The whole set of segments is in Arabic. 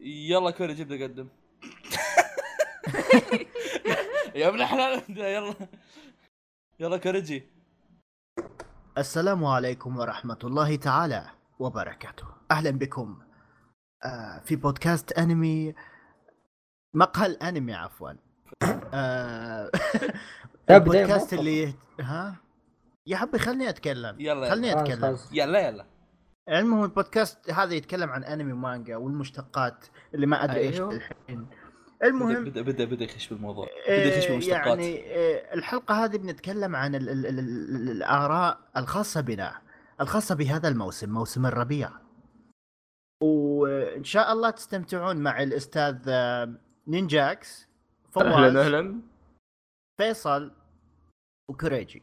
يلا كوري جيب قدم يا ابن الحلال يلا. يلا كوريجي السلام عليكم ورحمة الله تعالى وبركاته. أهلا بكم آه في بودكاست أنمي مقهى الأنمي عفوا. آه البودكاست اللي ها؟ يا حبي خلني أتكلم. يلا خلني أتكلم. يلا يلا. المهم البودكاست هذا يتكلم عن أنمي ومانجا والمشتقات اللي ما إيش أيوه. الحين. بدا المهم بدا بدا, بدأ يخش بالموضوع. بدأ يخش آه، بالمشتقات. يعني آه، الحلقة هذه بنتكلم عن ال ال ال ال الآراء الخاصة بنا الخاصة بهذا الموسم موسم الربيع. وإن شاء الله تستمتعون مع الأستاذ آه، نينجاكس فواز أهلا أهلا. فيصل وكريجي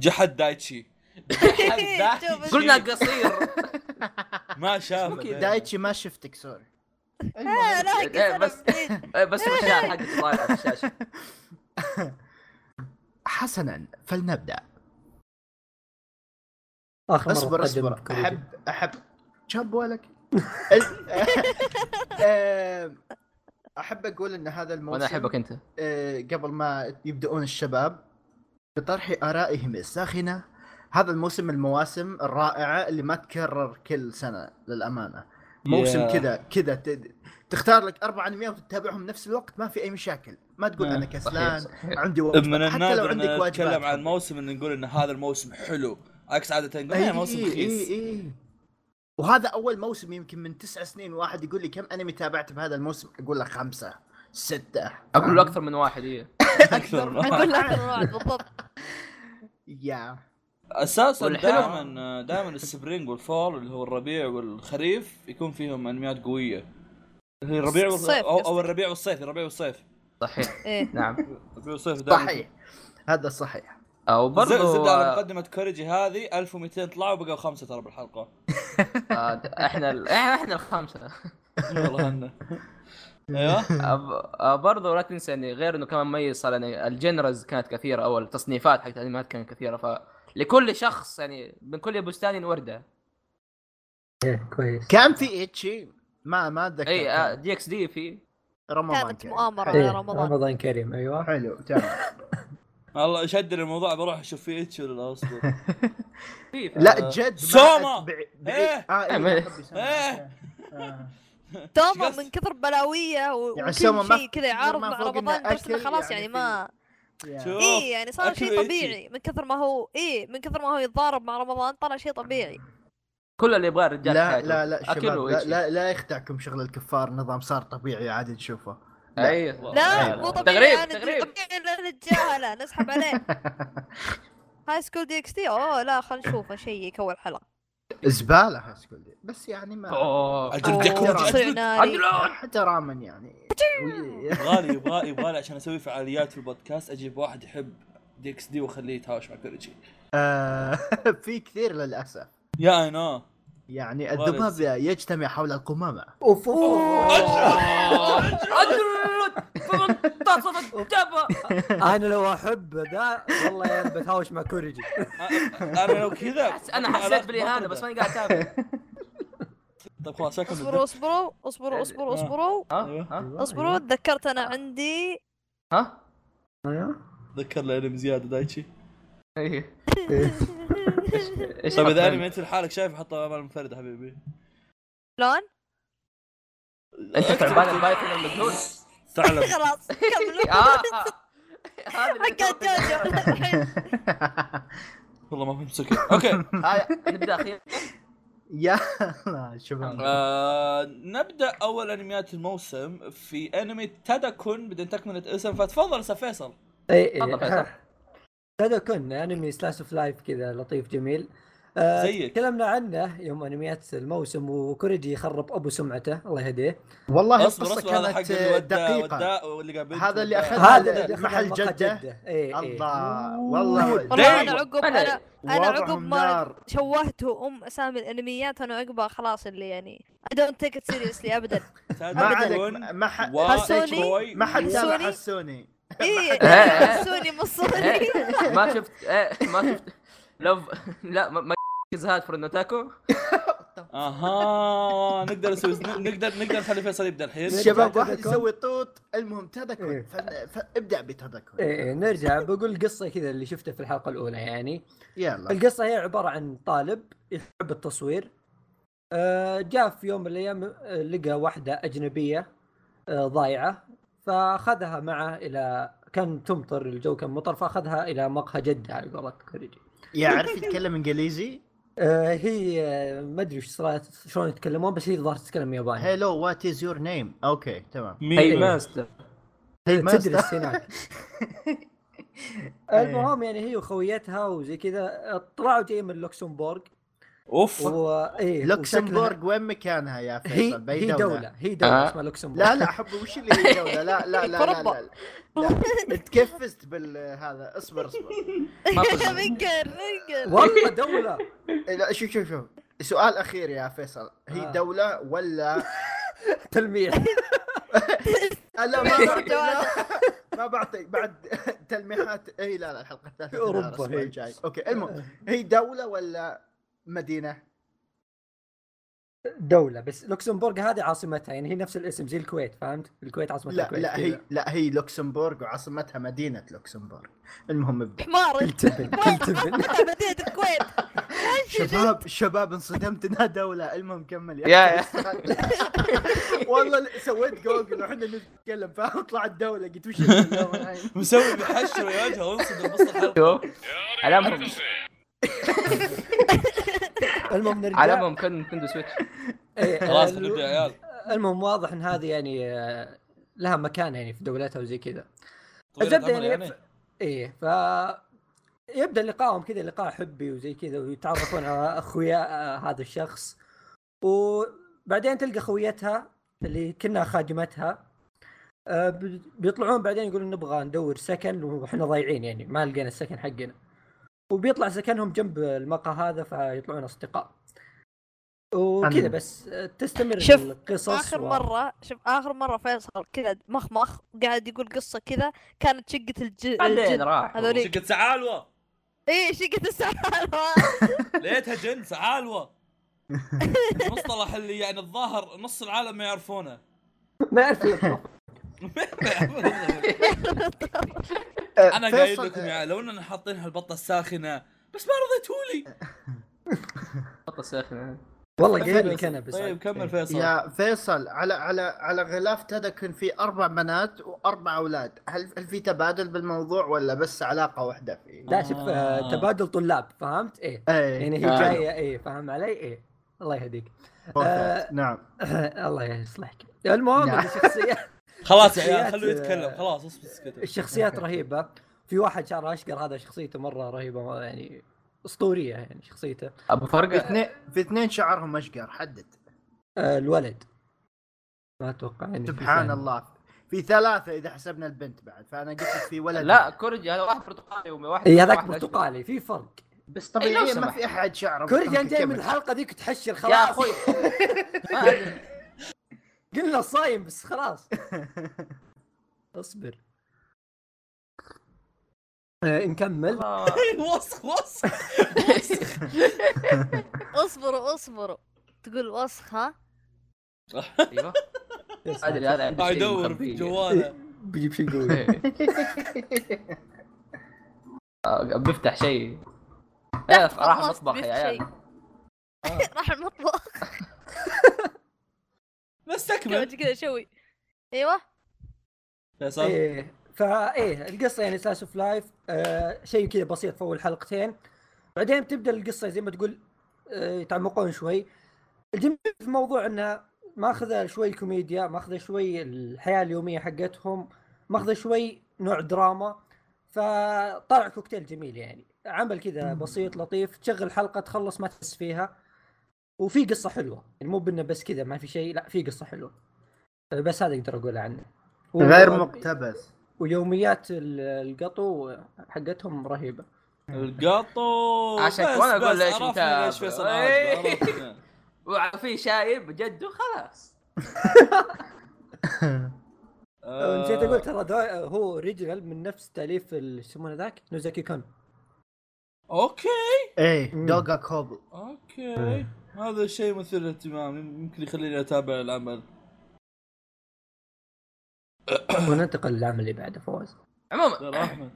جحد دايتشي. قلنا قصير. ما شاف دايتشي ما شفتك سوري. لا إيه، بس إيه، بس المشاعر حقك طالعه في الشاشة. حسنا فلنبدأ. آخر اصبر اصبر. احب أحب. شاب ولك أحب أقول إن هذا الموسم وأنا أحبك أنت. آه، قبل ما يبدؤون الشباب بطرح آرائهم الساخنة هذا الموسم من المواسم الرائعة اللي ما تكرر كل سنة للأمانة. موسم Yeah. كذا كذا ت- تختار لك أربع انميات وتتابعهم نفس الوقت ما في أي مشاكل. ما تقول أنا كسلان صحيح. عندي وقت. من حتى لو عندك واجبات. نتكلم عن. موسم إن نقول إن هذا الموسم حلو عكس عادة نقول اي "إيه، موسم اي رخيص. اي وهذا أول موسم يمكن من تسع سنين واحد يقول لي كم أنمي تابعت بهذا الموسم؟ أقول له خمسة ستة. أقول له أكثر من واحد إيه. أكثر أقول لك الواحد بالضبط. يا أساسا دائما دائما السبرينج والفول اللي هو الربيع والخريف يكون فيهم أنميات قوية. هي الربيع وال... الصيف أو, أو. الربيع والصيف الربيع والصيف. صحيح. إيه. نعم. الربيع والصيف دائما. صحيح. هذا صحيح. أو برضو برضو زبده على آه، مقدمه كوريجي هذه 1200 طلعوا بقوا خمسة ترى بالحلقة. آه، إحنا ال- إحنا إحنا الخمسة. والله أيوه. آه، آه، برضو لا تنسى يعني غير إنه كمان مميز صار يعني الجنرز كانت كثيرة أو التصنيفات حقت الأنميات كانت كثيرة فلكل شخص يعني من كل بستان وردة إيه كويس كان في اتشي ما ما أتذكر اي آه،. دي إكس دي في رمضان كانت كان. مؤامرة إيه، على رمضان رمضان كريم أيوه حلو تمام والله شد الموضوع بروح أشوف فيه اتش ولا لا اصبر في في- لا جد ما سوما! أتبع- بعيد- إيه. إيه. إيه،. إيه. آه. توما؟ من كثر بلاويه يعني وكل شيء كذا يعارض مع رمضان بس خلاص يعني يعني في- ما إيه يعني صار شيء. طبيعي من كثر ما هو إيه من كثر ما هو يتضارب مع رمضان طلع شيء طبيعي كل اللي يبغاه الرجال لا. لا لا شباب لا. لا لا يخدعكم شغل الكفار نظام صار طبيعي عادي تشوفه لا. اي لا مو. طبيعي تغريب، أنا تغريب. طبيعي نتجاهله نسحب عليه هاي سكول دي إكس تي أوه لا خلينا نشوفه شيء يكون حلقة زبالة هاسكول دي. بس يعني ما. ناري احتراما يعني. يبغالي يبغالي يبغالي عشان أسوي فعاليات في البودكاست أجيب واحد يحب دي إكس دي وأخليه يتهاوش مع كوريجي. آه، في كثير للأسف. يا اي نو يعني. الذباب يجتمع حول القمامة. أوف أنا لو احب ذا والله يا بتهاوش مع كوريجي أنا لو كذا أنا حسيت بالإهانة بس ماني قاعد أتابع. طيب خلاص اصبروا اصبروا اصبروا اصبروا اصبروا. أيوه. ها؟ اصبروا تذكرت أنا عندي. ها؟ ذكر لي زياده دايتشي. إيه. إيش طيب إذا؟ أنمي أنت لحالك شايف حطه أمال منفرده حبيبي. شلون؟ أنت تعبان البايثون المجنون ثعلب خلاص كملوا آه. جوجو الحين والله ما فهمت أوكي. نبدأ أخيرا؟ يا شباب. آه نبدأ أول أنميات الموسم في أنمي تاداكون بدون تكملة اسم. فتفضل أستاذ فيصل. اي. اي هذا كن انمي سلاش اوف لايف كذا لطيف جميل. آه، زيك. تكلمنا عنه يوم انميات الموسم وكوريجي يخرب أبو سمعته الله يهديه. والله اصبر القصة اصبر هذا حق كانت الوداع واللي قابلته هذا اللي. أخذ- هذا محل دخل جدة. اي اي الله والله. والله أنا. عقب أنا- أنا أنا عقب ما شوهته ام أسامي الأنميات أنا عقبها خلاص اللي يعني I don't take it seriously ابدا. ما عليك. ما حد حسوني؟ ما حد حسوني؟ إيه إيه. حسوني مصوني إيه، ما شفت إيه، ما شفت. لو لا ما- ما زهاد فور النوتاكو طب. أها نقدر نسوي نقدر نقدر نخلي فيصل يبدا الحين الشباب واحد. يسوي طوط المهم تذكر. إيه. فن- فابدع بتذكر. إيه، نرجع. بقول قصة كذا اللي شفته في الحلقة الأولى يعني. يلا. القصة هي عبارة عن طالب يحب التصوير. آه، جاء في يوم من الأيام آه، لقى واحدة أجنبية آه، ضايعة. فأخذها معه إلى كان تمطر الجو كان مطر فأخذها إلى مقهى جدة على قولة كوريجي يعرف يتكلم إنجليزي؟ آه، هي آه، ما أدري صارت شلون يتكلمون بس هي الظاهر تتكلم ياباني. hello what is your name okay تمام. هي مين ماستر هي ماستر. تدرس هناك المهم يعني هي وخويتها وزي كذا طلعوا جايين من لوكسمبورغ. أوف و إيه لوكسمبورغ وين مكانها يا فيصل بأي هي دولة دولة هي دولة آه. اسمها لوكسمبورغ لا لا حبي وش اللي هي دولة لا لا لا لا. لا, لا. لا. تكفست بالهذا اصبر اصبر والله دولة إيه، لا شوف شوف شوف سؤال أخير يا فيصل هي آه. دولة ولا تلميح لا ما بعطي لا. ما بعطي بعد تلميحات اي لا لا أوروبا الأسبوع هي. الجاي okay المهم هي دولة ولا مدينة؟ دولة بس لوكسمبورغ هذه عاصمتها يعني هي نفس الاسم زي الكويت فهمت؟ الكويت عاصمتها لا الكويت لا هي. لا هي لوكسمبورغ وعاصمتها مدينة لوكسمبورغ. المهم ابدا حمار. كل تبن كل تبن. مدينة الكويت. شباب شباب انصدمت إنها دولة. المهم كمل. يا-. والله سويت جوجل وحنا نتكلم فاهم طلعت دولة. قلت وش؟ مسوي محشر يا وجهه وانصدم بس علامهم المهم نرجع. علامهم كان Nintendo Switch. إيه، خلاص نبدا يا عيال المهم واضح إن هذه يعني آه، لها مكان يعني في دولتها وزي كذا. الزبده يعني يعني. ف... إيه ف يبدأ لقائهم كذا لقاء حبي وزي كذا ويتعرفون على أخويا آه، هذا الشخص. وبعدين تلقى خويتها اللي كنا خادمتها. آه، بي- بيطلعون بعدين يقولون نبغى ندور سكن وإحنا ضايعين يعني ما لقينا السكن حقنا. وبيطلع سكنهم جنب المقهى هذا فيطلعون أصدقاء. وكذا بس تستمر شوف، القصص آخر و- مرة شوف آخر مرة فيصل كذا مخمخ وقاعد يقول قصة كذا كانت شقة الج... الجن راح. شقة سعالوة. إيه شقة السعالة ليتها جن سعالوة. المصطلح اللي يعني الظاهر نص العالم ما يعرفونه. ما يطلع. أنا قايل لكم يا عيال، لو إننا حاطينها البطه الساخنة بس ما رضيتوا لي. خط الساخنة والله قايل لك أنا بس. طيب كمل فيصل. يا فيصل على على على غلاف تذكر في أربع بنات وأربع أولاد. هل هل في تبادل بالموضوع ولا بس علاقة واحدة في؟ لا شوف آه، آه. تبادل طلاب فهمت؟ إيه. إيه يعني هي آه. جاية إيه فاهم علي؟ إيه. الله يهديك. Perfect. نعم. الله يصلحك. المهم نعم. خلاص يا عيال شخصيات، خلوه يتكلم. آه، خلاص اسكت اسكت. الشخصيات رهيبة. في واحد شعره أشقر هذا شخصيته مرة رهيبة يعني أسطورية يعني شخصيته. أبو في فرقه اثنين في اثنين شعرهم أشقر حدد. آه الولد. ما أتوقع يعني في سبحان. الله. في ثلاثة إذا حسبنا البنت بعد فأنا قلت لك في ولد. لا كورجي هذا واحد برتقالي وواحد إي هذاك. برتقالي في فرق. بس إيه، طبيعي ما سمحت. في أحد شعره كورجان جاي من كمل. الحلقة ذيك تحشر خلاص. يا أخوي. ما أدري. قلنا صايم بس خلاص. اصبر. آه نكمل. آه، وسخ وسخ اصبروا اصبروا. تقول وسخ ها؟ أيوه. أدري هذا عنده يدور في. جوالة. بيجيب شيء قوي إيه. آه، بيفتح شيء. إيه، راح المطبخ يا عيال. شيء. راح المطبخ. بس تكمل كذا شوي أيوه. فيصل إيه فايه القصة يعني slice of life آه شيء كذا بسيط في أول حلقتين. بعدين تبدا القصة زي ما تقول آه يتعمقون شوي. الجميل في الموضوع إنه ماخذة شوي كوميديا ماخذة شوي الحياة اليومية حقتهم ماخذة شوي نوع دراما. فطلع كوكتيل جميل يعني. عمل كذا بسيط لطيف. تشغل حلقة تخلص ما تحس فيها. وفي قصة حلوة. يعني مو بإنه بس كذا ما في شيء لا في قصة حلوة. آه، بس هذا أقدر أقول عنه. غير و- مقتبس. ويوميات ال- القطو حقتهم رهيبة. القطو! عشان وأنا أقول بس ليش. ليش فيصل إيه. وفي شايب جده خلاص آه، نسيت أقول ترى ذا- هو original من نفس تأليف يسمونه ذاك نوزاكي كون. okay إيه. Doga Kobo okay هذا شيء مثير للاهتمام يمكن يخليني أتابع العمل وننتقل للعمل اللي بعده فوز عموما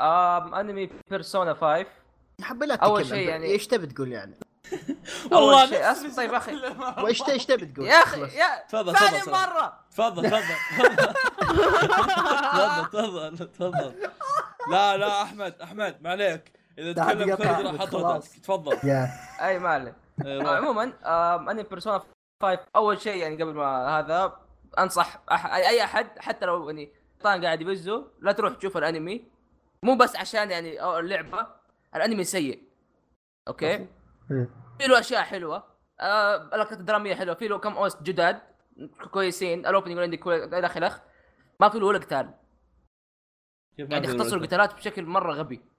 آم أنمي Persona 5 حبي لا أول تتكلم. شيء يعني- إيش تبي تقول يعني؟ أول شيء نفس أسف طيب أخي وإيش إيش تبي تقول؟ يا أخي. يا تفضل، ثاني. مرة تفضل تفضل تفضل تفضل تفضل لا لا أحمد أحمد ما عليك إذا تكلم خالد راح خلاص. تفضل. يا. أي ما عليه إيه، آه،. عموما آم، أنمي Persona 5 أول شيء يعني قبل ما هذا أنصح أح... اي أي أحد حتى لو يعني طان قاعد يبزه لا تروح تشوف الأنمي. مو بس عشان يعني أو اللعبة الأنمي سيء. okay؟ مم. في له أشياء حلوة. آه الدراميه حلوة. في له كم OST جداد كويسين. ال opening عندي كويس إلى آخره. ما في له ولا قتال. يعني ولا- القتالات بشكل مرة غبي.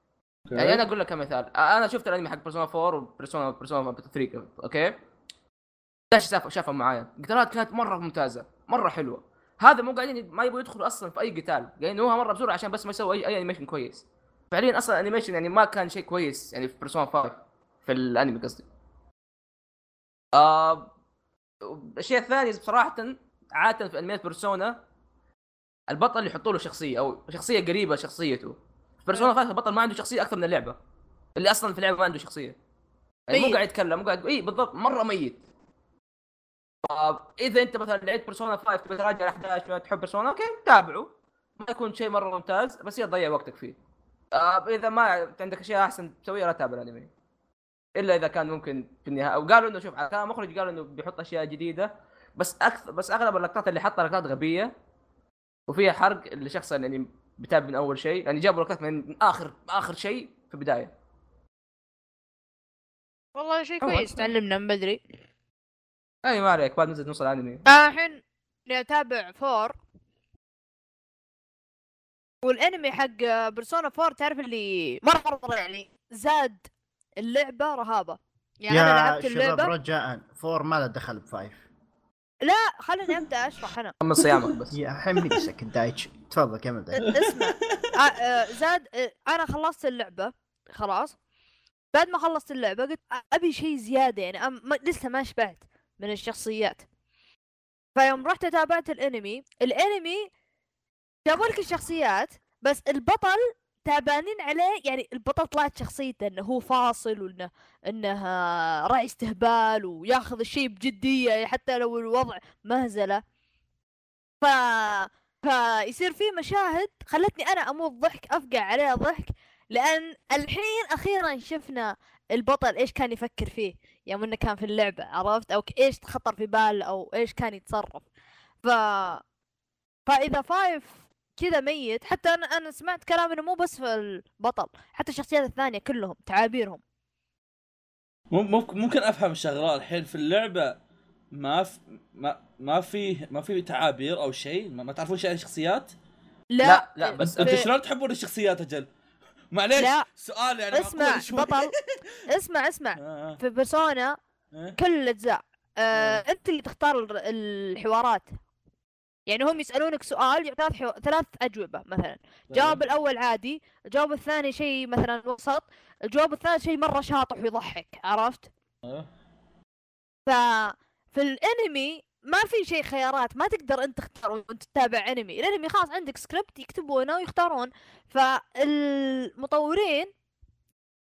يعني أنا أقول لك كمثال. أنا شفت الأنمي حق Persona 4 و Persona Persona 3 okay؟ إيش شاف شافها معايا. القتالات كانت مرة ممتازة مرة حلوة. هذا مو قاعدين ما يبغوا يدخلوا أصلا في أي قتال. قاعدين هو مرة بسرعة عشان بس ما يسوي اي, animation كويس. فعليا أصلا ال animation يعني ما كان شيء كويس يعني في Persona 5 في الأنمي قصدي. آه الشيء الثاني بصراحه عادة في أنميات Persona البطل يحطوا له شخصية أو شخصية قريبة شخصيته Persona 5 البطل ما عنده شخصية أكثر من اللعبة. اللي أصلا في اللعبة ما عنده شخصية. يعني مو ميت. قاعد يتكلم مو قاعد اي بالضبط مرة ميت. إذا أنت مثلا لعبت Persona 5 تبي تراجع الاحداث تحب Persona okay تابعه. ما يكون شيء مرة ممتاز بس هي تضيع وقتك فيه. إذا ما عندك أشياء أحسن تسويها لا تتابع الأنمي. إلا إذا كان ممكن في النهاية. وقالوا إنه شوف كان مخرج قالوا إنه بيحط أشياء جديدة. بس أكثر بس أغلب اللقطات اللي حطها لقطات غبية. وفيها حرق لشخص يعني بتابع من أول شيء يعني جابوا لقطات من آخر آخر شيء في البداية. والله شيء. كويس. تعلمنا من بدري. أي ما عليك بعد نزلت نص الأنمي. أنا الحين اتابع فور. والأنمي حق بيرسونا 4 تعرف اللي مره مره يعني زاد اللعبة رهابة. يعني أنا يا لعبت شباب اللعبه رجاء. four ما له دخل ب five؟ لا خليني أبدأ أشرح أنا. من صيامك بس. يا حمي سكن دايتشي تفضل كمل دايتشي. اسمع. آه، آه، زاد آه، أنا خلصت اللعبة خلاص. بعد ما خلصت اللعبة قلت أبي شيء زيادة يعني أم- ما- لسه ما شبعت من الشخصيات. فيوم رحت تابعت الأنمي. الأنمي جابوا لك الشخصيات بس البطل تعبانين عليه يعني البطل طلعت شخصيته إنه هو فاصل وإنه إنه آه، راعي استهبال وياخذ الشيء بجدية حتى لو الوضع مهزله ف فيصير في مشاهد خلتني أنا أموت ضحك أفقع عليها ضحك لأن الحين أخيرا شفنا البطل إيش كان يفكر فيه يوم إنه كان في اللعبة عرفت؟ أو إيش خطر في باله أو إيش كان يتصرف. ف فإذا فايف كذا ميت. حتى أنا أنا سمعت كلام إنه مو بس في البطل حتى الشخصيات الثانية كلهم تعابيرهم. مم- ممكن ممكن أفهم شغله الحين في اللعبة ما في ما ما في ما في تعابير أو شيء؟ ما, تعرفون شيء عن الشخصيات؟ لا. لا، لا، بس أنت في- شلون تحبون الشخصيات أجل؟ معليش لا. سؤال يعني اسمع. بطل. اسمع اسمع. آه، في بيرسونا آه. كل الأجزاء. آه مم. أنت اللي تختار ال- الحوارات. يعني هم يسألونك سؤال يعطيك حو... ثلاث أجوبة مثلا. الجواب الأول عادي الجواب الثاني شيء مثلا وسط الجواب الثالث شيء مرة شاطح ويضحك عرفت؟ آه. ف في الانمي ما في شيء خيارات ما تقدر أنت تختار وأنت تتابع انمي. الانمي خلاص عندك سكريبت يكتبونه ويختارون. فالمطورين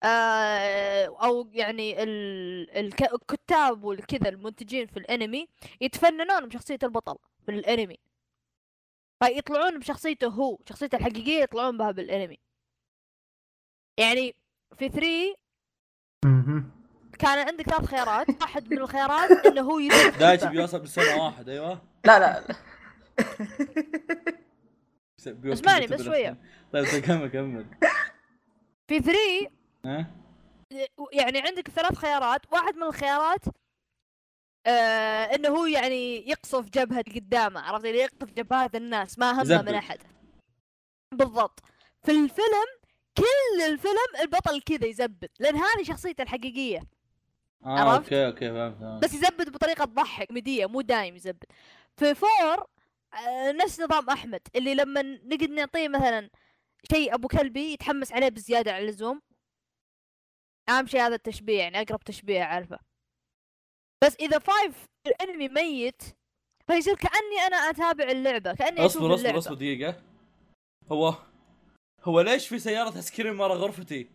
آه أو يعني ال- الك- الكتاب والكذا المنتجين في الانمي يتفننون بشخصية البطل في الانمي. فيطلعون بشخصيته هو شخصيته الحقيقية يطلعون بها بالانمي. يعني في 3 مهم. كان عندك ثلاث خيارات. واحد من الخيارات إنه هو يصير دايتشي خلفة. بيوصل بسنه واحد أيوه. لا لا اسمعني بسنة بس شوية. طيب طيب كمل كمل. في 3 ها؟ يعني عندك ثلاث خيارات. واحد من الخيارات آه إنه هو يعني يقصف جبهة قدامه عرفت؟ اللي يقصف جبهات الناس ما همه. من أحد. بالضبط. في الفيلم كل الفيلم البطل كذا يزبد لأن هذه شخصيته الحقيقية. آه عرفت؟ okay okay فهمت. بس يزبد بطريقة تضحك كوميدية مو دايم يزبد. في four آه نفس نظام أحمد اللي لما نقعد نعطيه مثلا شيء أبو كلبي يتحمس عليه بزيادة عن اللزوم. أهم شيء هذا التشبيه يعني أقرب تشبيه أعرفه. بس إذا five الأنمي ميت فيصير كأني أنا أتابع اللعبة كأني أشوف أصبر أصبر اللعبة. أصبر دقيقة. هو هو ليش في سيارة ice cream ورا غرفتي؟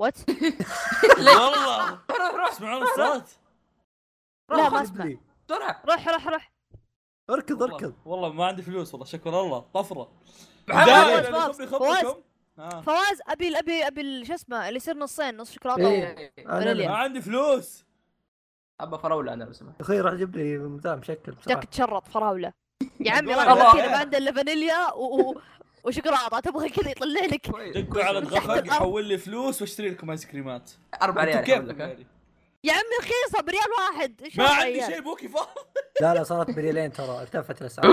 what والله. روح روح تسمعون الصوت؟ لا روح ما أسمع. بسرعة روح روح روح. اركض اركض. والله ما عندي فلوس والله شكر الله دايم. فواز، فواز، آه. فواز أبي أبي أبي شو اسمه اللي يصير نصين نص شوكولاتة إيه. ما عندي فلوس. ابى فراولة أنا لو سمحت. أخوي روح جيب لي مدام شكل بسرعة. جاك تشرط فراولة. يا عمي كذا إيه. ما عنده إلا فانيليا و... و... وشوكولاتة. تبغى كذا يطلع لك. دقوا على الأرض. يحول لي فلوس واشتري لكم آيس كريمات. أربع ريال كيف؟ يعني؟ يا عمي رخيصة بريال واحد. إيش ما عندي شيء بوكي فاضي. لا لا صارت بريالين ترى. ارتفعت الأسعار.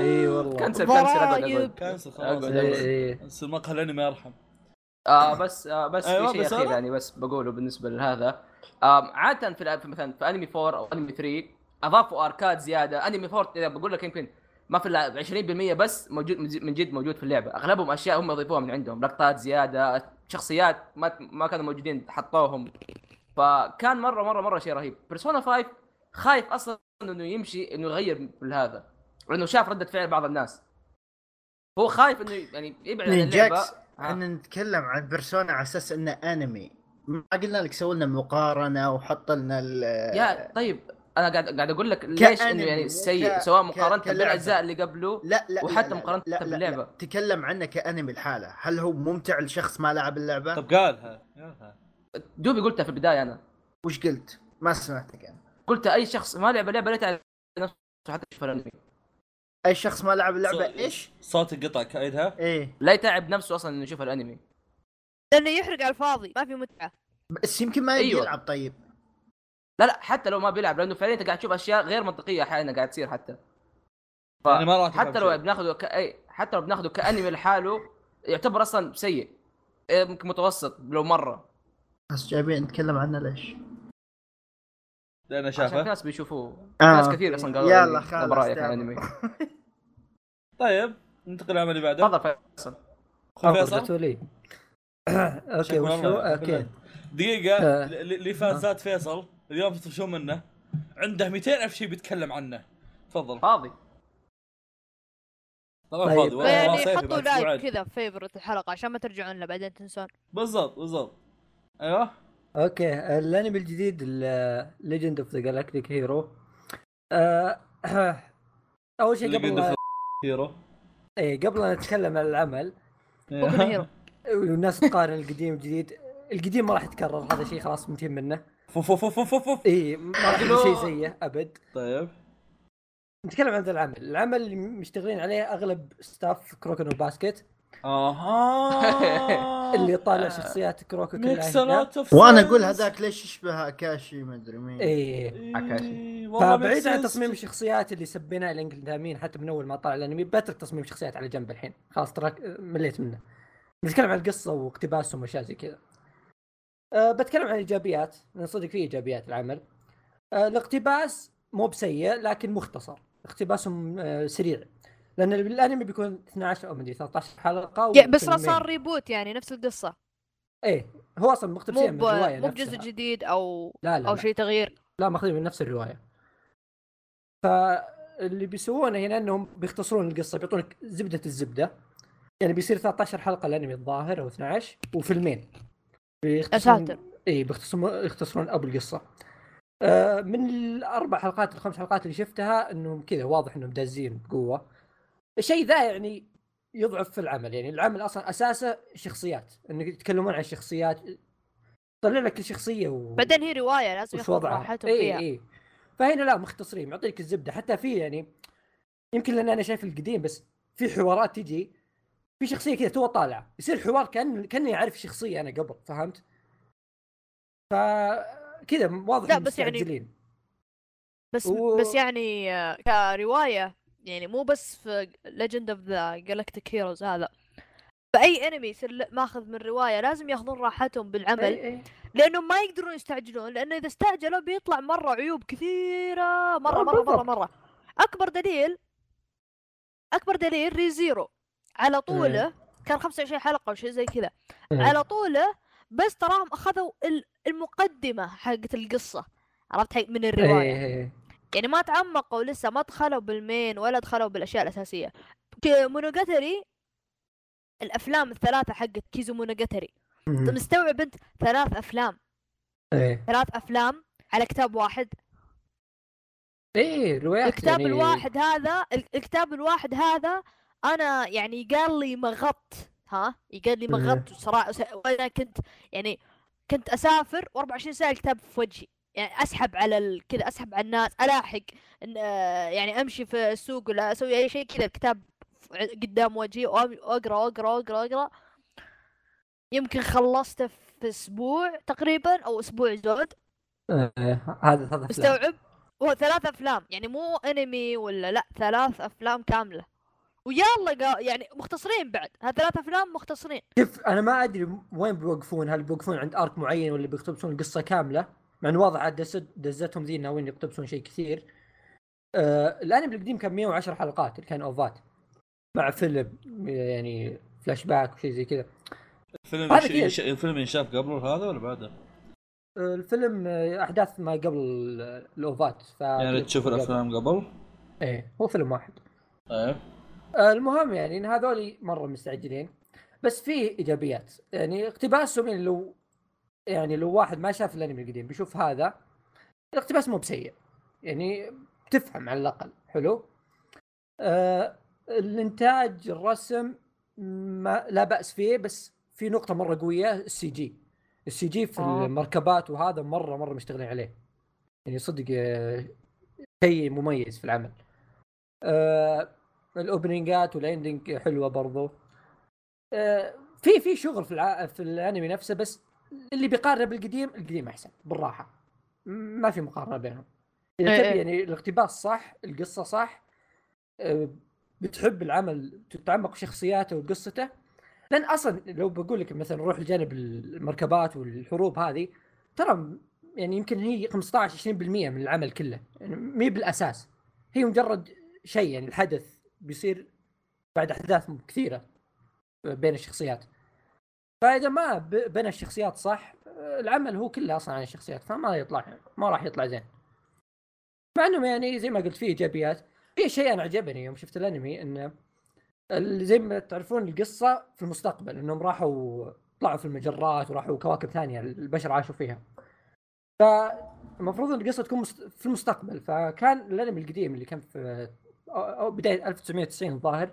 إي والله. cancel cancel cancel خلاص. المقهى لاني ما يرحم آه بس آه بس أيوة، في شيء أخير؟ يعني بس بقوله بالنسبة لهذا. آه عادة في, مثلا في أنمي 4 أو أنمي 3 أضافوا أركاد زيادة. أنمي 4 إذا بقول لك يمكن ما في إلا 20% بس موجود من جد موجود في اللعبة. أغلبهم أشياء هم يضيفوها من عندهم. لقطات زيادة شخصيات ما ما كانوا موجودين حطوهم فكان مره مره مرة شيء رهيب. بيرسونا 5 خايف أصلا إنه يمشي إنه يغير في هذا. لأنه شاف ردة فعل بعض الناس. هو خايف إنه يعني يبعد عن اللعبة. جاكس آه. نتكلم عن بيرسونا على أساس إنه أنمي. ما قلنا لك سوي لنا مقارنة وحط لنا ال يا طيب أنا قاعد قاعد أقول لك ليش إنه يعني سيء ك- سواء مقارنة. بالأجزاء اللي قبله لا لا وحتى لا لا مقارنة لا لا باللعبة. لا. تكلم عنه كأنمي الحالة هل هو ممتع لشخص ما لعب اللعبة؟ طب قالها قالها. دوبي قلتها في البداية أنا. وش قلت؟ ما سمعتك أنا قلت أي شخص ما لعب اللعبة لا يتعب نفسه حتى يشوف الأنمي. أي شخص ما لعب اللعبة صوت- إيش؟ صوت قطع كايدها إيه. لا يتعب نفسه أصلا إنه يشوف الأنمي. لأنه يحرق على الفاضي ما في متعة. بس يمكن ما يبي أيوة. يلعب طيب. لا لا حتى لو ما بيلعب لأنه فعليا أنت قاعد تشوف أشياء غير منطقية أحيانا قاعد تصير حتى. ف... يعني ما راح تفهم حتى لو. بناخذه ك... أي حتى لو بناخذه كأنمي لحاله يعتبر أصلا سيء. إيه، ممكن متوسط لو مرة. بس جايبين نتكلم عنه ليش؟ لأنه عشان في شافه ناس بيشوفوه. آه، ناس. كثير أصلا قالوا يلا خلاص رأيك عن. الأنمي. طيب ننتقل للعمل اللي بعده. تفضل فيصل. فيصل. أوكي وشو. أوكي. دقيقة آه. لفانزات فيصل اليوم تطفشون منه. عنده 200 ألف شيء بيتكلم عنه. تفضل. فاضي. طبعا طيب. فاضي والله يعني حطوا like. كذا في favorite الحلقة عشان ما ترجعون له بعدين تنسون. بالضبط بالضبط. أيوه. أوكي الأنمي الجديد Legend of the Galactic Hero أول شيء قبل ما هيرو إيه قبل لا نتكلم عن العمل. هيرو والناس تقارن القديم والجديد. القديم ما راح يتكرر هذا شيء خلاص منتهي منه. فوف فوف فوف فوف فوف إي ما راح يكون شيء زيه أبد. طيب. نتكلم عن ذا العمل. العمل اللي مشتغلين عليه أغلب staff Kuroko no Basket أها. اللي طالع شخصيات كوروكو كلها وأنا أقول هذاك ليش يشبه أكاشي ما أدري مين. إيه أكاشي. فبعيد عن تصميم الشخصيات اللي سبيناه الانجليزيين حتى من أول ما طلع الانمي بترك تصميم الشخصيات على جنب الحين. خلاص ترى مليت منه. نتكلم عن القصة واقتباسهم واشياء زي كذا. أه بتكلم عن ايجابيات لأن صدق في إيجابيات العمل. أه الاقتباس مو بسيء لكن مختصر. اقتباسهم أه سريع. لأن الأنمي بيكون 12 أو مدري 13 حلقة بس. صار ريبوت يعني نفس القصة. إيه هو أصلا مقتبسين من الرواية مو بجزء. جديد أو لا لا, أو. شيء تغيير. لا ماخذين من نفس الرواية. فاللي بيسوونه هنا إنهم بيختصرون القصة بيعطونك زبدة الزبدة. يعني بيصير 13 حلقة الانمي الظاهر أو 12 وفيلمين. بيختصرون. إي بيختصرون يختصرون أبو القصة. آه من الأربع حلقات الخمس حلقات اللي شفتها إنهم كذا واضح إنهم دازين بقوة. الشيء ذا يعني يضعف في العمل. يعني العمل أصلا أساسه شخصيات. انه يتكلمون عن شخصيات طلع لك كل شخصية و... بعدين هي رواية لازم وضعها. راحتهم إي فيها. إي. فهنا لا مختصرين معطيك الزبدة. حتى في يعني يمكن لأن أنا شايف القديم بس في حوارات تجي في شخصية كذا تو طالعه يصير حوار كان كاني اعرف شخصية أنا قبل فهمت؟ فكذا واضح لا، بس يعني. بس و- بس يعني آه، كرواية يعني مو بس في Legend of the Galactic Heroes هذا فأي انمي يصير ماخذ من رواية لازم ياخذون راحتهم بالعمل. لأنهم ما يقدرون يستعجلون لأنه إذا استعجلوا بيطلع مرة عيوب كثيرة مرة آه، مرة مرة. مرة أكبر دليل أكبر دليل Re:Zero على طوله كان 25 حلقة أو شيء زي كذا. إيه. على طوله بس تراهم أخذوا ال- المقدمة حقت القصة عرفت حق من الرواية. إيه. يعني ما تعمقوا لسه ما دخلوا بال main ولا دخلوا بالأشياء الأساسية. مونوجاتري الأفلام الثلاثة حقت كيزو مونوجاتري. مستوعب أنت ثلاث أفلام. إيه. ثلاث أفلام على كتاب واحد. إيه روايات الكتاب يعني. الواحد هذا ال- الكتاب الواحد هذا أنا يعني قال لي مغط ها قال لي إيه. مغط صراحة وأنا كنت يعني كنت أسافر و24 ساعة الكتاب في وجهي يعني أسحب على ال... كذا أسحب على الناس ألاحق إن يعني أمشي في السوق ولا أسوي أي شيء كذا الكتاب قدام وجهي وأقرأ وأقرأ وأقرأ وأقرأ يمكن خلصته في أسبوع تقريبا أو أسبوع زود إيه. هذا. مستوعب هو ثلاث أفلام يعني مو أنمي ولا لأ ثلاث أفلام كاملة ويلا قا... يعني مختصرين بعد. هذ ثلاث أفلام مختصرين. شوف أنا ما أدري وين بيوقفون. هل بيوقفون عند ارك معين ولا بيقتبسون القصة كاملة؟ مع انه واضح عاد دزتهم ذي ناويين يقتبسون شيء كثير. آه الأنمي القديم كان 110 حلقات اللي كان أوفات. مع فيلم يعني فلاش باك وشيء زي كذا. الفيلم. يش... الفيلم ينشاف قبله هذا ولا بعده؟ آه الفيلم آه، أحداث ما قبل ال- ال OVA ات. ف يعني تشوف الأفلام قبل؟ إيه هو فيلم واحد. إيه المهم يعني إن هذول مرة مستعجلين. بس في إيجابيات. يعني اقتباسهم يعني لو يعني لو واحد ما شاف الأنمي القديم بيشوف هذا الاقتباس مو بسيء. يعني تفهم على الأقل. حلو؟ آه الإنتاج الرسم ما لا بأس فيه بس في نقطة مرة قوية السي جي. السي جي في آه. المركبات وهذا مرة مرة مشتغلين عليه. يعني صدق آه، شيء مميز في العمل. آه ال opening ات وال ending حلوة برضو. آه في في شغل في الع... في الأنمي نفسه بس اللي بيقارن بالقديم القديم أحسن بالراحة. ما في مقارنة بينهم. إذا إيه تبي إيه. يعني الاقتباس صح القصة صح آه بتحب العمل تتعمق في شخصياته وقصته. لأن أصلا لو بقول لك مثلا روح لجانب المركبات والحروب هذه ترى يعني يمكن هي 15 20% من العمل كله. يعني مي بالأساس. هي مجرد شيء يعني الحدث. بيصير بعد أحداث كثيرة بين الشخصيات. فإذا ما ب- بين الشخصيات صح العمل هو كله أصلا عن الشخصيات فما يطلع ما راح يطلع زين. مع انه يعني زي ما قلت فيه إيجابيات. في شيء أنا عجبني يوم شفت الأنمي إنه زي ما تعرفون القصة في المستقبل إنهم راحوا طلعوا في المجرات وراحوا كواكب ثانية البشر عاشوا فيها. فالمفروض إن القصة تكون. في المستقبل. فكان الأنمي القديم اللي كان في أو بداية 1990 الظاهر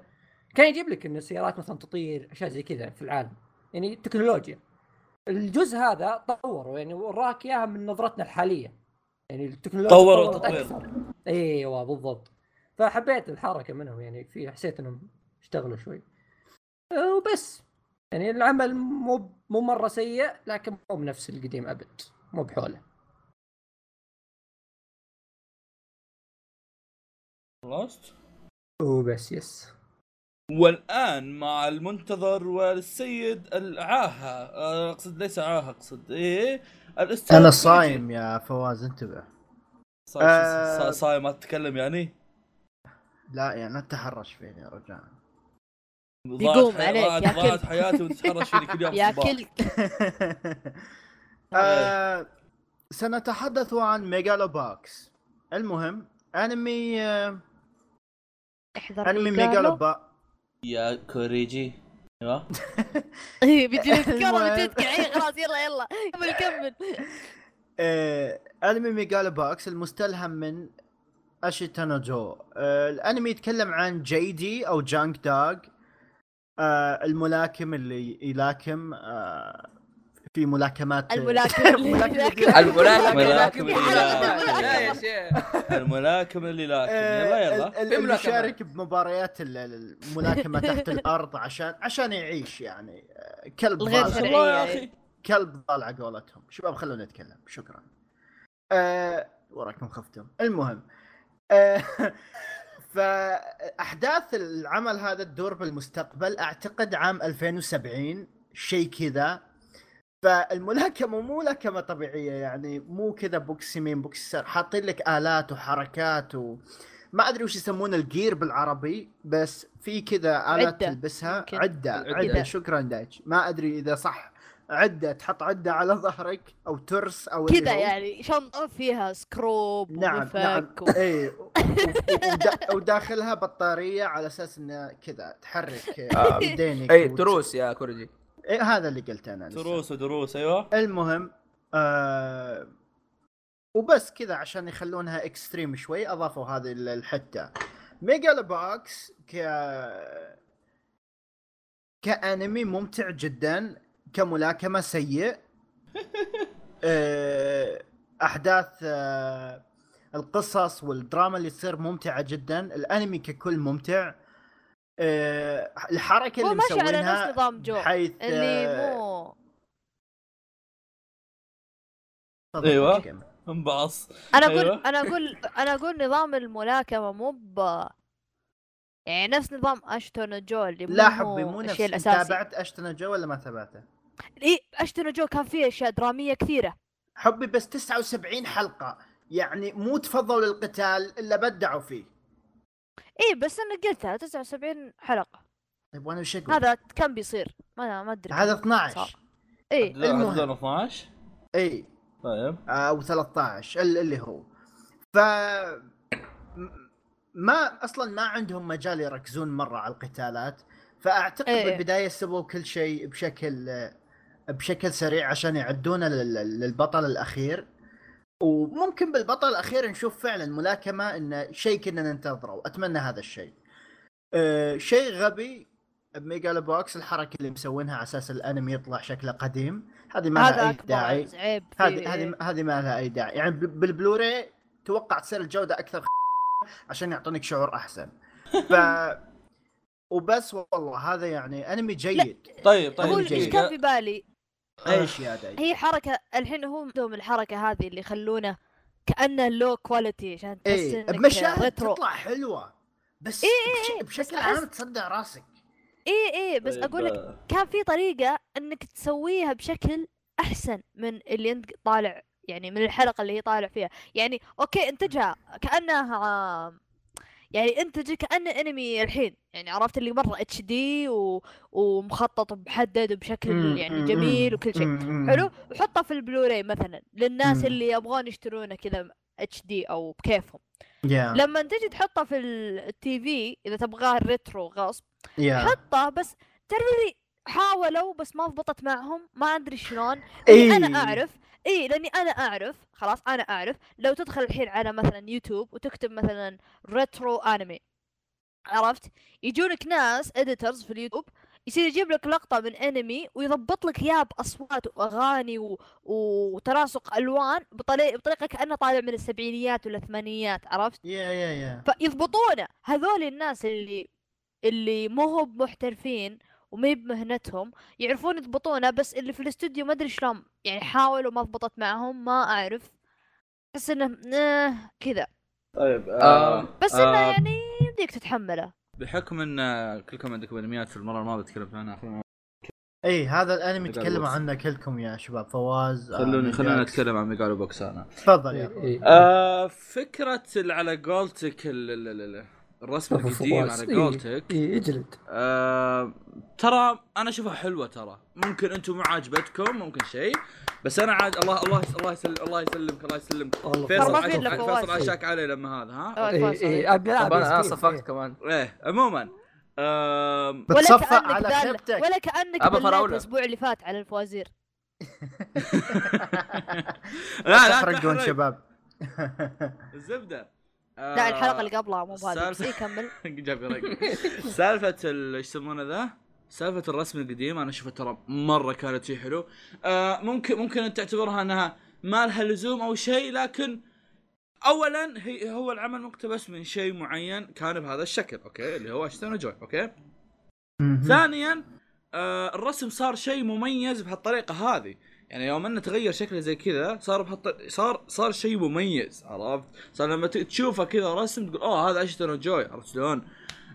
كان يجيب لك إن السيارات مثلا تطير أشياء زي كذا في العالم. يعني تكنولوجيا. الجزء هذا طوروا يعني وراك إياها من نظرتنا الحالية. يعني التكنولوجيا طوروا تطوير. أكثر. إيوه بالضبط. فحبيت الحركة منهم يعني في حسيت إنهم اشتغلوا شوي. أه، وبس. يعني العمل مو مو مرة سيء لكن مو بنفس القديم أبد. مو بحوله. خلصت؟ وبس يس والآن مع المنتظر والسيد العاهة آه، أقصد ليس عاهة أقصد إيه الأستاذ أنا. صايم يا فواز انتبه صايم. صا- صايم ما تتكلم يعني لا يعني لا تتحرش فيني يا رجال يقوم عليك ضاعت- يا ضاعت. حياتي وتتحرش فيني كل يوم يا. كل آه، سنتحدث عن Megalo Box المهم أنمي آه، احذر انمي ميجالو. ميجالو با يا كوريجي. أيوه. إيه بيجي نتكلم المهم. بتذكر عين خلاص يلا يلا. كمل كمل. آه، انمي Megalo Box المستلهم من Ashita no Joe آه، الأنمي يتكلم عن جيدي أو Junk Dog. آه، الملاكم اللي يلاكم. في ملاكمات. الملاكم. الملاكم ملاكم يلاكم. اللي لا يا شيخ. الملاكم اللي لاكم. آه، يلا يلا. اللي. يشارك بمباريات ال- ال- الملاكمة تحت الأرض عشان عشان يعيش يعني. آه، كلب ضال. شرعي. الله يا. أخي. كلب ضال على قولتهم. شباب خلونا نتكلم. شكرا. أه وراكم خفتم. المهم. أه فأحداث العمل هذا تدور بالمستقبل. أعتقد عام 2070 شيء كذا. فالملاكمه مو ملاكمه طبيعية يعني مو كذا بوكس يمين بوكس يسار حاطين لك آلات وحركات و ما أدري وش يسمونه ال gear بالعربي بس في كذا آلات عدة. تلبسها يمكن. عدة. عدة شكرا دايتش ما أدري إذا صح عدة تحط عدة على ظهرك أو ترس أو كذا يعني شنطة فيها سكروب نعم نعم. اي وداخلها بطارية على أساس انه كذا تحرك آه. يدينك اي وت- تروس يا كورجي إيه هذا اللي قلته أنا لسه. تروس وتروس أيوه. المهم آه وبس كذا عشان يخلونها extreme شوي أضافوا هذه ال- الحتة. Megalo Box ك كأنمي ممتع جدا كملاكمة سيء. آه، أحداث آه، القصص والدراما اللي تصير ممتعة جدا. الأنمي ككل ممتع. آه، الحركة هو اللي ماشي على مسوينها نفس نظام جو بحيث اللي آه، مو. كمل. انبعص أنا أقول أيوة. أنا أقول أنا أقول نظام الملاكمة مو ب يعني نفس نظام اشتون جو اللي مو لا حبي مو نفس الأساسي تابعت اشتنا جو ولا ما تابعته؟ إي اشتون جو كان فيه أشياء درامية كثيرة حبي بس 79 حلقة يعني مو تفضلوا للقتال إلا بدعوا فيه اي بس أنا قلتها 79 حلقة. طيب وأنا وش أقول؟ هذا كم بيصير؟ ما ما أدري. هذا كم 12 صار. اي المهم. عدد 12 إي. طيب. أو 13 ال- اللي هو. ف ما أصلا ما عندهم مجال يركزون مرة على القتالات. فأعتقد إيه. بالبداية سووا كل شيء بشكل بشكل سريع عشان يعدونه لل- للبطل الأخير. وممكن بالبطل الأخير نشوف فعلا ملاكمة إنه شيء كنا ننتظره واتمنى هذا الشيء. أه شيء غبي بميجالو بوكس الحركة اللي مسوينها على أساس الأنمي يطلع شكله قديم هذه ما لها هذا أي داعي هذه. هذه هذه ما لها أي داعي يعني ب- بالبلوراي توقع تصير الجودة أكثر عشان يعطونك شعور أحسن ف وبس والله هذا يعني أنمي جيد طيب طيب أقول إيش. كان في بالي إيش يا داي؟ هي حركة الحين هم عندهم الحركة هذه اللي يخلونه كأنه low quality عشان تحس إيه إنك بمشاهد تطلع حلوة. بس إيه بش- إيه إيه، بشكل بس عام تصدع راسك. اي اي بس طيب، أقول لك آه، كان في طريقة إنك تسويها بشكل أحسن من اللي أنت طالع يعني من الحلقة اللي هي طالع فيها. يعني okay انتجها كأنها يعني انتج كأنه انمي الحين يعني عرفت اللي مرة HD ومخطط ومحدد وبشكل يعني جميل وكل شيء. حلو؟ وحطه في البلوراي مثلا للناس. اللي يبغون يشترونه كذا HD أو بكيفهم. يا لما تجي تحطه في ال TV إذا تبغاه retro غصب يا حطه بس تعرف اللي حاولوا بس ما ضبطت معهم ما أدري شلون. لاني أنا أعرف إي لأني أنا أعرف خلاص أنا أعرف لو تدخل الحين على مثلا يوتيوب وتكتب مثلا retro anime عرفت؟ يجونك ناس editors في اليوتيوب يصير يجيب لك لقطة من انمي ويضبط لك إياها بأصوات وأغاني و... وتناسق ألوان بطريقه بطريقة كأنه طالع من السبعينيات ولا الثمانينات عرفت؟ يا يا يا. فيضبطونه. هذول الناس اللي اللي مو هو محترفين وما بمهنتهم يعرفون يضبطونه بس اللي في الاستوديو ما أدري شلون يعني حاولوا ما ضبطت معهم ما أعرف احس إنه آه كذا طيب آه، آه بس إنه آه، يعني يمديك تتحمله بحكم إن كلكم عندكم أنميات في المرة الماضية تكلمت عنها إي إيه، هذا الأنمي تكلموا. عنه كلكم يا شباب فواز آه، خلوني خلونا. نتكلم عن ميجالو بوكس أنا تفضل يا إيه، فواز. إيه. آه فكره على قولتك ال- ال- ال- ال- الرسم القديم. على إيه، قولتك. إيه اجلد. آه ترى أنا أشوفها حلوة ترى. ممكن أنتم مو عاجبتكم ممكن شيء. بس أنا عاد الله الله الله يسلم الله يسلمك الله يسلمك. والله فيصل عشاك. فيصل عشاك علي لما هذا ها؟ إيه إيه صحيح. أبي ألعب طب أنا صفقت إيه. كمان. إيه عموما. بتصفق كأنك على خيبتك. ولا كأنك. الأسبوع اللي فات على الفوازير. لا لا تحرقون تحرق. شباب. الزبدة. لا الحلقة اللي قبلها مو بهذه بس اي كمل. جاب سالفة ال- إيش يسمونه ذا؟ سالفة الرسم القديم أنا اشوفها ترى مرة كانت شيء حلو. آه ممكن ممكن أنت تعتبرها أنها ما لها لزوم أو شيء لكن اولا هي هو العمل مقتبس من شيء معين كان بهذا الشكل okay؟ اللي هو اشتا نو جوي okay. ثانيا آه الرسم صار شيء مميز بهالطريقة هذه. يعني يوم أنه تغير شكله زي كذا صار بهالط... صار صار شيء مميز عرفت؟ صار لما تشوفه كذا رسم تقول أوه هذا اشتا نو جوي عرفت شلون؟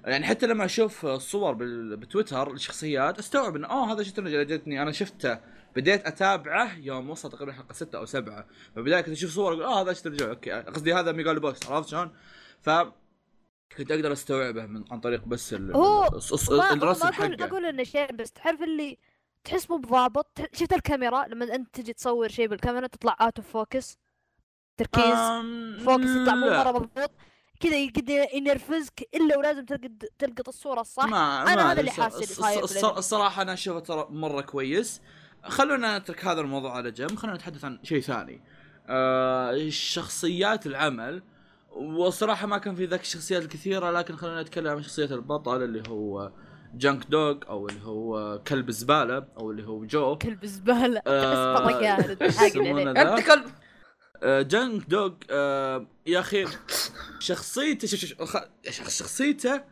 يعني حتى لما أشوف الصور بال- بتويتر الشخصيات أستوعب إنه أوه هذا اشتا نو جوي جتني أنا شفته بديت أتابعه يوم وصل تقريبا حلقة ستة أو سبعة فبداية كنت أشوف صور أقول آه هذا اشتا نو جوي okay قصدي هذا ميجالو بوكس عرفت شلون؟ ف كنت أقدر أستوعبه من عن طريق بس ال... الرسم حقه أقول إنه شيء بس تعرف اللي تحس مو بضابط. شفت الكاميرا؟ لما أنت تجي تصور شيء بالكاميرا تطلع out of focus تركيز. focus يطلع مو. مره مضبوط. كذا قد ينرفزك إلا ولازم تلقط تلقط الصورة الصح. ما أنا ما هذا اللي حاسس. الصراحه أنا اشوفه ترى مرة كويس. خلونا نترك هذا الموضوع على جنب. خلونا نتحدث عن شيء ثاني. آه شخصيات العمل. والصراحه ما كان في ذاك الشخصيات الكثيرة لكن خلونا نتكلم عن شخصية البطل اللي هو Junk Dog أو اللي هو كلب زبالة أو اللي هو جو. كلب زبالة. آه،؟ أنت كلب. آه، Junk Dog آه، يا أخي شخصيته شخصيته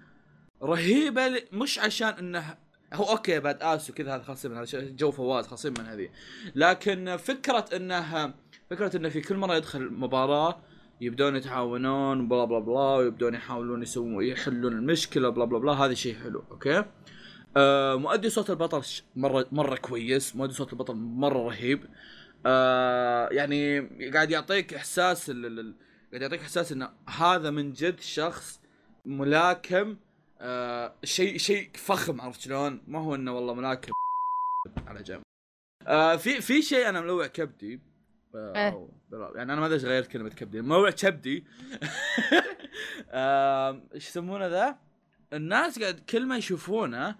رهيبة مش عشان إنه هو okay بعد اس وكذا هذا خاصين من هذا جو فواز خاصين من هذه. لكن فكرة إنه فكرة إنه في كل مرة يدخل مباراة يبدون يتعاونون بلا بلا بلا ويبدون يحاولون يسوون يحلون المشكلة بلا بلا بلا هذا شيء حلو okay آه مؤدي صوت البطل مرة مرة كويس مؤدي صوت البطل مرة رهيب آه يعني قاعد يعطيك إحساس قاعد يعطيك إحساس انه هذا من جد شخص ملاكم آه شيء شيء فخم عرفت شلون؟ ما هو إنه والله ملاكم على جنب. آه في في شيء أنا ملوع كبدي آه إيه. يعني أنا ما أدري غيرت كلمة كبدي ملوع كبدي إيش يسمونه ذا؟ الناس قاعد كل ما يشوفونه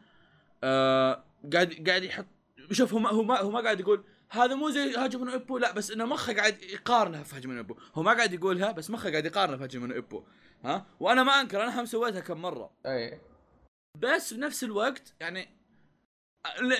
آه قاعد قاعد يحط شوف هو ما هو ما هو ما قاعد يقول هذا مو زي هاجمي نو إيبو. لا بس إنه مخه قاعد يقارنها في هاجمي نو إيبو. هو ما قاعد يقولها بس مخه قاعد يقارنها في هاجمي نو إيبو. ها؟ وأنا ما أنكر أنا هم سويتها كم مرة. أي. بس بنفس الوقت يعني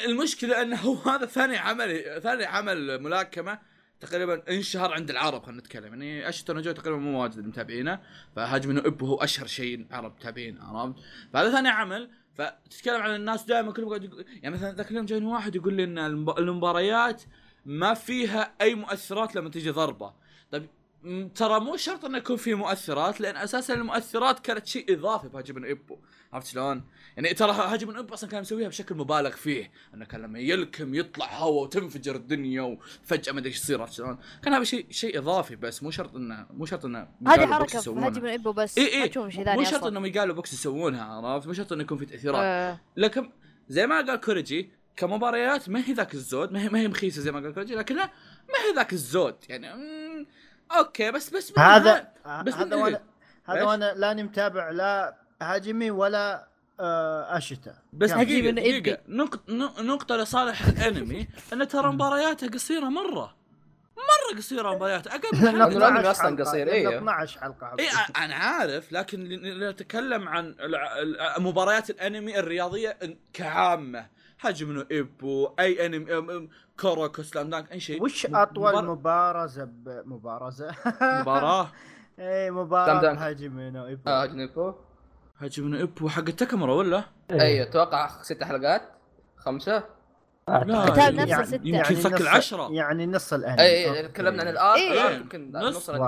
المشكلة إنه هو هذا ثاني عمل ثاني عمل ملاكمة. تقريبا انشهر عند العرب خلينا نتكلم. يعني اشتا نو جو تقريبا مو واجد متابعينه فهاجمي نو إيبو هو أشهر شيء العرب متابعين عرفت؟ فهذا ثاني عمل. فتتكلم عن الناس دائما كلهم قاعد يقول يعني مثلا ذاك اليوم جاني واحد يقول لي إن المب- المباريات ما فيها أي مؤثرات لما تجي ضربة. طيب ترى مو شرط إنه يكون في مؤثرات لأن أساسا المؤثرات كانت شيء إضافي بهاجمي نو ايبو عرفت شلون؟ يعني ترى هاجمي نو ايبو أصلا كان مسويها بشكل مبالغ فيه إنه كان لما يلكم يطلع هوا وتنفجر الدنيا وفجأة ما أدري إيش يصير عرفت شلون؟ كان هذا شيء شيء إضافي بس مو شرط انه مو شرط إنه هذه حركة. هاجمي نو ايبو بس اي ما اي مو شرط ان ميجالو بوكس يسوونها عرفت؟ مو شرط إنه يكون في تأثيرات آه، لكن زي ما قال كوريجي كمباريات ما هي ذاك الزود ما هي ما هي مخيسة زي ما قال كوريجي لكنها ما هي ذاك الزود يعني okay بس بس هذا بس هذا وأنا هذا؟ وأنا لاني متابع لا هاجمي ولا آه أشتا. بس من إبي. دقيقة. نقطة نقطة لصالح الأنمي إن ترى مبارياتها قصيرة مرة. مرة قصيرة مبارياتها أقل من لأنه حلقة. الأنمي 12 أصلاً حلقة، قصير، إيه. 12 حلقة اي أنا عارف لكن ل- نتكلم عن مباريات الأنمي الرياضية كعامة. Hajime no Ippo أي أنمي Kuroko Slam Dunk أي شيء. وش أطول مبار- مبارزة ب... مبارزة؟ مباراة. اي دانك. Hajime no Ippo. آه Hajime no Ippo حق التكمرة ولا؟ اي أتوقع ست حلقات. خمسة. لا قتال نفسه يعني- ستة. يمكن فك نص- العشرة. يعني نص الأنمي. أي تكلمنا عن ال arc إيه. يمكن نص- نص.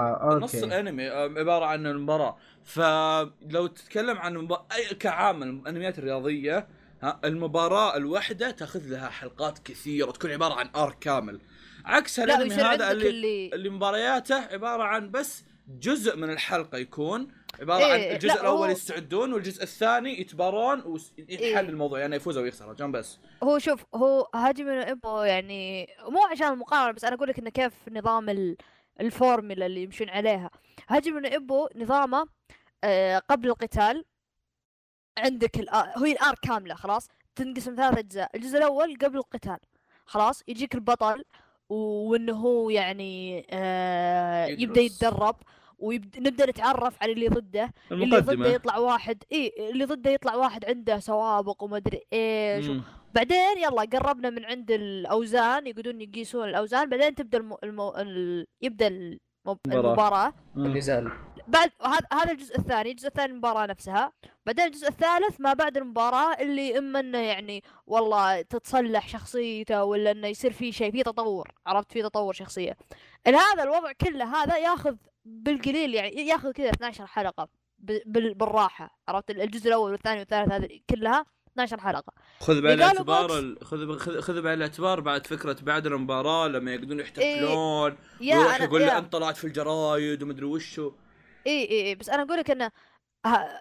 نص الأنمي أم، عبارة عن المباراة. فلو تتكلم عن مب... أي كعامل الأنميات الرياضية ها المباراة الواحده تأخذ لها حلقات كثيرة. تكون عبارة عن ارك كامل. عكس لا الأنمي هذا اللي اللي اللي مبارياته عبارة عن بس جزء من الحلقة يكون عبارة إيه، عن الجزء لا، الأول هو- يستعدون والجزء الثاني يتبارون وينحل إيه. الموضوع يعني يفوز أو يخسر عشان بس هو شوف هو هاجم ابو يعني مو عشان المقارنة بس أنا أقول لك إنه كيف نظام ال- الفورمولا اللي يمشون عليها Hajime no Ippo نظامه آه، قبل القتال عندك الآ- هي ال arc كاملة خلاص تنقسم ثلاث أجزاء الجزء الأول قبل القتال خلاص يجيك البطل وإنه هو يعني آه يبدأ. يتدرب ونبدا نتعرف على اللي ضده اللي ضده يطلع واحد إي اللي ضده يطلع واحد عنده سوابق وما ادري إيش. بعدين يلا قربنا من عند الأوزان يقعدون يقيسون الأوزان بعدين تبدأ المو... المو... ال... يبدأ المب... المباراة. النزال بعد هذا هذا الجزء الثاني الجزء الثاني المباراة نفسها. بعدين الجزء الثالث ما بعد المباراة اللي إما إنه يعني والله تتصلح شخصيته ولا إنه يصير في شيء في تطور عرفت؟ في تطور شخصية. هذا الوضع كله هذا ياخذ بالقليل يعني ياخذ كذا 12 حلقة. بالراحة عرفت الجزء الأول والثاني والثالث هذه كلها 12 حلقة خذ بعين الاعتبار. ال- خذ خذ بعين الاعتبار بعد فكرة بعد المباراة لما يقعدون يحتفلون ويروح أنا يقول يا أنت طلعت في الجرايد ومدري وشو اي اي اي بس أنا أقول لك إنه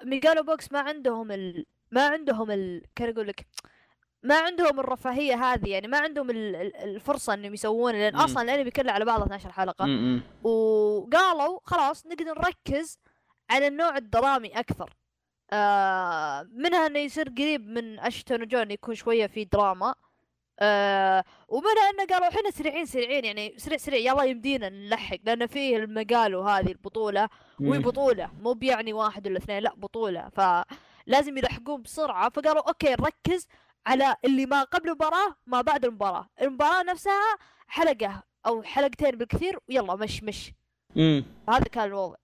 Megalo Box ما عندهم ال... ما عندهم ال... كان أقول لك ما عندهم الرفاهية هذه يعني ما عندهم ال- ال- الفرصة إنهم يسوونه لأن مم. أصلا الأنمي كله على بعضه 12 حلقة. م- م. وقالوا خلاص نقدر نركز على النوع الدرامي أكثر. آه منها إنه يصير قريب من Ashita no Joe يكون شوية في دراما. آه ومنها إنه قالوا إحنا سريعين سريعين يعني سريع سريع يلا يمدينا نلحق لأن فيه المقال وهذه البطولة. وهي بطولة مو بيعني واحد ولا اثنين لا بطولة. فلازم يلحقون بسرعة. فقالوا أوكي نركز على اللي ما قبل المباراة ما بعد المباراة. المباراة نفسها حلقة أو حلقتين بالكثير ويلا مش مش. م. هذا كان الوضع.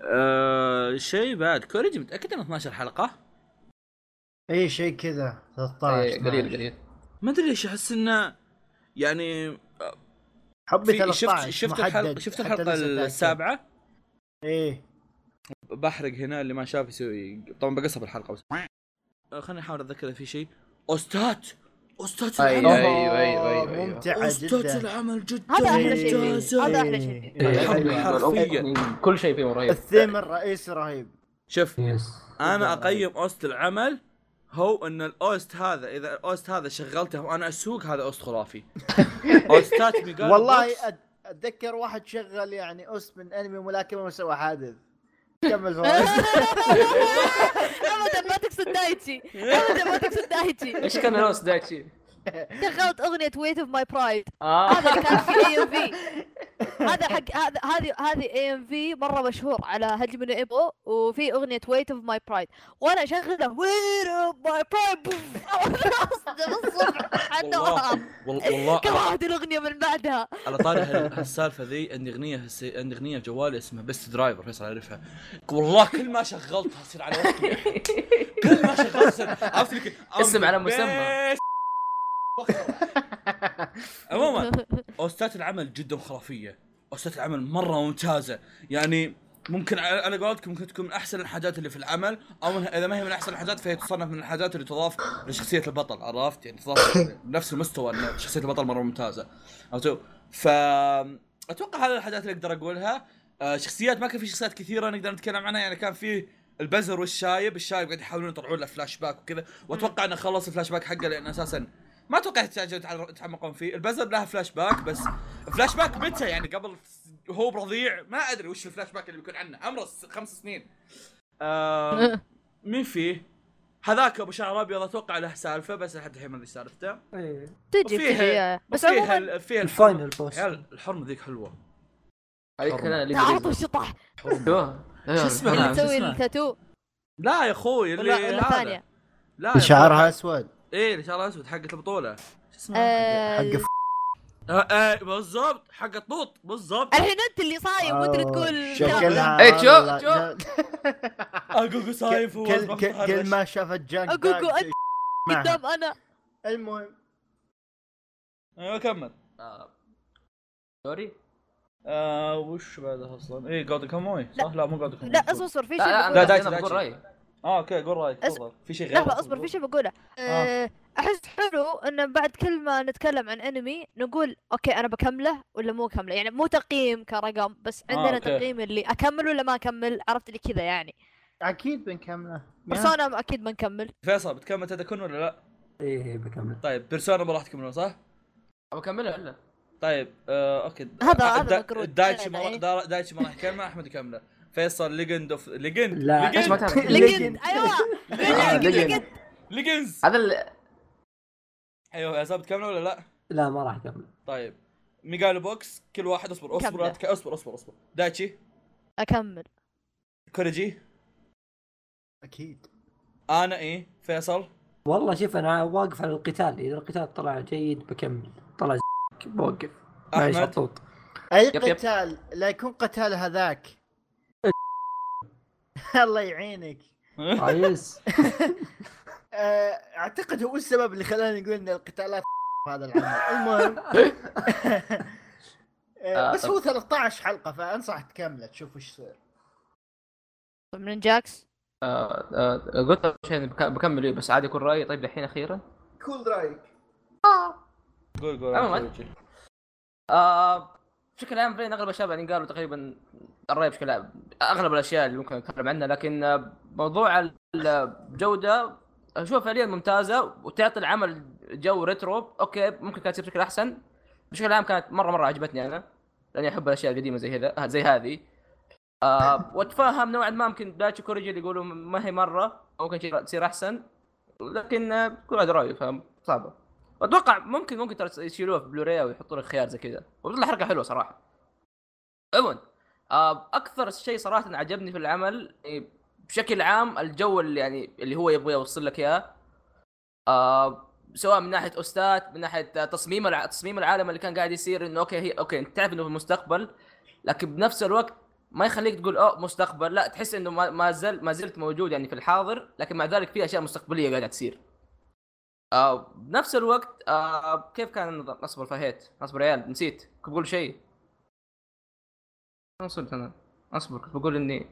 آه شيء بعد. كوريجي متأكد إنه 12 حلقة؟ أي شيء كذا 13 إيه، قليل قليل. ما أدري ليش أحس إنه يعني حبي في 13 شفت شفت الحلقة محدد شفت متأكد. السابعة؟ إيه. بحرق هنا اللي ما شاف يسوي طبعا بقصب الحلقة بس. آه، خليني أحاول أتذكر في شيء. OST ات OST ات أيوة، العمل. أيوة، أيوة، أيوة، أيوة. ممتعة OST ات جدا. العمل جدا. هذا أحلى شيء. هذا أحلى شيء الحرب أيوة، حرفيا. كل شيء فيه رهيب. الثيم الرئيسي رهيب. شوف يس أنا أقيم OST العمل هو إن ال OST هذا إذا ال OST هذا شغلته وأنا أسوق هذا OST خرافي. OST ات والله أتذكر واحد شغل يعني OST من أنمي ملاكمة وسوى حادث. كمل فواز ابدا ما تقصد دايتشي. ابدا ما تقصد دايتشي. إيش كان ال OST دايتشي؟ شغلت أغنية Weight of My Pride آه. هذا كان في AMV هذا حق هذا هذه هذه AMV مرة مشهور على Hajime no Ippo وفي أغنية Weight of My Pride وأنا اشغله Weight of My Pride حتى والله والله كرهت الاغنيه من بعدها؟ على طاري هال- هالسالفة ذي عندي أغنية عندي أغنية في جوالي اسمها Best Driver فيصل يعرفها والله كل ما شغلتها تصير على وقتي. كل ما شغلتها عرفت اسم على مسمى. عموما OST ات العمل جدا خرافية. OST ات العمل مرة ممتازة. يعني ممكن على قولتكم ممكن تكون من أحسن الحاجات اللي في العمل أو من إذا ما هي من أحسن الحاجات فهي تصنف من الحاجات اللي تضاف لشخصية البطل عرفت؟ يعني تضاف بنفس المستوى إن شخصية البطل مرة ممتازة. عرفتوا ف أتوقع هذه الحاجات اللي أقدر أقولها. آه، شخصيات ما كان في شخصيات كثيرة نقدر نتكلم عنها يعني كان في البزر والشايب الشايب قاعد يحاولون يطلعون له فلاش باك وكذا. وأتوقع إنه خلص الفلاش باك حقه لأن أساسا ما أتوقع يحتاجون يتعمقون فيه. البزر لها فلاش باك بس فلاش باك متى يعني؟ قبل هو برضيع ما أدري وش الفلاش باك اللي بيكون عنه. عمره س- خمس سنين. آه مين فيه؟ هذاك أبو شعر أبيض أتوقع له سالفة بس لحد الحين ما ادري سالفته. إيه. تجي آه. بس ال- فيها الفاينل بوس عيال الحرمه ذيك حلوة. هذيك كذا اللي تعاطوا الشطح. شوفوها. شو اسمه؟ اللي نعم، تسوي اسمه؟ التاتو. لا يا أخوي اللي ولا. ثانية. لا شعرها أسود. إيه اللي شعرها أسود حقت البطوله شو اسمه؟ آه، حق ف- آه بالضبط حق الطوط بالضبط الحين أنت اللي صايم وأنت تقول شكلها إيه، شوف، شوف. اقوقو سايف كل كل- ما شافت داك أنت معها. قدام أنا المهم أيوه كمل. سوري آه وش بعدها أصلا؟ إيه جود كاموي صح؟ لا مو جود كاموي لا أصبر اصبر في لا شيء لا. لا، دايتشي، دايتشي. آه أوكي قول رأيك أس- تفضل. في شيء غير لحظة أصبر في شيء بقوله. أه، أحس حلو إن بعد كل ما نتكلم عن أنمي نقول أوكي أنا بكمله ولا مو كمله؟ يعني مو تقييم كرقم بس آه، عندنا أوكي. تقييم اللي أكمل ولا ما أكمل؟ عرفت لي كذا يعني. أكيد بنكمله. بيرسونا أكيد بنكمل. فيصل بتكمل تدكن ولا لا؟ إيه بكمل. طيب بيرسونا ما راح تكملون صح؟ ابى اكملها ولا؟ طيب آه أوكي. هذا- آه، هذا. دايتشي لا، ما راح- دا- دايتشي ما راح يكمله أحمد يكمله. فيصل ليجند اوف ليجند لا. إيش ما ليجند تعرف ليجند أيوه. آه، ليجند ليجند. ليجند ليجنز هذا اللي أيوه يا زلمه بتكمله ولا لا؟ لا ما راح أكمل. طيب. ميجالو بوكس كل واحد أصبر أصبر كمله. أصبر أصبر أصبر. دايتشي. أكمل. كوريجي. أكيد. أنا إيه. فيصل. والله شوف أنا واقف على القتال. إذا القتال طلع جيد بكمل. طلع بوقف أحمد. أي. قتال؟ لا يكون قتال هذاك. الله يعينك. آه، يس آه، أعتقد هو السبب اللي خلاني نقول إن القتالات هذا العمل. المهم. آه، بس هو 13 حلقة فانصح تكمله تشوف وش يصير. من جاكس؟ آه، آه، قلت شيء بك- بكمل بس عادي يكون رأيي. طيب الحين أخيرا؟ كول رأيك. قول قول. عموماً. آه بشكل عام بين أغلب الشباب يعني قالوا تقريبا الرأي بشكل أغلب الأشياء اللي ممكن نتكلم عنها لكن موضوع ال- الجودة أشوفها فعليا ممتازة وتعطي العمل جو retro okay ممكن كانت بشكل أحسن. بشكل عام كانت مرة مرة عجبتني أنا لأني أحب الأشياء القديمة زي هذا زي هذه. آه واتفهم نوعا ما يمكن دايتشي كوريجي اللي يقولوا ما هي مرة ممكن تصير أحسن. لكن كل واحد رأيه فاهم صعبة. أتوقع ممكن ممكن ترى يشيلوها في بلوراي أو يحطوا لك خيار زي كذا. وبتطلع حركة حلوة صراحة. عموما. أكثر شيء صراحة عجبني في العمل إيه، بشكل عام الجو اللي يعني اللي هو يبغى يوصل لك إياه. آه سواء من ناحية OSTات من ناحية تصميم الع... تصميم العالم اللي كان قاعد يصير إنه okay هي okay أنت تعرف إنه في المستقبل لكن بنفس الوقت ما يخليك تقول أوه مستقبل لا تحس إنه ما ما ما زلت موجود يعني في الحاضر لكن مع ذلك في أشياء مستقبلية قاعدة تصير. آه بنفس الوقت آه كيف كان النظام اصبر فهيت اصبر ريال نسيت كنت بقول شيء. وصلت أنا أصبر كنت بقول إني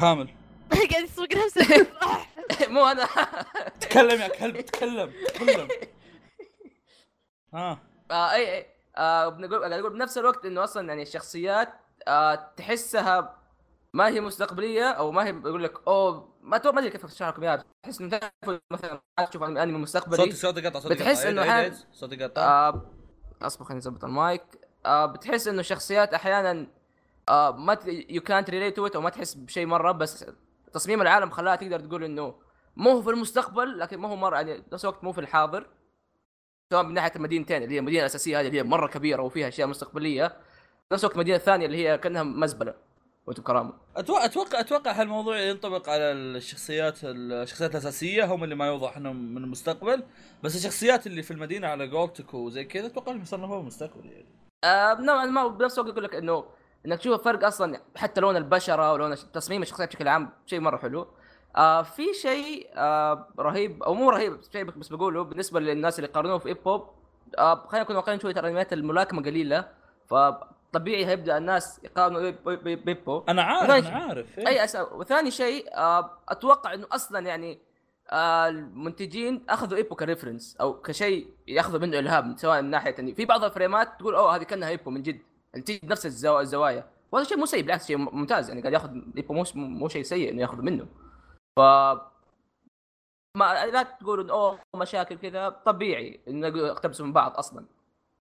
كامل قاعد يسوق نفسه مو أنا. تكلم يا كلب تكلم تكلم. ها آه أي أي. آه بنقول قاعد أقول بنفس الوقت إنه أصلا يعني الشخصيات آه تحسها ما هي مستقبلية أو ما هي بيقول لك أوه ما تو ما أدري كيف أشرح لكم إياها. تحس إنه تعرف مثلا تشوف أنمي مستقبلي. صوتي صوتي قطع صوتي بتحس أحياناً- عيد. صوتي قطع. آه أصبر خليني أظبط المايك. آه بتحس إنه الشخصيات أحيانا آه ما يو كانت ريليت تو أو ما تحس بشيء مرة بس تصميم العالم خلاها تقدر تقول إنه مو هو في المستقبل لكن ما هو مرة يعني نفس الوقت مو في الحاضر. سواء من ناحية المدينتين اللي هي المدينة الاساسيه هذه اللي هي مرة كبيرة وفيها أشياء مستقبلية نفس الوقت المدينة الثانية اللي هي كأنها مزبلة وأنتم كرامه أتوقع أتوقع أتوقع هالموضوع ينطبق على الشخصيات الشخصيات الأساسية هم اللي ما يوضح إنهم من المستقبل بس الشخصيات اللي في المدينة على قولتك وزي كذا أتوقع إنهم يصنفوها المستقبل يعني. آه نوعا ما بنفس الوقت يقول لك إنه إنك تشوف فرق أصلا حتى لون البشرة ولون تصميم الشخصيات بشكل عام شيء مرة حلو آه في شيء آه رهيب أو مو رهيب شيء بس بقوله بالنسبة للناس اللي قارنوه في إيبو آه خلينا نكون واقعيين شوية ترى انميات الملاكمة قليلة فطبيعي هيبدأ الناس يقارنوا بإيبو أنا عارف. أنا عارف إيه. أي أس... وثاني شيء آه أتوقع إنه أصلا يعني آه المنتجين أخذوا ايبو ك reference أو كشيء يأخذوا منه إلهام سواء من ناحية يعني في بعض الفريمات تقول أوه هذه كأنها ايبو من جد يعني تجي نفس الزوا... الزوايا. وهذا شيء مو سيء بالعكس شيء ممتاز يعني قاعد ياخذ ايبو مو مو شيء سيء إنه ياخذ منه. ف ما لا إنه أوه مشاكل كذا طبيعي انه يقولوا اقتبسوا من بعض أصلا.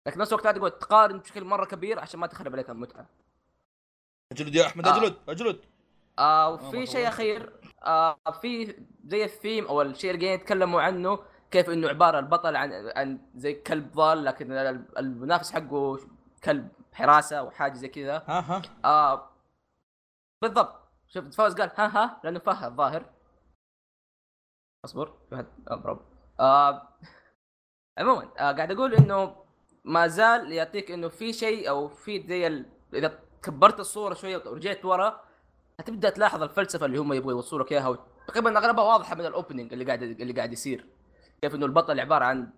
لكن نفس الوقت لا تقعد تقارن بشكل مرة كبير عشان ما تخرب عليك المتعة. أجلد يا أحمد آه. أجلد أجلد. آه آه، وفي شيء. أخير آه في زي الثيم أو الشيء اللي قاعدين يتكلموا عنه كيف إنه عبارة البطل عن عن زي كلب ضال لكن ال- المنافس حقه كلب. حراسة وحاجه زي كذا. ها ها. آه بالضبط. شفت فوز قال ها ها لأنه فهد الظاهر. أصبر آه برافو آه عموما آه قاعد أقول إنه ما زال يعطيك إنه في شيء أو في زي ال... إذا كبرت الصورة شوية ورجعت ورا هتبدأ تلاحظ الفلسفة اللي هم يبغوا يوصلوا لك إياها. تقريبا أغلبها واضحة من الاوبننج اللي قاعد اللي قاعد يصير. كيف إنه البطل عبارة عن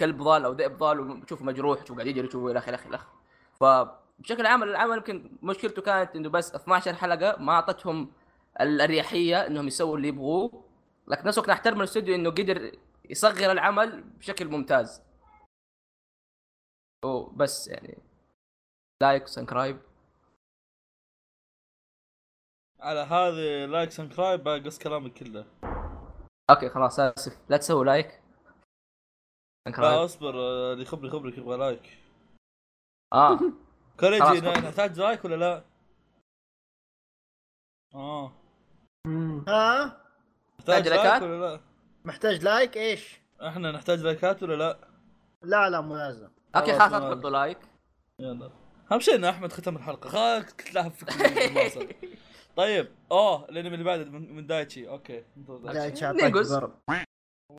كلب ضال أو ذئب ضال وتشوفه مجروح تشوفه قاعد يجري تشوفه إلى آخره إلى آخره. فبشكل عام العمل يمكن مشكلته كانت إنه بس 12 حلقة ما أعطتهم الأريحية إنهم يسووا اللي يبغوه. لكن نفس الوقت نحترم الاستوديو إنه قدر يظهر العمل بشكل ممتاز. وبس يعني. like subscribe على هذه like subscribe بقص كلامك كله. okay خلاص آسف. لا تسووا like لا أصبر آه، اللي خبري خبرك يبغى like آه كوريجي نحتاج like ولا لا؟ آه ها نحتاج لايكات؟ like ولا لا؟ محتاج like إيش؟ إحنا نحتاج لايكات ولا لا؟ لا لا مو لازم okay خلاص،. تحطوا like يلا أهم شيء إن أحمد ختم الحلقة خلاص كنت فيك المواصل. طيب أوه الأنمي اللي بعده من من دايتشي أوكي دايتشي. نيجوز. ضرب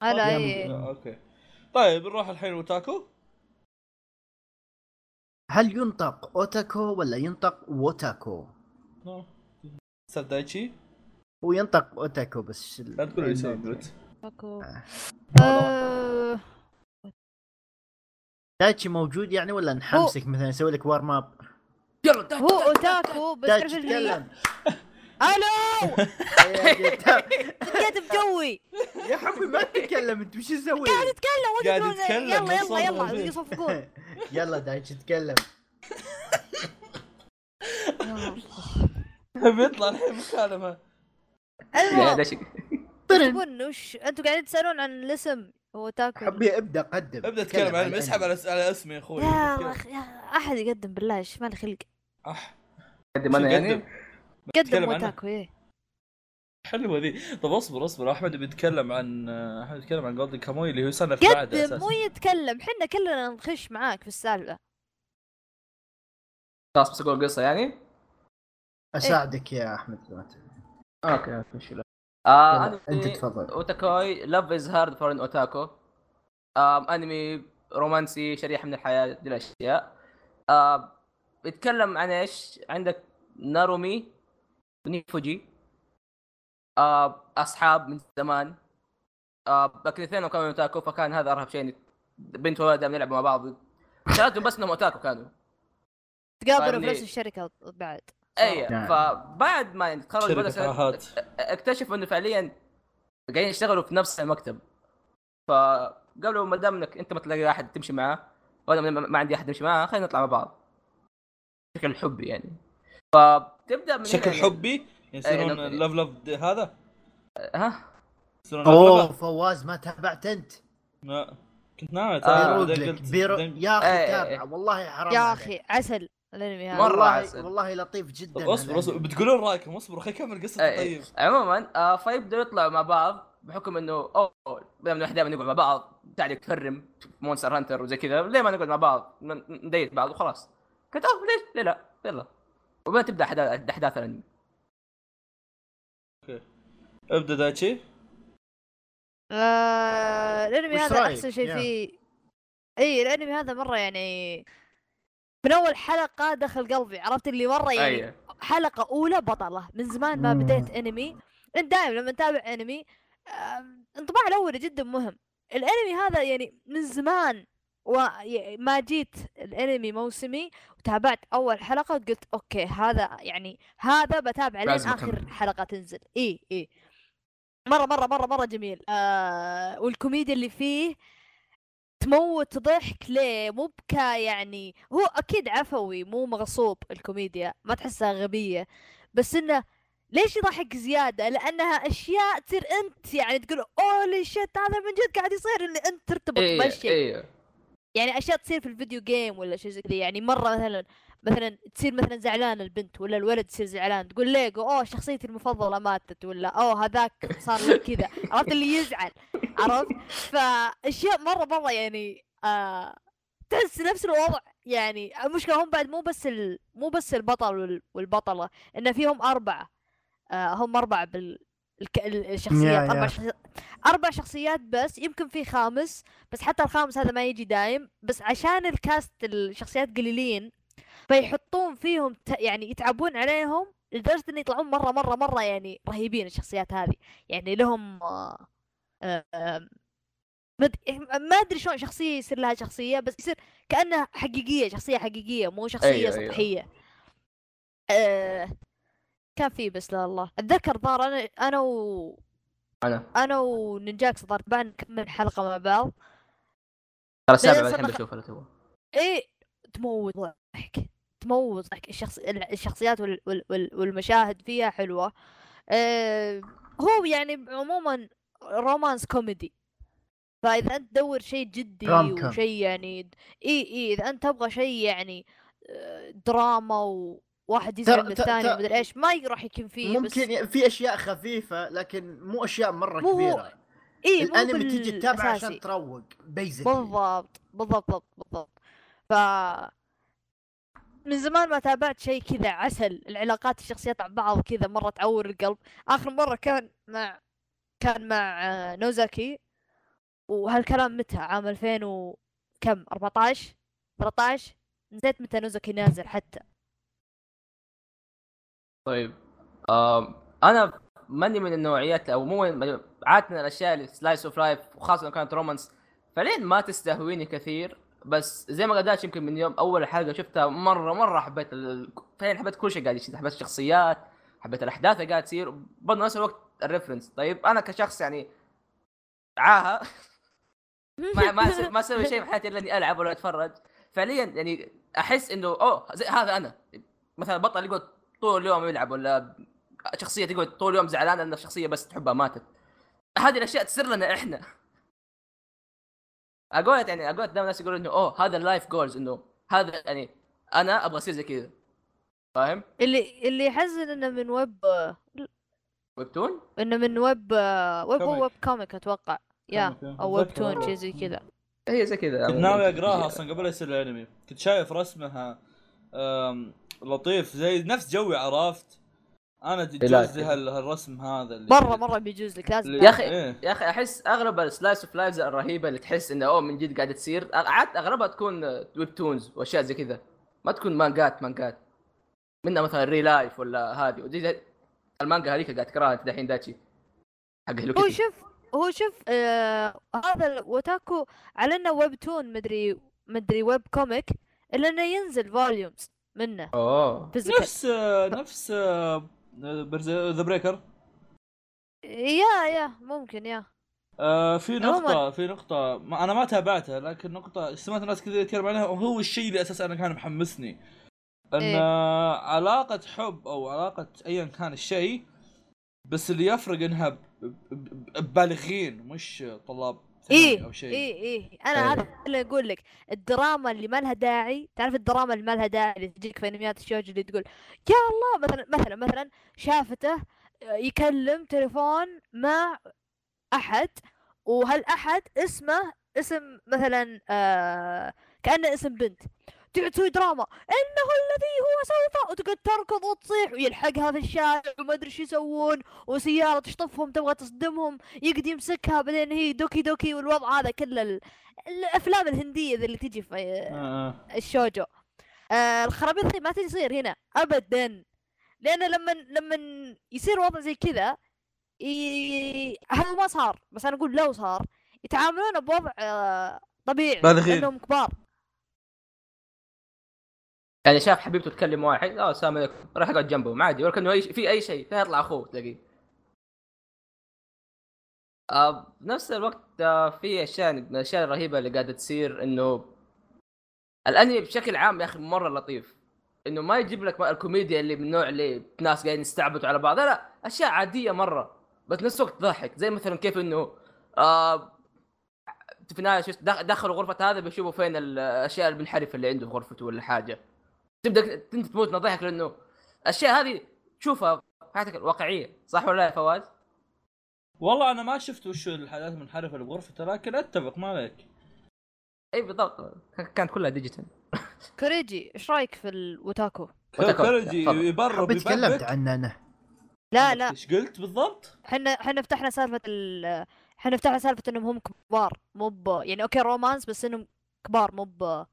هلا. آه، أوكي طيب نروح الحين وتاكو هل ينطق أوتاكو ولا ينطق ووتاكو؟ نو. سال دايتشي هو ينطق أوتاكو بس لا تقول لي أكو. آه. آه، دايتشي موجود يعني ولا نحمسك مثلا نسوي لك وارم اب يلا هو أوتاكو بس تعرف اللي تكلم ألو جيت بجوي يا حبيبي ما تتكلم أنت وش تسوي؟ قاعد وأنت قاعد تقول يتكلم، يلا يلا يلا. يصفقون يلا دايتشي تكلم بيطلع الحين مكالمة. دشي تبون وش أنتوا قاعدين تسألون عن الاسم هو تاكو حبي ابدأ قدم. ابدأ اتكلم عن اسحب على على اسمي يا أخوي. يا أخي، يا أحد يقدم بالله إيش مال خلق. أح. قدم أنا يعني؟ قدم؟ وتاكو إيه. حلوة ذي طب اصبر اصبر. أحمد بيتكلم عن أحمد بيتكلم عن جولدن كاموي اللي هو يصنف قدم أساسا. مو يتكلم. حنا كلنا نخش معاك في السالفة. خلاص بس أقول قصة يعني. أساعدك يا أحمد okay ما في مشكله آه أنت تفضل. ووتاكوي. Love is hard for an otaku أنمي رومانسي شريحة من الحياة دي الأشياء. آه بيتكلم عن إيش؟ عندك نارومي ونيفوجي آه أصحاب من زمان. آه لكن اثنينهم كانوا اوتاكو فكان هذا أرهب شيء بنت وولد دائما يلعبوا مع بعض. ثلاثتهم بس إنهم اوتاكو كانوا. تقابلوا في؟ نفس الشركة بعد. اي نعم. فبعد ما تخرج شركة بدأ عاهات اكتشفوا إنه فعليا قاعدين يشتغلوا في نفس المكتب. فقالوا ما دام انك أنت ما تلاقي أحد تمشي معاه وأنا ما ما عندي أحد امشي معاه خلينا نطلع مع بعض. بشكل حبي يعني. فبتبدأ من شكل هنا حبي؟ يصيرون إيه، لاف لاف هذا؟ ها؟ يصيرون أوه. فواز ما تابعت أنت. لا كنت ناوي آه، بيرو... يا أخي إيه، تابع. إيه. والله حرام يا. أخي عسل الأنمي هذا. مرة والله عسل. والله لطيف جدا طب اصبر اصبر. بتقولون رأيكم اصبروا خليني اكمل قصتي إيه، إيه. طيب. عموما آه يطلعوا مع بعض بحكم إنه أوه دائما نقعد مع بعض تعال ت farm Monster Hunter وزي كذا ليه ما نقعد مع بعض؟ ن date بعض وخلاص. قلت أوه ليش ليه لا؟ يلا. وبعدين تبدأ أحداث- أحداث الأنمي. ابدأ دايتشي آه، الأنمي هذا رأيك؟ أحسن شيء. فيه إي الأنمي هذا مرة يعني من أول حلقة دخل قلبي عرفت اللي مرة يعني أي. حلقة أولى بطلة من زمان ما. بديت أنمي أنت دائما لما تتابع أنمي انطباع الأول جدا مهم الأنمي هذا يعني من زمان وما جيت الانمي موسمي وتابعت أول حلقة قلت okay هذا يعني هذا بتابع لين اخر أكمل. حلقة تنزل. إي إي. مرة مرة مرة مرة جميل. آه والكوميديا اللي فيه تموت ضحك ليه؟ مو بكا يعني هو أكيد عفوي مو مغصوب الكوميديا ما تحسها غبية بس إنه ليش يضحك زيادة؟ لأنها أشياء تصير أنت يعني تقول holy shit هذا من جد قاعد يصير إن أنت ترتبط بالشيء إيه. يعني أشياء تصير في ال video game ولا شيء زي كذا يعني مرة مثلا مثلا تصير مثلا زعلان البنت ولا الولد يصير زعلان تقول ليجو أوه شخصيتي المفضلة ماتت ولا أوه هذاك صار له كذا عرفت اللي يزعل عرفت فأشياء مرة مرة يعني آه تحس نفس الوضع يعني المشكلة هم بعد مو بس. مو بس البطل وال- والبطلة إن فيهم أربعة آه هم أربعة بال الك... ال- الشخصيات يا- أربع يا. شخصيات أربع شخصيات بس يمكن في خامس بس حتى الخامس هذا ما يجي دايم بس عشان الكاست الشخصيات قليلين فيحطون فيهم ت... يعني يتعبون عليهم لدرجة انه يطلعون مرة مرة مرة يعني رهيبين الشخصيات هذه يعني لهم آه، مد... ما أدري شلون شخصية يصير لها شخصية بس يصير كأنها حقيقية شخصية حقيقية مو شخصية أيوة، أيوة. سطحية آه... كان في بس لا الله. أتذكر ظهر أنا أنا و أنا. أنا ونينجاكس ظهر بعد نكمل حلقة مع بعض. ترى السابع الحين بشوفها تو إيه تموت ضحك تموت ضحك. الشخص الشخصيات وال... وال... وال... والمشاهد فيها حلوة. آه... هو يعني عموما romance comedy. فإذا أنت تدور شيء جدي. وشيء يعني اي إي إذا أنت تبغى شيء يعني آه، دراما وواحد يزعل من الثاني ومدري إيش ما راح يكون فيه بس ممكن ي- في أشياء خفيفة لكن مو أشياء مرة مو كبيرة. اي الأنمي تجي تتابع بالأساسي. عشان تروق بيزك بالضبط بالضبط بالضبط. ف من زمان ما تابعت شيء كذا عسل. العلاقات الشخصيات مع بعض كذا مرة تعور القلب. آخر مرة كان مع كان مع آه، نوزاكي. وهالكلام متى؟ عام 2000 و كم 14 13 نسيت متى نوزاكي نازل حتى. طيب آم أنا ماني من النوعيات أو مو عادة الأشياء اللي slice of life وخاصة لو كانت romance فعليا ما تستهويني كثير بس زي ما قدرت يمكن من يوم أول حلقة شفتها مره مرة حبيت ال... فعلا حبيت كل شيء قاعد يصير حبيت الشخصيات حبيت الأحداث اللي قاعد تصير برضه نفس الوقت الريفرنس طيب أنا كشخص يعني عاهة ما ما ما أسوي شيء في حياتي إلا إني ألعب ولا أتفرج. فعليا يعني أحس إنه أوه زي هذا أنا. مثلا بطل يقعد طول اليوم يلعب ولا شخصية تقعد طول اليوم زعلان ان الشخصية بس تحبها ماتت هذه الأشياء تصير لنا إحنا أقول يعني أقول دائما الناس يقولون إنه أوه هذا ال life goals إنه هذا يعني أنا أبغى أصير زي كذا فاهم؟ اللي اللي يحزن إنه من web webtoon؟ إنه من web web comic. ويب كوميك أتوقع يا أو webtoon شيء زي كذا هي زي كذا كنت ناوي أقراها أصلا قبل لا يصير الأنمي كنت شايف رسمها لطيف زي نفس جوي عرفت؟ أنا تجوز لي هال- هالرسم هذا اللي مرة مرة بيجوز لك لازم يا أخي إيه. يا أخي أحس أغلب ال slice of lifes الرهيبة اللي تحس إنه أوه من جد قاعدة تصير عاد أغلبها تكون webtoons وأشياء زي كذا. ما تكون مانجات مانجات. منها مثلا ReLIFE ولا هذه ودي زي- المانجا هذيك قاعد تقراها انت دحين داتشي حق هو. شوف هو شوف آه هذا الوتاكو على إنه webtoon مدري مدري ويب كوميك إلا إنه ينزل volumes منه. اوه physical. نفس آه، نفس ذا بريكر yeah yeah ممكن yeah. آه في. نقطة في نقطة ما أنا ما تابعتها لكن نقطة سمعت ناس كثير يتكلم عنها وهو الشيء اللي أساسا أنا كان محمسني. إن إيه. آه، علاقة حب أو علاقة ايا كان الشيء بس اللي يفرق إنها ب- ب- ببالغين مش طلاب. إيه أو شيء. إيه إيه. أنا هذا اللي أقول لك الدراما اللي ما لها داعي تعرف الدراما اللي ما لها داعي اللي تجيك في أنميات الشوج اللي تقول يا الله مثلا مثلا مثلا شافته يكلم تليفون مع أحد وهالاحد اسمه اسم مثلا آه كأنه اسم بنت. تسوي دراما. إنه الذي هو سوف وتقعد تركض وتصيح ويلحقها في الشارع وما أدري شو يسوون. وسيارة تشطفهم تبغى تصدمهم. يقعد يمسكها بعدين هي ドキドキ والوضع هذا كله ال- الأفلام الهندية ذي اللي تجي في آه. آه. ال 少女. آه الخرابيط ما تصير هنا. ابدا. لأن لما لما يصير وضع زي كذا ي... هذا ما صار. بس أنا أقول لو صار يتعاملون بوضع آه طبيعي. لأنهم كبار. يعني شاف حبيبته تكلم واحد آه السلام عليكم. راح يقعد جنبه عادي ولا كأنه أي في أي شيء يطلع أخوه تلاقيه. آه بنفس الوقت آه في أشياء من الأشياء الرهيبة اللي قاعدة تصير إنه الأنمي بشكل عام يا أخي مرة لطيف. إنه ما يجيب لك الكوميديا اللي من النوع اللي ناس قاعدين يستعبطوا على بعض لا, أشياء عادية مرة. بس نفس الوقت تضحك زي مثلا كيف إنه آه في النهاية دخلوا غرفة هذا بيشوفوا فين الأشياء المنحرفة اللي عنده في غرفته ولا حاجة. تبدأ انت تموت من الضحك لأنه الأشياء هذه تشوفها في حياتك الواقعية صح ولا لا يا فواز؟ والله أنا ما شفت وش الحاجات المنحرفة اللي بغرفته لكن أتفق ما عليك إي بالضبط كانت كلها digital كوريجي إيش رأيك في الوتاكو. كوريجي. يبرر حبيت تكلمت. عنه أنا لا لا إيش قلت بالضبط؟ إحنا إحنا فتحنا سالفة ال إحنا فتحنا سالفة إنهم هم كبار مو ب يعني okay romance بس إنهم كبار مو ب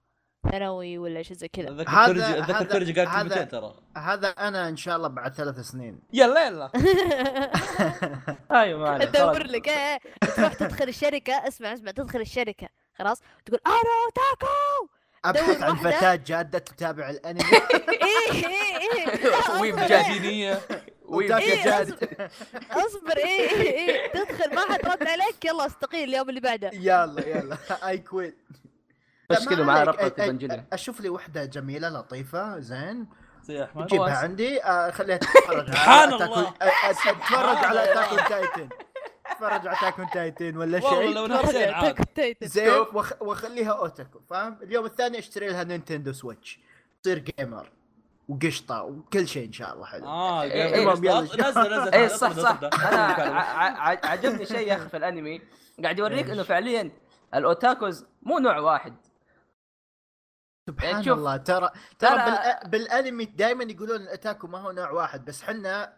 ثانوي ولا شيء زي كذا. أتذكر كوريجي أتذكر هذا- كوريجي قال هذا- كلمتين ترى. هذا أنا إن شاء الله بعد ثلاث سنين. يلا يلا أيوه ما عليك تدور لك. إيه. تروح تدخل الشركة. اسمع اسمع تدخل الشركة. خلاص. تقول أنا تاكو! أبحث عن. فتاة جادة تتابع الأنمي. إيه إيه إيه. ويب أصبر، جاهدينيه وتاكا إيه، جاد أصبر. إيه إيه إيه. تدخل ما حد رد عليك. يلا استقيل اليوم اللي بعده. يلا يلا. اي كويت بس كذا معاه ربطة ايفنجيليا أشوف لي واحدة جميلة لطيفة زين. زي أحمد. جيبها. عندي. آه، خليها تتفرج سبحان على تتفرج على Attack Titan. تتفرج على Attack Titan ولا والله شيء. لو اتاكو تايتن. زين وخ... واخليها أوتاكو فاهم؟ اليوم الثاني أشتري لها Nintendo Switch. تصير gamer وقشطة وكل شيء إن شاء الله حلو. آه إيه، إيه،. يلا. نزل نزل اي صح صح. أنا عجبني شيء يا أخي في الأنمي. قاعد يوريك إنه فعليا الأوتاكوز مو نوع واحد. سبحان شوف. الله ترى ترى. بالأ... بالأنمي دائما يقولون الأوتاكو ما هو نوع واحد بس حنا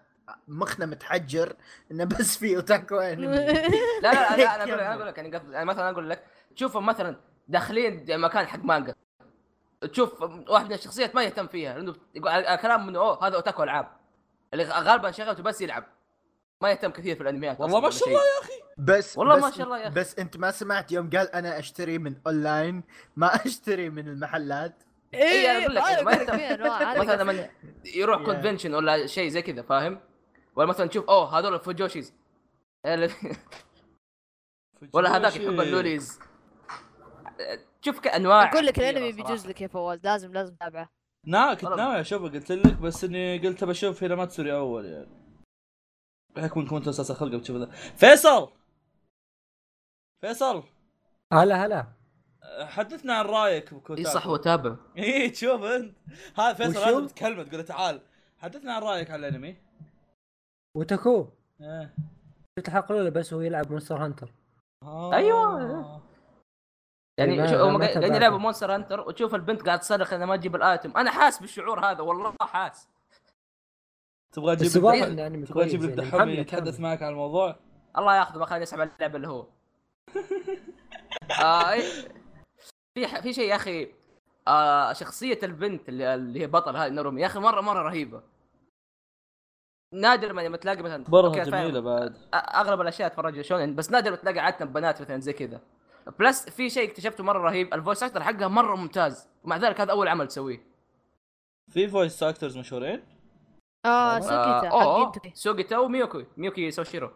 مخنا متحجر إنه بس في أوتاكو أنمي لا لا لا أنا أقول لك أنا أقول لك يعني قصدي- يعني مثلا أقول لك تشوفهم مثلا داخلين مكان حق مانجا تشوف واحد من الشخصيات ما يهتم فيها لأنه يقول الكلام إنه أوه هذا أوتاكو ألعاب اللي غالبا شغلته بس يلعب ما يهتم كثير في الانميات والله ما شاء. الله يا أخي بس والله بس ما شاء الله يا أخي. بس أنت ما سمعت يوم قال أنا أشتري من أونلاين ما أشتري من المحلات إيه، أنا أقول لك، ما يهتم. مثلا لما يروح. convention ولا شيء زي كذا فاهم؟ ولا مثلا تشوف أوه هذول ال fujoshis ولا هذاك يحب ال lolis تشوف كأنواع أقول لك الأنمي. بيجوز لك يا فواز لازم لازم تتابعه نا كنت. ناوي أشوفه قلت لك بس إني قلت بشوف هنا ما تسوري أول يعني بحكم انكم أنتم أساسا خلقه بتشوفوا ذا فيصل! فيصل! هلا هلا. حدثنا عن رأيك بكوتاكو اي صح وتابع اي تشوف أنت. هذا فيصل؟ لازم تكلمه تقول له تعال. حدثنا عن رأيك على الأنمي. وتكو إيه. شفت الحلقة الأولى بس هو يلعب مونستر هانتر آه. أيوة. يعني لا، شو- لا، هم قاعدين. يلعبوا مونستر هانتر وتشوف البنت قاعد تصرخ انها ما تجيب ال item. أنا حاس بالشعور هذا والله حاس. تبغى تجيب تبغى تجيب يعني الدحوم محمل يتحدث. معك عن الموضوع؟ الله ياخذه ما خليني اسحب على اللعبة اللي هو. آه إيه. في ح- في شيء يا أخي آه شخصية البنت اللي, اللي هي بطل هذه ناروميا يا أخي مره مرة رهيبة. نادر ما لما تلاقي مثلا برها. جميلة بعد. أغلب الأشياء اتفرج شلون بس نادر ما تلاقي عادة بنات مثلا زي كذا. Plus في شيء اكتشفته مرة رهيب ال voice actor حقها مرة ممتاز. ومع ذلك هذا أول عمل تسويه. في voice actors مشهورين؟ آه آه، سوكيتا أوه، حق انتوكي سوغيتا وميوكي ميوكي سوشيرو.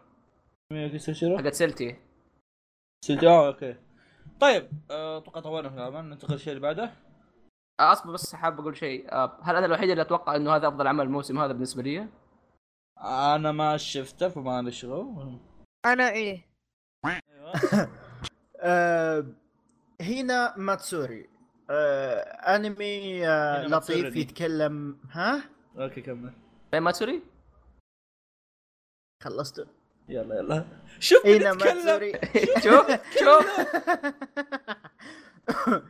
ميوكي سوشيرو؟ حقت سلتي سيلتي آه أوكي. طيب آه، أتوقع طولنا في العمل ننتقل للشيء اللي بعده. آه، أصبر بس حاب أقول شيء. آه، هل أنا الوحيد اللي أتوقع إنه هذا أفضل عمل الموسم هذا بالنسبة لي؟ أنا ما شفته فما لي شغل. أنا إيه. أيوة. آه هنا ماتسوري. آه أنمي آه. لطيف يتكلم ها؟ أوكي كمل. فاهم ماتسوري؟ خلصت يلا يلا. شوف هنا بنتكلم ماتسوري. شوف. شوف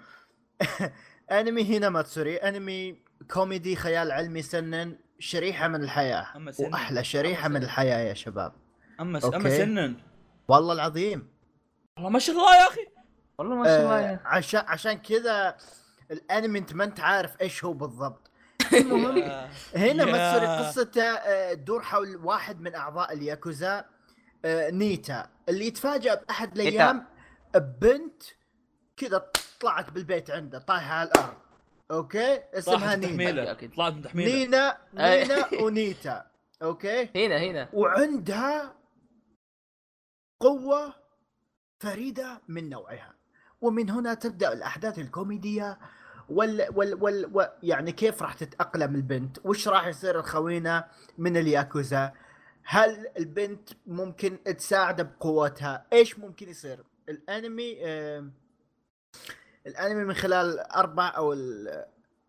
أنمي هنا ماتسوري. أنمي كوميدي خيال علمي سينين. شريحة من الحياة. أما سينين. وأحلى شريحة أما من سينين. الحياة يا شباب. أما أوكي. أما سينين. والله العظيم. والله ما شاء الله يا أخي. والله ما شاء الله آه يا عشان عشان كذا الأنمي أنت ما أنت عارف إيش هو بالضبط. المهم يا- هنا. ماتسوري قصته آه، تدور حول واحد من أعضاء الياكوزا آه، نيتا اللي يتفاجأ بأحد الأيام ببنت كذا طلعت بالبيت عنده طايحة على الأرض. أوكي؟ اسمها نينا. طلعت من تحميله نينا. نينا ونيتا. أوكي؟ هنا هنا. وعندها قوة فريدة من نوعها. ومن هنا تبدأ الأحداث الكوميدية وال وال وال و يعني كيف راح تتأقلم البنت؟ وش راح يصير الخوينة من الياكوزا؟ هل البنت ممكن تساعده بقوتها؟ إيش ممكن يصير؟ الأنمي آه الأنمي من خلال أربع أو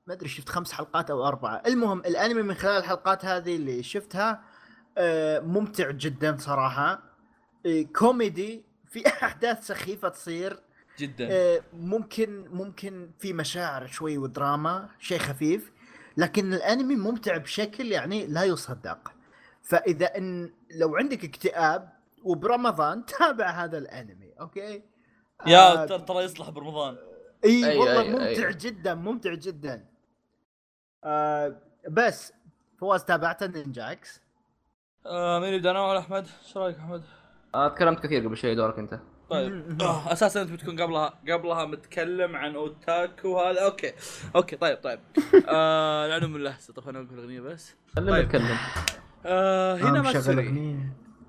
ما أدري شفت خمس حلقات أو أربعة. المهم الأنمي من خلال الحلقات هذه اللي شفتها آه، ممتع جدا صراحة. آه، كوميدي في أحداث سخيفة تصير. جدا. آه، ممكن ممكن في مشاعر شوي ودراما شيء خفيف لكن الأنمي ممتع بشكل يعني لا يصدق. فإذا إن لو عندك اكتئاب وبرمضان تابع هذا الأنمي أوكي؟ يا آه، ترى ترى يصلح برمضان. إي أي- والله أي- ممتع أي. جدا ممتع جدا. آه بس فواز تابعت نينجاكس آه مين يبدا أنا ولا أحمد؟ إيش رأيك أحمد؟ آه، تكلمت كثير قبل شوي دورك أنت. طيب. آه أساسا أنت بتكون قبلها قبلها متكلم عن أوتاكو هذا. أوكي. أوكي طيب طيب. آه العلم بالله طب أنا أقول اغنيه بس. خلينا طيب. نتكلم. آه هنا ما تسري.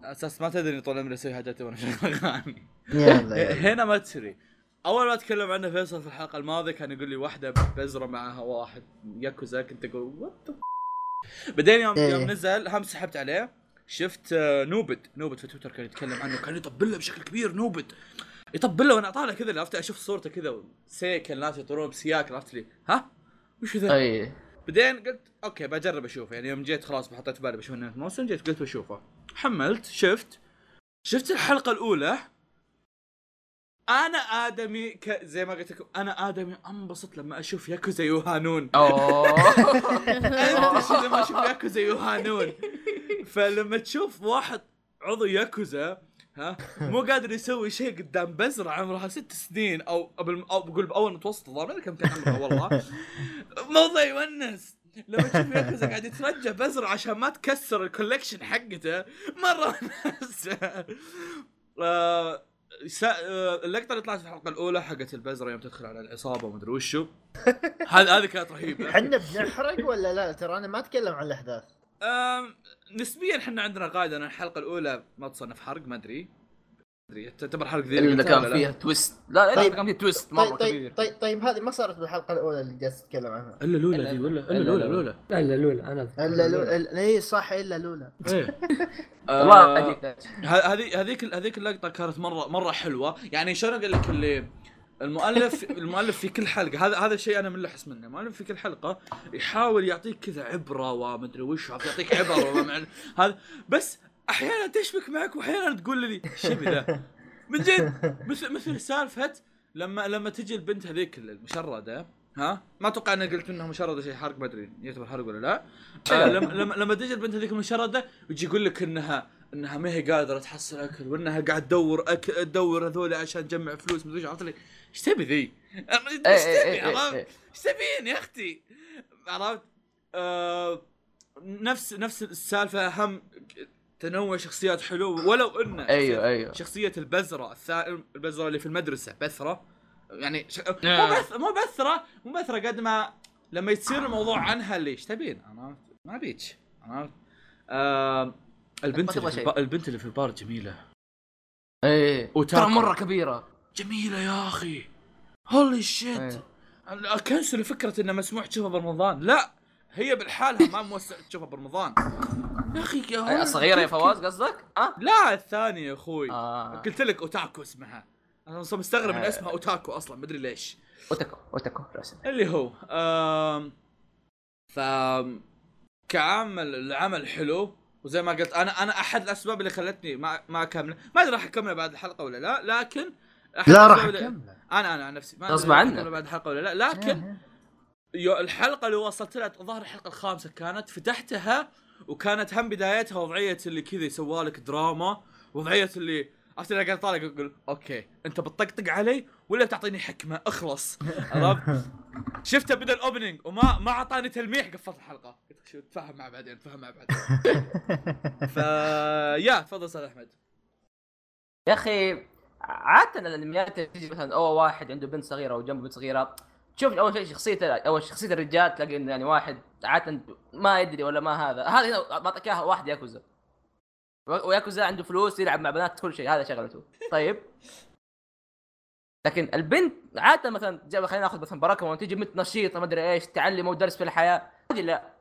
أساس ما تدري طول عمري أسوي حاجات وأنا شغال أغاني. هنا ما تسري. أول ما أتكلم عنه فيصل في الحلقة الماضية كان يقول لي واحدة بزرة معها واحد ياكوزا كنت أقول what بعدين يوم إيه. يوم نزل هم سحبت عليه. شفت آه، نوبد نوبد في تويتر كان يتكلم عنه كان يطبل له بشكل كبير نوبد يطبل له وأنا طالع كذا عرفت؟ أشوف صورته كذا sick الناس يطيرون بسيارات عرفت لي؟ ها؟ وش ذا؟ أي. بعدين قلت أوكي بجرب اشوفه يعني يوم جيت خلاص حطيت في بالي بشوف إنه موسم جيت قلت بشوفه. حملت شفت. شفت الحلقة الأولى؟ أنا آدمي ك... زي ما قلت لكم أنا آدمي أنبسط لما أشوف ياكوزا يوهانون. أوه. انت لما أشوف ياكوزا يوهانون. فلما تشوف واحد عضو ياكوزا ها مو قادر يسوي شيء قدام بزرة عمرها ست سنين أو قبل أو بقول بأول متوسط الظاهر كم كان عمرها والله. موضوع يونس. لما تشوف ياكوزا قاعد يترجى بزرة عشان ما تكسر ال collection حقته مرة ونس آه، سا... آه، اللقطة اللي طلعت في الحلقة الأولى حقت البزره يوم تدخل على العصابة ومدري وشو. هذه هذه كانت رهيبة. إحنا بنحرق ولا لا؟ ترى أنا ما أتكلم عن الأحداث. نسبيا إحنا عندنا قاعدة إن الحلقة الأولى ما تصنف حرق ما أدري. أدري تعتبر حلقه ذي إلا ولا كان لا؟ فيها twist لا لا طيب. كان فيها twist مرة طيب طيب كبير. طيب, طيب هذه ما صارت بالحلقة الأولى اللي جالس تتكلم عنها. إلا لولا إلا- ذي ولا إلا لولا. لولا. لولا. لا لا لولا أنا. إلا لولا. اي صح إلا لولا. إيه. والله آه، عجيب ه- هذه هذيك هذيك اللقطة كانت مرة مرة حلوة. يعني شلون أقول لك اللي المؤلف المؤلف في كل حلقة هذا هذا الشيء أنا منلحس منه. المؤلف في كل حلقة يحاول يعطيك كذا عبرة ومدري وش عارف يعطيك عبر ومع هذا بس أحيانا تشبك معك وأحيانا تقول لي شبي ذا. من جد مثل مثل سالفة لما لما تجي البنت هذيك المشردة ها؟ ما أتوقع اني قلت إنها مشردة شيء حرق ما أدري يعتبر حرق ولا لا. آه. لما لما لما تجي البنت هذيك المشرده ويجي يقول لك إنها إنها ما هي قادرة تحصل أكل وإنها قاعد تدور أكل تدور هذول عشان تجمع فلوس مدري إيش عرفت لي إيش تبي ذي؟ إيش إيه، تبي إيه، إيه، عرفت؟ إيه. إيش تبين يا أختي؟ عرفت؟ آه نفس نفس السالفة هم تنوع شخصيات حلو ولو إنه أيوه أيوه شخصية البزره الثا... البزره اللي في المدرسة بثره يعني ش... مو آه. بث... مو بثره مو بثره قد ما لما يصير الموضوع عنها ليش تبين أنا ما بيك عرفت آه... البنت ما تبغى اللي في شيء. الب... البنت اللي في البار جميلة إيه. ترى مرة كبيرة جميلة يا أخي. هولي شيت إيه. كنسلوا فكرة إنه مسموح تشوفها برمضان. لا هي بالحالها ما موسع تشوفها برمضان. يا أخي يا الصغيره يا فواز قصدك؟ ها؟ لا الثانية يا أخوي. آه. قلت لك أوتاكو اسمها. أنا أصلا مستغرب من آه. اسمها أوتاكو أصلا مدري ليش. أوتاكو أوتاكو اللي هو آم ف كعمل العمل حلو. وزي ما قلت أنا أنا أحد الأسباب اللي خلتني ما ما أكمل. ما أدري راح اكمل بعد الحلقة ولا لا لكن لا راح أكمل. أنا أنا عن نفسي ما غصب عنك. بعد الحلقة ولا لا لكن يو الحلقة اللي وصلت لها ظهر الحلقة الخامسة كانت فتحتها وكانت هم بدايتها وضعية اللي كذا يسوى لك دراما وضعية اللي عرفت أنا قاعد طالع أقول أوكي أنت بتطقطق علي ولا بتعطيني حكمة؟ اخلص. عرفت؟ شفته بدأ ال opening وما ما أعطاني تلميح قفلت الحلقة. قلت شو نتفاهم مع بعدين نتفاهم مع بعدين. ف يا تفضل أستاذ أحمد. يا أخي عادة الأنميات تجي مثلا أول واحد عنده بنت صغيرة وجنبه بنت صغيرة تشوف أول شيء شخصيه أول شخصية الرجال تلاقي انه يعني واحد عادة ما يدري ولا ما هذا. هذا هنا بعطيك إياها واحد ياكوزا. وياكوزا عنده فلوس يلعب مع بنات كل شيء. هذا شغلته. طيب. لكن البنت عادة مثلا جاب خلينا نأخذ مثلا براكه تيجي بنت نشيطه ما أدري إيش تعلم ودرس في الحياة. هذه لا.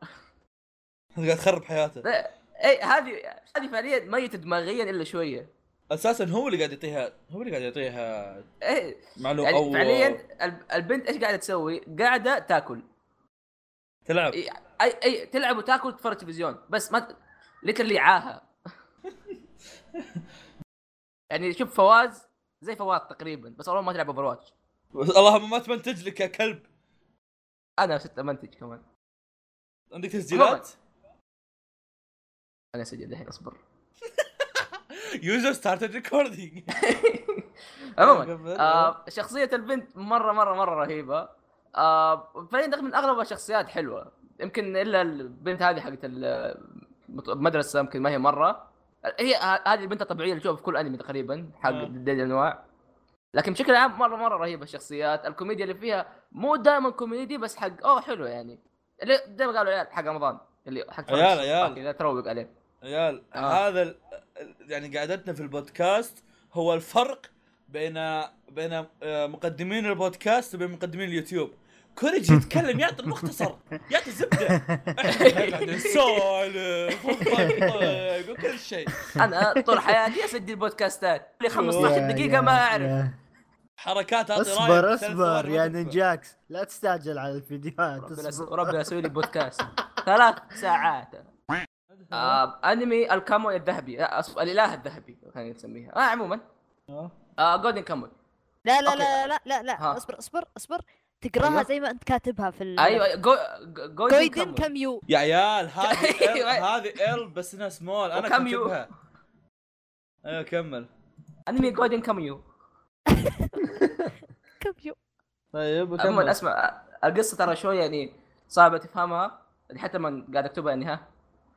قاعد تخرب حياته. اي هذه هذه فعليا ميتة دماغيا إلا شوية. أساسا هو اللي قاعد يعطيها هو اللي قاعد يعطيها إيه معلومه يعني أو فعليا الب- البنت إيش قاعدة تسوي؟ قاعدة تاكل. تلعب. إي أي, أي تلعب وتاكل تتفرج تلفزيون بس ما literally عاهه يعني شوف فواز زي فواز تقريبا بس والله ما تلعب Overwatch اللهم ما تمنتج لك يا كلب. أنا ست منتج كمان. عندك تسجيلات؟ أنا اسجل الحين أصبر. user started recording عموما آه شخصية البنت مرة مرة مرة رهيبة آه فعليا من اغلب الشخصيات حلوة يمكن إلا البنت هذه حقت المدرسة يمكن ما هي مرة هي هذه البنت الطبيعيه اللي تشوفها في كل أنمي تقريبا حق آه. الانواع لكن بشكل عام مرة مرة رهيبة الشخصيات الكوميديا اللي فيها مو دائما كوميدي بس حق أوه حلو يعني اللي زي ما قالوا العيال حق رمضان اللي حق عيال-. عيال. تروق عليه عيال آه. هذا ال- يعني قعدتنا في البودكاست هو الفرق بين بين آه، مقدمين البودكاست وبين مقدمين اليوتيوب. كل يجي يتكلم يعطي المختصر يعطي الزبده نسولف ونطقطق وكل شيء. أنا طول حياتي اسجل بودكاستات لي 15 دقيقة ما أعرف. حركات اصبر اصبر يا. نينجاكس لا تستعجل على الفيديوهات ربنا أسوي لي بودكاست. ثلاث ساعات. آه أنمي الكاموي الذهبي. لا أصف... الإله الذهبي خلينا نسميها. آه عموما. آه. آه جولدن كاموي لا لا أوكي. لا لا لا لا. ها. اصبر اصبر اصبر. تقراها أيوة. زي ما أنت كاتبها في ال أيوه. جو... جو- كاميو يا عيال هذه ال أيوة. هذه ال بس إنها سمول أنا وكم يو. كاتبها. أيوه كمل. أنمي Golden Kamuy كاميو طيب عموما أسمع القصة ترى شوية يعني صعبة تفهمها يعني حتى من قاعد أكتبها يعني ها.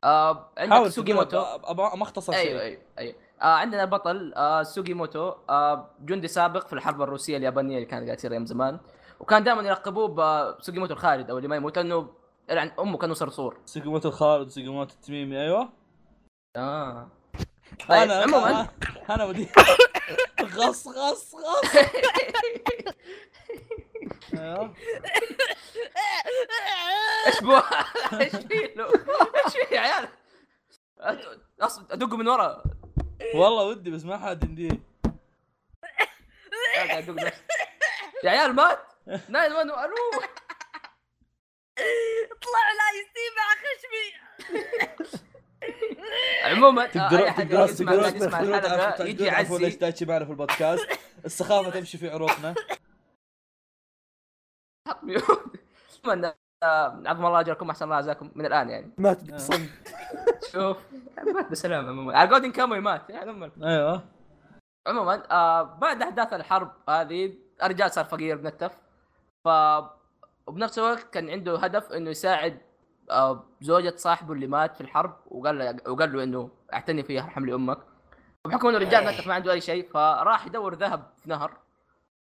آه عندك حاول سوجي موتو أبغى ما اختصر أيوه شيء أيوه أيوه. آه عندنا بطل آه سوجي موتو آه جندي سابق في الحرب الروسية اليابانية اللي كانت قاعدة تصير أيام زمان. وكان دائما يلقبوه بسوجي موتو الخالد أو اللي ما يموت لأنه يعني أمه كأنه صرصور. سيجموت الخالد وسيجموت التميمي أيوه. آه. طيب أنا عموما أنا ودي غص غص غص. أيوه. إيش بو إيش في له؟ إيش في يا عيال؟ أدق من ورا. والله ودي بس ما حد ينديه. يا عيال مات. نايل وين؟ ألو طلع لا يستي مع خشمي. عموما تقدرون يسمع تقدرون الحلقة تعرفون- يجي ليش دايتشي معنا في البودكاست. السخافة تمشي في عروقنا. حط ميوت آه، عظم الله اجركم أحسن الله جزاكم من الآن يعني. مات بصمت شوف. مات بسلامة عموما. على جولدن كاموي مات يعني أيوه. عموما آه بعد أحداث الحرب هذه الرجال صار فقير بنتف ف وبنفس الوقت كان عنده هدف إنه يساعد آه زوجة صاحبه اللي مات في الحرب وقال له وقال له إنه اعتني فيها ارحم لي أمك. وبحكم إنه الرجال نتف ما عنده أي شيء فراح يدور ذهب في نهر.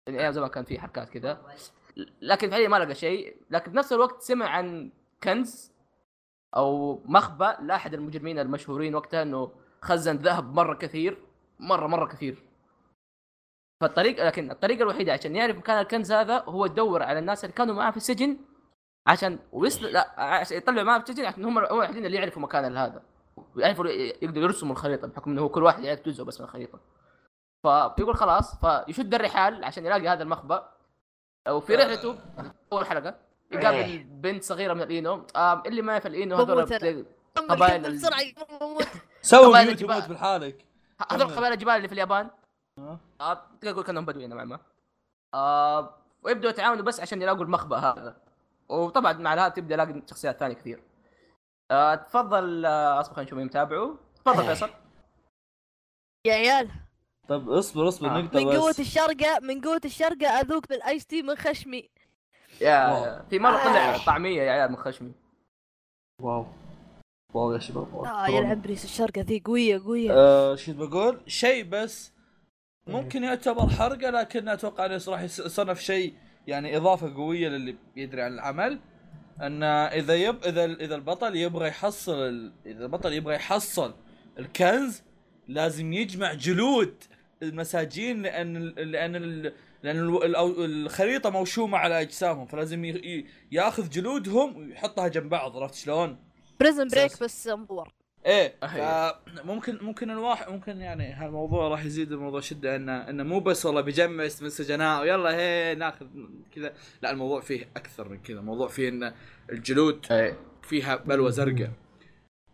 يعني أيام زمان كان في حركات كذا. لكن فعليا ما لقى شيء. لكن بنفس الوقت سمع عن كنز أو مخبأ لأحد المجرمين المشهورين وقتها إنه خزن ذهب مرة كثير مرة مرة كثير. فالطريقة لكن الطريقة الوحيدة عشان يعرف مكان الكنز هذا هو يدور على الناس اللي كانوا معاه في السجن عشان ويصل لا عشان يطلع معاه في السجن عشان هم الوحيدين اللي يعرفوا مكان هذا. يعرفوا يقدروا يرسموا الخريطة بحكم إنه هو كل واحد يعرف جزء بس من الخريطة. فبيقول خلاص فيشد الرحال عشان يلاقي هذا المخبأ. وفي رحلته أول حلقة. يقابل بنت صغيرة من الإينو. آم، اللي ما يعرف الإينو هذول قبائل سوي ميوت. وموت بحالك. هذول. قبائل الجبال اللي في اليابان. آه. آه، تقدر تقول كأنهم بدوين نوعا ما. آه ويبدأوا يتعاونوا بس عشان يلاقوا المخبأ هذا. وطبعا مع هذا تبدأ يلاقي شخصيات ثانية كثير. آه تفضل آه اصبر خلينا نشوف مين متابعه. تفضل فيصل. يا عيال. طب اصبر اصبر آه. نقطة من قوة الشرقة من قوة الشرقة أذوق بالآيس تي من خشمي. يا واو. في مرة طلع آه. طعمية يا عيال من خشمي. واو. واو يا شباب واو. آه يلعب بريس الشرقة ذي قوية قوية. آه، شو بقول شيء بس ممكن يعتبر حرقة لكن أتوقع إنه راح يص- يصنف شيء يعني إضافة قوية للي بيدري عن العمل. أن إذا يب إذا إذا البطل يبغى يحصل ال... إذا البطل يبغى يحصل الكنز لازم يجمع جلود المساجين لأن ال- لأن ال... لأن ال... الخريطة موشومة على أجسامهم فلازم يأخذ جلودهم ويحطها جنب بعض عرفت شلون؟ بريزن بريك. بس مبور إيه. ممكن ممكن الواحد ممكن يعني هالموضوع راح يزيد الموضوع شدة إنه إنه مو بس والله بيجمع من سجناء ويلا هي ناخذ كذا لا الموضوع فيه أكثر من كذا الموضوع فيه ان الجلود إيه فيها بلوى زرقاء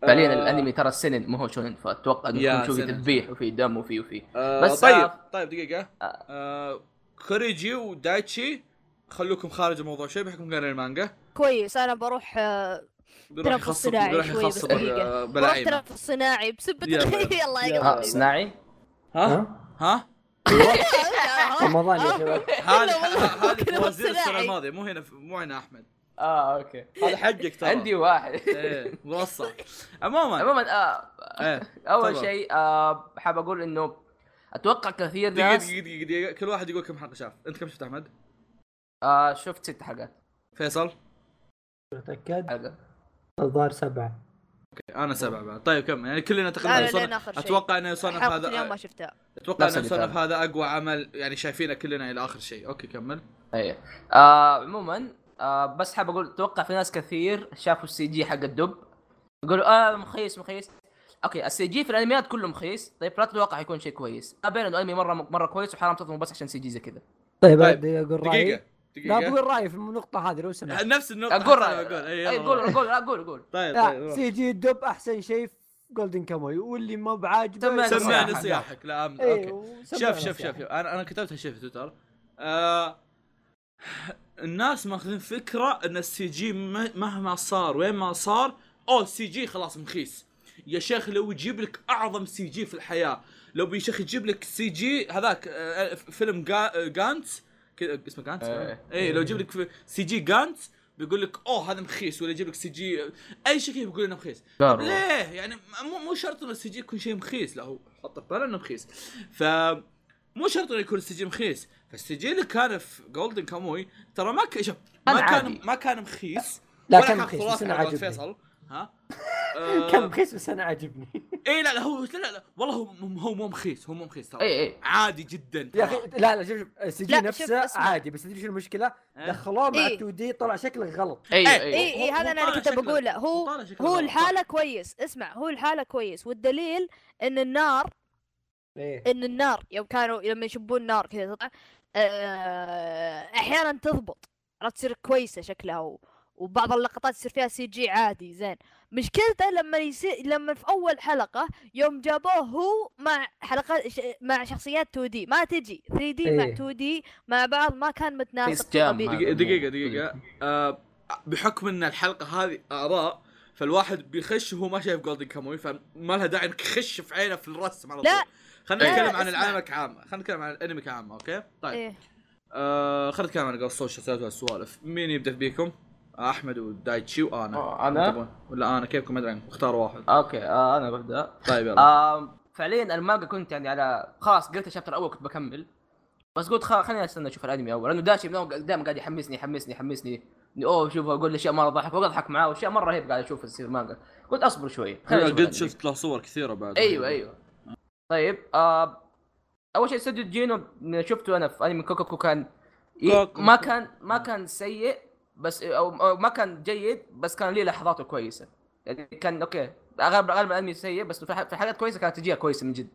فعليا آه، الأنمي ترى السنن ما هو شونن فأتوقع إنه يا يكون شوفي سنن. تذبيح وفي دم وفي وفي. آه بس، طيب آه، طيب دقيقة. آه. آه كوريجي ودايتشي خلوكم خارج الموضوع شوي بحكم قاري المانجا. كويس أنا بروح آه، بيروح تنفس يخصب صناعي بيروح شوي بس. آه، بروح تنفس صناعي بسبة يلا. يا صناعي؟ ها؟ ها؟ رمضان يا شباب. هذه هذه فوازير السنة. الماضية. مو هنا مو هنا أحمد. آه أوكي. هذا حقك ترى. عندي واحد. إيه موصل. عموما. عموما آه إيه أول. شيء آه حاب أقول إنه أتوقع كثير ناس دقيقة دقيقة دقيقة. كل واحد يقول كم حلقة شاف. أنت كم شفت أحمد؟ آه شفت ست حلقات فيصل؟ أتأكد؟ حلقه الظاهر سبعة. okay أنا سبعة بعد. طيب كم؟ يعني كلنا تقريبا أنا يصنف- لين آخر شيء. أتوقع إنه يصنف حلقة اليوم ما هذا شفتها أتوقع إنه يصنف. هذا أقوى عمل يعني شايفينه كلنا إلى آخر شيء. okay كمل. إيه آه عموما آه بس حاب أقول أتوقع في ناس كثير شافوا ال CG حق الدب. يقولوا آه مخيس مخيس. okay ال CG في الأنميات كله مخيس. طيب لا تتوقع يكون شيء كويس. ما بين انه انمي مرة مرة كويس وحرام تظلمه بس عشان CG زي كذا. طيب طيب، بدي أقول رأيي. دقيقة. لا بقول رأيي في النقطة هذه لو سمحت. نفس النقطة. أقول. أنا أقول أي يلا. قول. قول قول قول. طيب طيب. CG الدب أحسن شيء في Golden Kamuy واللي ما بعاجبه سمعني. نصيحك لا أم... إيه، okay. شوف شوف. شوف أنا أنا كتبت هالشيء في تويتر. آه الناس ماخذين فكرة إن ال CG مهما صار وين ما صار أو ال CG خلاص مخيس. يا شيخ لو يجيب لك أعظم CG في الحياة لو يا شيخ يجيب لك CG هذاك آه، فيلم جا... Gantz اسمه Gantz؟ إيه. اي لو يجيب لك CG Gantz بيقول لك أوه هذا مخيس. ولا يجيب لك CG أي شيء بيقول إنه مخيس. ليه؟ يعني مو مو شرط إنه ال CG يكون شيء مخيس لا هو حط في باله إنه مخيس. ف مو شرط إنه يكون ال CG مخيس. فال CG اللي كان في Golden Kamuy ترى ما ك... شوف ما كان كان. ما كان مخيس. لا كان مخيس بس أنا عاجبني. فيصل. ها؟ كان آه، مخيس بس أنا عاجبني. اي لا لا هو لا لا, لا. والله هو هو مو مخيس هو مو مخيس ترى. اي اي عادي جدا يا أخي لا لا شوف لا، شوف، نفسه. عادي بس تدري شو المشكلة؟ إيه. دخلوه مع إيه. 2D طلع شكله غلط. اي إيه. اي اي اي هو- هذا أنا كنت بقوله. هو هو غلط. الحالة كويس. اسمع هو الحالة كويس. والدليل إن النار إيه إن النار يوم كانوا لما يشبون نار كذا تطلع آه، أحيانا تضبط عرفت تصير كويسة شكلها و... وبعض اللقطات يصير فيها CG عادي زين مشكلته لما يصير لما في أول حلقة يوم جابوه هو مع حلقات ش... مع شخصيات 2D ما تجي 3D مع إيه. 2D مع بعض ما كان متناسق طبيعي. هذا. دقيقة آه بحكم إن الحلقة هذه آراء فالواحد بيخش وهو ما شايف جولدن كاموي فما لها داعي إنك تخش في عينه في الرسم على طول لا. خلينا لا، نتكلم عن. العالم كعامة. خلينا نتكلم عن الانمي كعامة أوكي؟ طيب. إيه. آه خلينا نتكلم عن قصة الشخصيات والسوالف مين يبدأ فيكم أحمد ودايتشي وأنا. آه، أنا؟ تبغون؟ ولا أنا؟ كيفكم؟ ما أدري عنكم. اختاروا واحد. أوكي آه أنا ببدأ. طيب يلا. آه فعليا المانجا كنت يعني على خلاص قلت ال chapter الأول كنت بكمل. بس قلت خليني أستنى أشوف الأنمي أول. لأنه دايتشي دائما قاعد يحمسني يحمسني يحمسني. أوه شوف أقول لي أشياء مرة ضحك وأقعد أضحك معاه وأشياء مرة رهيب قاعد أشوف تصير مانجا قلت أصبر شوي. الأنمي. شفت له صور كثيرة بعد. أيوه أيوه. طيب آه أول شيء استوديو جينو شفته أنا في أنمي كوكوكو كان ي- كوكو. ما كان ما كان سيء بس أو ما كان جيد بس كان ليه لحظاته كويسة. يعني كان أوكي اغلب أغلب الأنمي سيء بس في حاجات كويسة كانت تجيها كويسة من جد.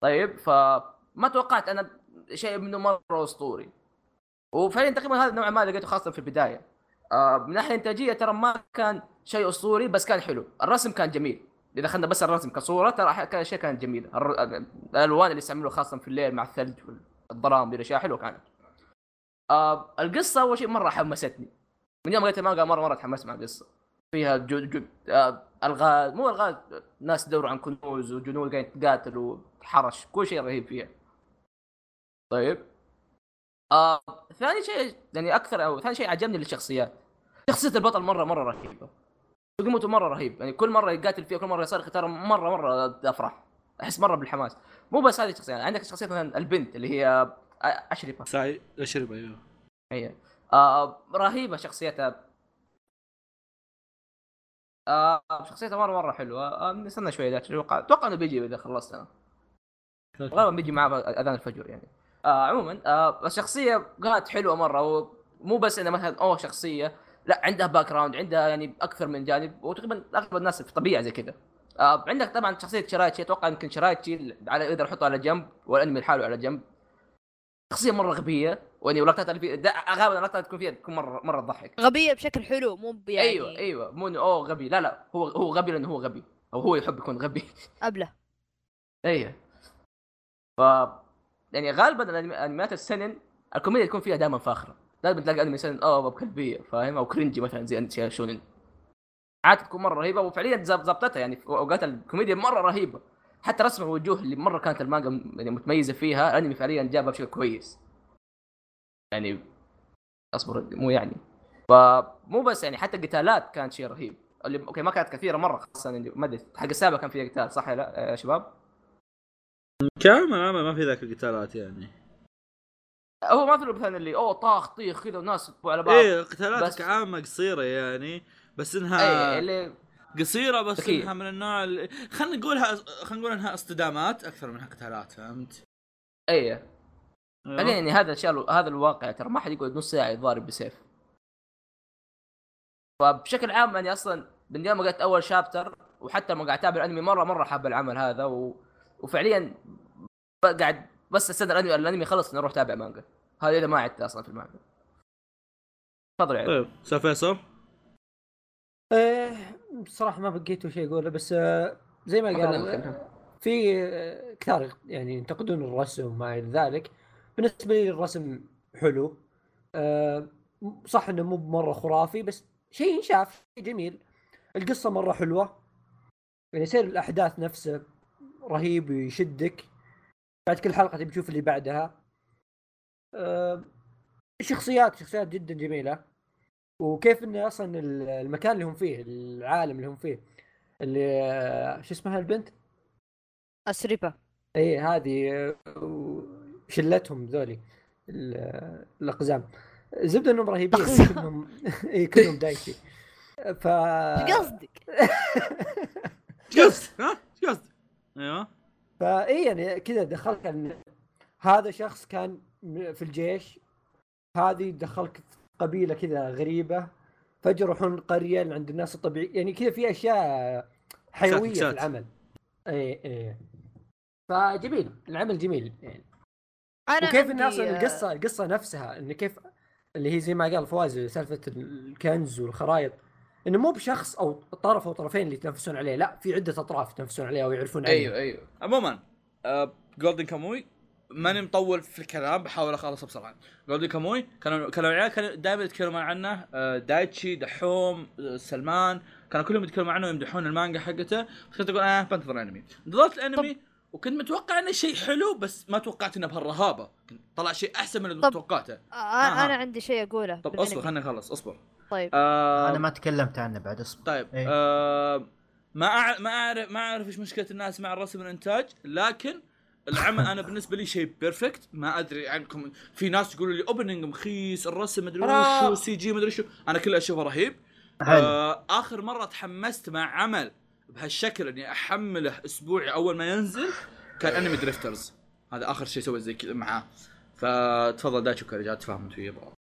طيب فما توقعت أنا شيء منه مرة أسطوري. وفعليا تقريبا هذا نوعا ما لقيته خاصة في البداية. آه من ناحية انتاجيه ترى ما كان شيء أسطوري بس كان حلو. الرسم كان جميل. إذا أخذنا بس الرسم كصورة ترى اشياء كانت جميله الألوان اللي استعملوها خاصة في الليل مع الثلج والظلام الاشياء حلوة كانت. آه القصة أول شيء مرة حمستني. من يوم قريت المانجا مرة مرة تحمست مع القصة. فيها جو جو آه ألغاز مو ألغاز ناس يدوروا عن كنوز وجنود قاعدين تقاتل وحرش كل شيء رهيب فيها. طيب. آه ثاني شيء يعني أكثر أو ثاني شيء عجبني للشخصيات. شخصية البطل مرة مرة رهيبة. قيمته مره رهيب. يعني كل مرة يقاتل فيها كل مرة يصرخ ترى مرة مرة افرح أحس مرة بالحماس. مو بس هذه الشخصية. عندك شخصية مثلا البنت اللي هي أشرفة. ساي اشرب أيوه. هي. آه رهيبة شخصيتها. آه شخصيتها مرة مرة حلوة. آه نستنى شوية ذاك أتوقع أتوقع إنه بيجي إذا خلصت أنا. غالبا بيجي مع أذان الفجر يعني. آه عموما آه الشخصية كانت حلوة مرة ومو بس انها مثلا أوه شخصية. لا عندها background عندها يعني أكثر من جانب وتقريبا أغلب الناس في طبيعه زي كذا. آه عندك طبعا شخصية شيرايشي أتوقع يمكن شيرايشي على أقدر احطه على جنب والأنمي لحاله على جنب. شخصية مرة غبية يعني ولقطات اللي فيها غالبا اللقطات تكون فيها تكون مرة مرة تضحك. غبية بشكل حلو مو يعني أيوه أيوه مو أوه غبي. لا لا هو هو غبي لأنه هو غبي أو هو يحب يكون غبي. أبلة. أيوه. ف يعني غالبا انميات السنن الكوميديا تكون فيها دائما فاخرة. دائما تلاقي انمي سنن اوه بكلبيه فاهم؟ أو كرنجي مثلا زي اشياء شونن عادة تكون مرة رهيبة وفعليا زب- ظبطتها يعني في أوقات الكوميديا مرة رهيبة. حتى رسم الوجوه اللي مرة كانت المانجا يعني متميزة فيها الانمي فعليا جابها بشكل كويس. يعني أصبر مو يعني. فمو بس يعني حتى القتالات كانت شيء رهيب. اللي أوكي ما كانت كثيرة مرة خاصة اللي ما أدري حق السابع كان فيها قتال صح يا لا يا شباب؟ كامل ما في ذاك القتالات يعني. هو ما في مثلا اللي أوه طاخ طيخ كذا وناس يطبوا على بعض إيه قتالات بس- كعامة قصيرة يعني بس إنها اي اللي قصيرة بس ذكية. إنها من النوع اللي خلينا نقولها خلينا نقول إنها اصطدامات أكثر منها قتالات فهمت؟ اي أيوه. بعدين يعني هذا الشيء هذا الواقع ترى ما حد يقعد نص ساعة يضارب بسيف فبشكل عام يعني أصلا من يوم ما قلت أول شابتر وحتى لما قاعد أتابع الأنمي مرة مرة حاب العمل هذا و... وفعليا قاعد بس استنى الانمي الأنمي خلص نروح تابع مانجا. هذا إذا ما عدت أصلا في المانجا. تفضل يا عيد. طيب أستاذ فيصل؟ آه، بصراحه ما بقيت شيء أقوله بس آه، زي ما قال. في آه، كثار يعني ينتقدون الرسم وما إلى ذلك. بالنسبة لي الرسم حلو. آه، صح إنه مو مرة خرافي بس شيء ينشاف شيء جميل. القصة مرة حلوة. يعني سير الأحداث نفسه رهيب ويشدك. بعد كل حلقة تبي تشوف اللي بعدها آه، الشخصيات شخصيات جدا جميلة وكيف انه أصلا المكان اللي هم فيه العالم اللي هم فيه اللي آه، شو اسمها البنت؟ اسربه إي هذه آه، شلتهم ذولي ال- الأقزام زبدة إنهم رهيبين. كلهم إي كلهم دايتشي ف إيش قصدك؟ إيش قصدك؟ ها؟ إيش قصدك؟ أيوه فاي يعني كذا دخلك ان هذا شخص كان في الجيش هذه دخلك في قبيلة كذا غريبة فجاه يروحون قرية عند الناس الطبيعي يعني كذا في أشياء حيوية في. العمل. اي اي فجميل العمل جميل يعني أنا وكيف الناس عندي، آه، القصة القصة نفسها إن كيف اللي هي زي ما قال فواز سالفة الكنز والخرائط. إنه مو بشخص أو طرف أو طرفين اللي يتنافسون عليه لا في عدة أطراف يتنافسون عليه أو يعرفون عنه. أيوه أيوه. عموما آه جولدن كاموي ماني مطول في الكلام بحاول أخلصه بسرعة. جولدن كاموي كانوا كانوا العيال كانوا دائما يتكلمون عنه آه دايتشي دحوم آه سلمان كانوا كلهم يتكلمون عنه ويمدحون المانجا حقته. بس كنت أقول آه بنتظر الانمي نظرت الانمي وكنت متوقع إنه شيء حلو بس ما توقعت إنه بهالرهابة. طلع شيء أحسن من اللي توقعته. آه،. أنا عندي شيء أقوله طب. أصبر خليني أخلص أصبر. طيب. آه أنا ما تكلمت عنه بعد اصبر. طيب إيه. آه ما أع... ما أعرف ما أعرف إيش مشكلة الناس مع الرسم والإنتاج لكن العمل أنا بالنسبة لي شيء perfect ما أدري عنكم في ناس يقولوا لي opening مخيس الرسم مدري. وشو CG مدري شو أنا كله أشوفه رهيب. آه آخر مرة تحمست مع عمل بهالشكل إني أحمله اسبوعي أول ما ينزل كان انمي دريفترز هذا آخر شيء سويت زي كذا معاه. فتفضل دايتشي كاري تفاهم انت وياه.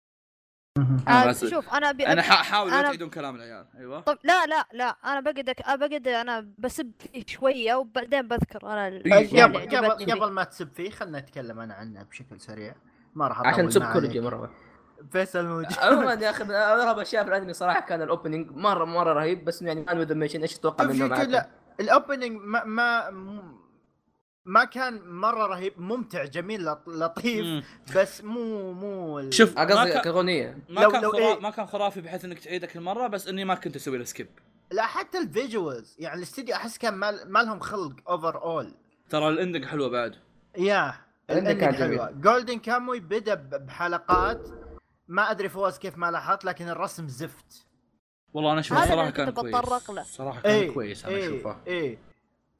آه شوف أنا ابي أنا ح- احاول لا أنا- تعيدون كلام العيال أيوه طب لا لا لا أنا بقعد بقعد أنا بسب فيه شوية وبعدين بذكر أنا إيه، قبل اللي قبل. قبل ما تسب فيه خلنا نتكلم أنا عنه بشكل سريع ما راح عشان تسب كوريجي. مرة. فيصل موجود عموما يا أخي من أغرب أشياء في الأنمي صراحة كان ال opening مره مرة رهيب بس يعني مان وذ أ ميشن إيش تتوقع شوف منه؟ لا ال opening ما ما ما كان مرة رهيب ممتع جميل لط- لطيف. بس مو مو شوف آه، ما قصدي كان- كأغنية ما كان لو خرا... إيه؟ ما كان خرافي بحيث إنك تعيده كل مرة بس إني ما كنت أسوي له skip لا حتى ال visuals يعني الاستديو أحس كان ما ما لهم خلق overall ترى ال ending حلوة بعد. yeah كان ال ending حلوة. جولدن كاموي بدأ ب- بحلقات. ما أدري فواز كيف ما لاحظت لكن الرسم زفت. والله أنا أشوف هذا صراحة كان كويس. صراحة كان كويس أنا إيه أشوفه. إيه.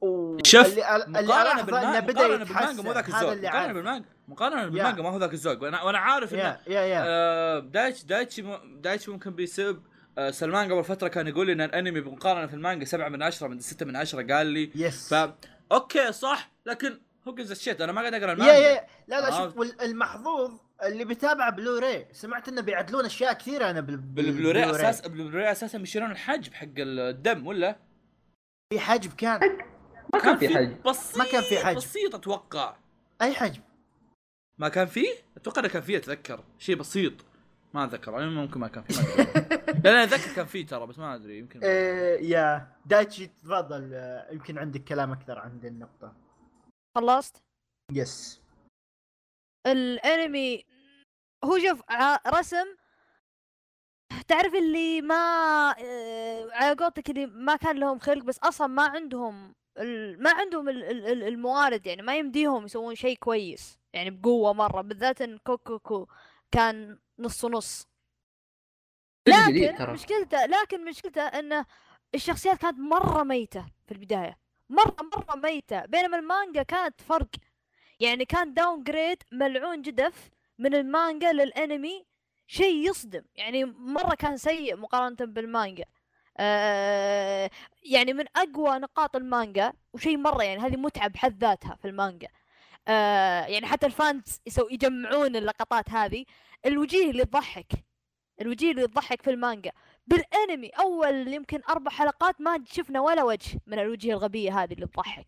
و- شوف اللي اللي مقارنه بالمانجا مقارنة بالمانجا. مو ذاك الذوق. اللي مقارنة. بالمانجا. مقارنة بالمانجا ما هو ذاك الذوق. وأنا وأنا عارف إنه yeah yeah yeah. آه، دايتش دايتشي م- دايتشي ممكن بيسب. آه، سلمان قبل فترة كان يقول لي إن الأنمي بمقارنة في المانجا 7 من 10 من 6 من 10 قال لي. yes ف أوكي صح. لكن هو جز الشيت أنا ما قاعد أقرأ يا المانجا. يا. لا لا آه. شوف المحظوظ اللي بيتابع بلوراي سمعت إنه بيعدلون أشياء كثيرة أنا بال- بالبلوراي أساس بالبلوراي أساسا بيشيلون الحجب حق الدم ولا؟ في حجب كان. ما كان في حاجة بسيط ما كان في حجب. بسيط أتوقع. أي حجب ما كان فيه؟ أتوقع إنه كان فيه أتذكر. شيء بسيط. ما أتذكر. يعني ممكن ما كان فيه ما. لا لا أتذكر كان فيه ترى بس ما أدري. يمكن إيه يا. دايتشي تفضل. يمكن عندك كلام أكثر عن دي النقطة. خلصت؟ يس. الأنمي هو شوف ع- رسم. تعرف اللي ما آه، على قولتك اللي ما كان لهم خلق بس أصلا ما عندهم ما عندهم ال- ال- ال- الموارد يعني ما يمديهم يسوون شيء كويس يعني بقوة مرة بالذات إن كوكوكو كان نص نص. لكن. مشكلته لكن مشكلته انه الشخصيات كانت مرة ميتة في البداية. مرة مرة ميتة. بينما المانجا كانت فرق. يعني كان downgrade ملعون جدف من المانجا للأنمي شيء يصدم. يعني مرة كان سيء مقارنة بالمانجا. آه يعني من أقوى نقاط المانجا وشيء مرة يعني هذه متعة بحد ذاتها في المانجا. آه يعني حتى ال fans يسو يجمعون اللقطات هذه. الوجيه اللي تضحك الوجيه اللي تضحك في المانجا. بالانمي أول يمكن أربع حلقات ما شفنا ولا وجه من الوجيه الغبية هذه اللي تضحك.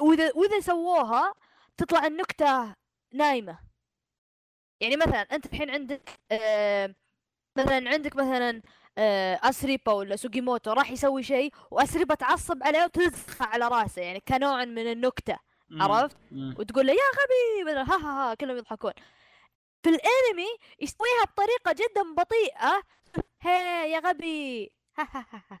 وإذا وإذا سووها تطلع النكتة نايمة. يعني مثلا أنت الحين عندك آه مثلا عندك مثلا اسريبا ولا سوجيموتو راح يسوي شيء واسريبا تعصب عليه وتلزخه على رأسه يعني كنوع من النكتة. عرفت. وتقول له يا غبي ها ها ها كلهم يضحكون في الأنمي يسويها بطريقة جدا بطيئة هي يا غبي ها ها ها